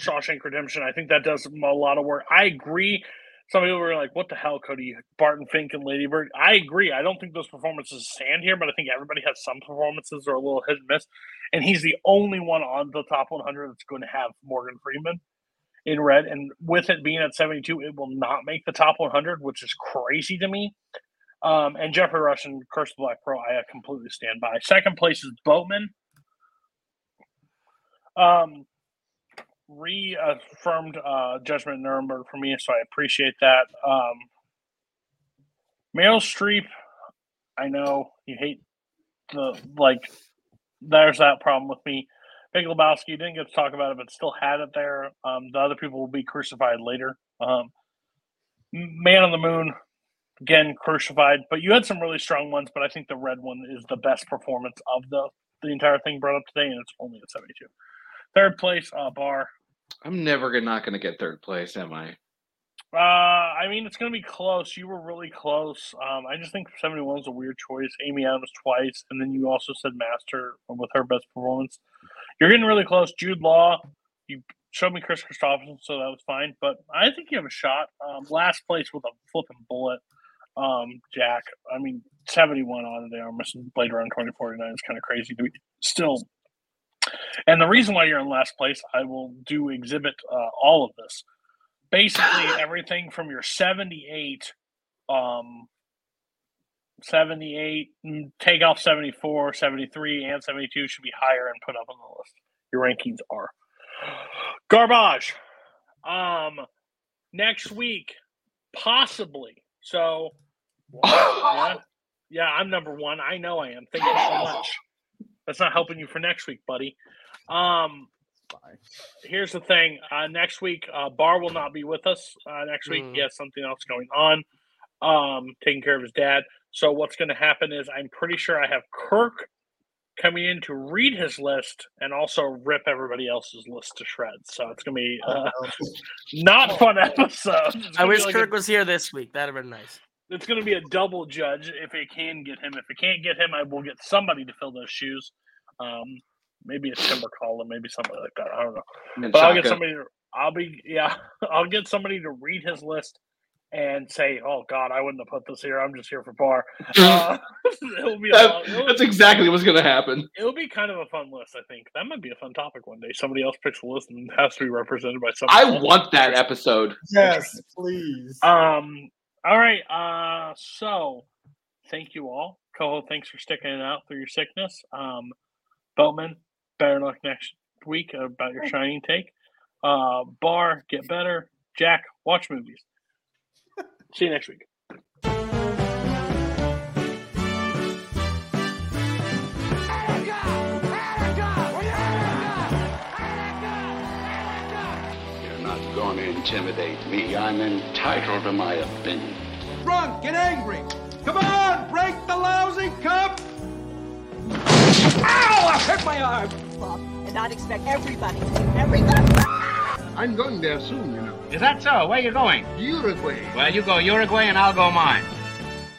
Shawshank Redemption. I think that does a lot of work. I agree. Some people were like, "What the hell, Cody? Barton Fink and Lady Bird." I agree. I don't think those performances stand here, but I think everybody has some performances are a little hit and miss. And he's the only one on the top 100 that's going to have Morgan Freeman in red. And with it being at 72, it will not make the top 100, which is crazy to me. Um, and Geoffrey Rush and Curse of the Black Pearl, I completely stand by. Second place is Boatman. Um, reaffirmed uh, Judgment Nuremberg for me, so I appreciate that. Um, Meryl Streep, I know you hate the like. There's that problem with me. Big Lebowski didn't get to talk about it, but still had it there. Um, the other people will be crucified later. Um, Man on the Moon, again crucified, but you had some really strong ones. But I think the red one is the best performance of the the entire thing brought up today, and it's only at 72. Third place, uh, Bar. I'm never gonna, not going to get third place, am I? Uh, I mean, it's going to be close. You were really close. Um, I just think 71 is a weird choice. Amy Adams twice, and then you also said Master with her best performance. You're getting really close. Jude Law, you showed me Kris Kristofferson, so that was fine. But I think you have a shot. Um, last place with a flipping bullet, um, Jack. I mean, 71 on are missing Blade Runner 2049 is kind of crazy to be still. And the reason why you're in last place, I will do exhibit uh, all of this. Basically, everything from your 78 um 78 mm, take off 74 73 and 72 should be higher and put up on the list your rankings are garbage um next week possibly so yeah, yeah i'm number one. I know i am. Thank you so much. That's not helping you for next week buddy. Um here's the thing. Uh, next week uh, bar will not be with us uh, next week. Mm. he has something else going on um taking care of his dad. So what's going to happen is i'm pretty sure i have kirk coming in to read his list and also rip everybody else's list to shreds. So it's going to be uh, not fun episode. I wish like Kirk a- was here this week. That'd have been nice. It's going to be a double judge if it can get him. If it can't get him, I will get somebody to fill those shoes. Um, maybe a timber collar, maybe somebody like that. I don't know. But I'll get somebody. To, I'll be yeah. I'll get somebody to read his list and say, "Oh God, I wouldn't have put this here. I'm just here for bar." Uh, it'll be That- it'll- that's exactly what's going to happen. It'll be kind of a fun list. I think that might be a fun topic one day. Somebody else picks a list and has to be represented by somebody. I else. want that episode. Yes, please. Um. All right. Uh. So, thank you all. Coho, thanks for sticking it out through your sickness. Um, Boatman, better luck next week about your shining take. Uh, Bar, get better. Jack, watch movies. See you next week. Intimidate me. I'm entitled to my opinion. Drunk and angry. Come on, break the lousy cup. Ow! I hit my arm. and not expect everybody to do everything. I'm going there soon, you know. Is that so? Where you going? Uruguay. Well, you go Uruguay and I'll go mine.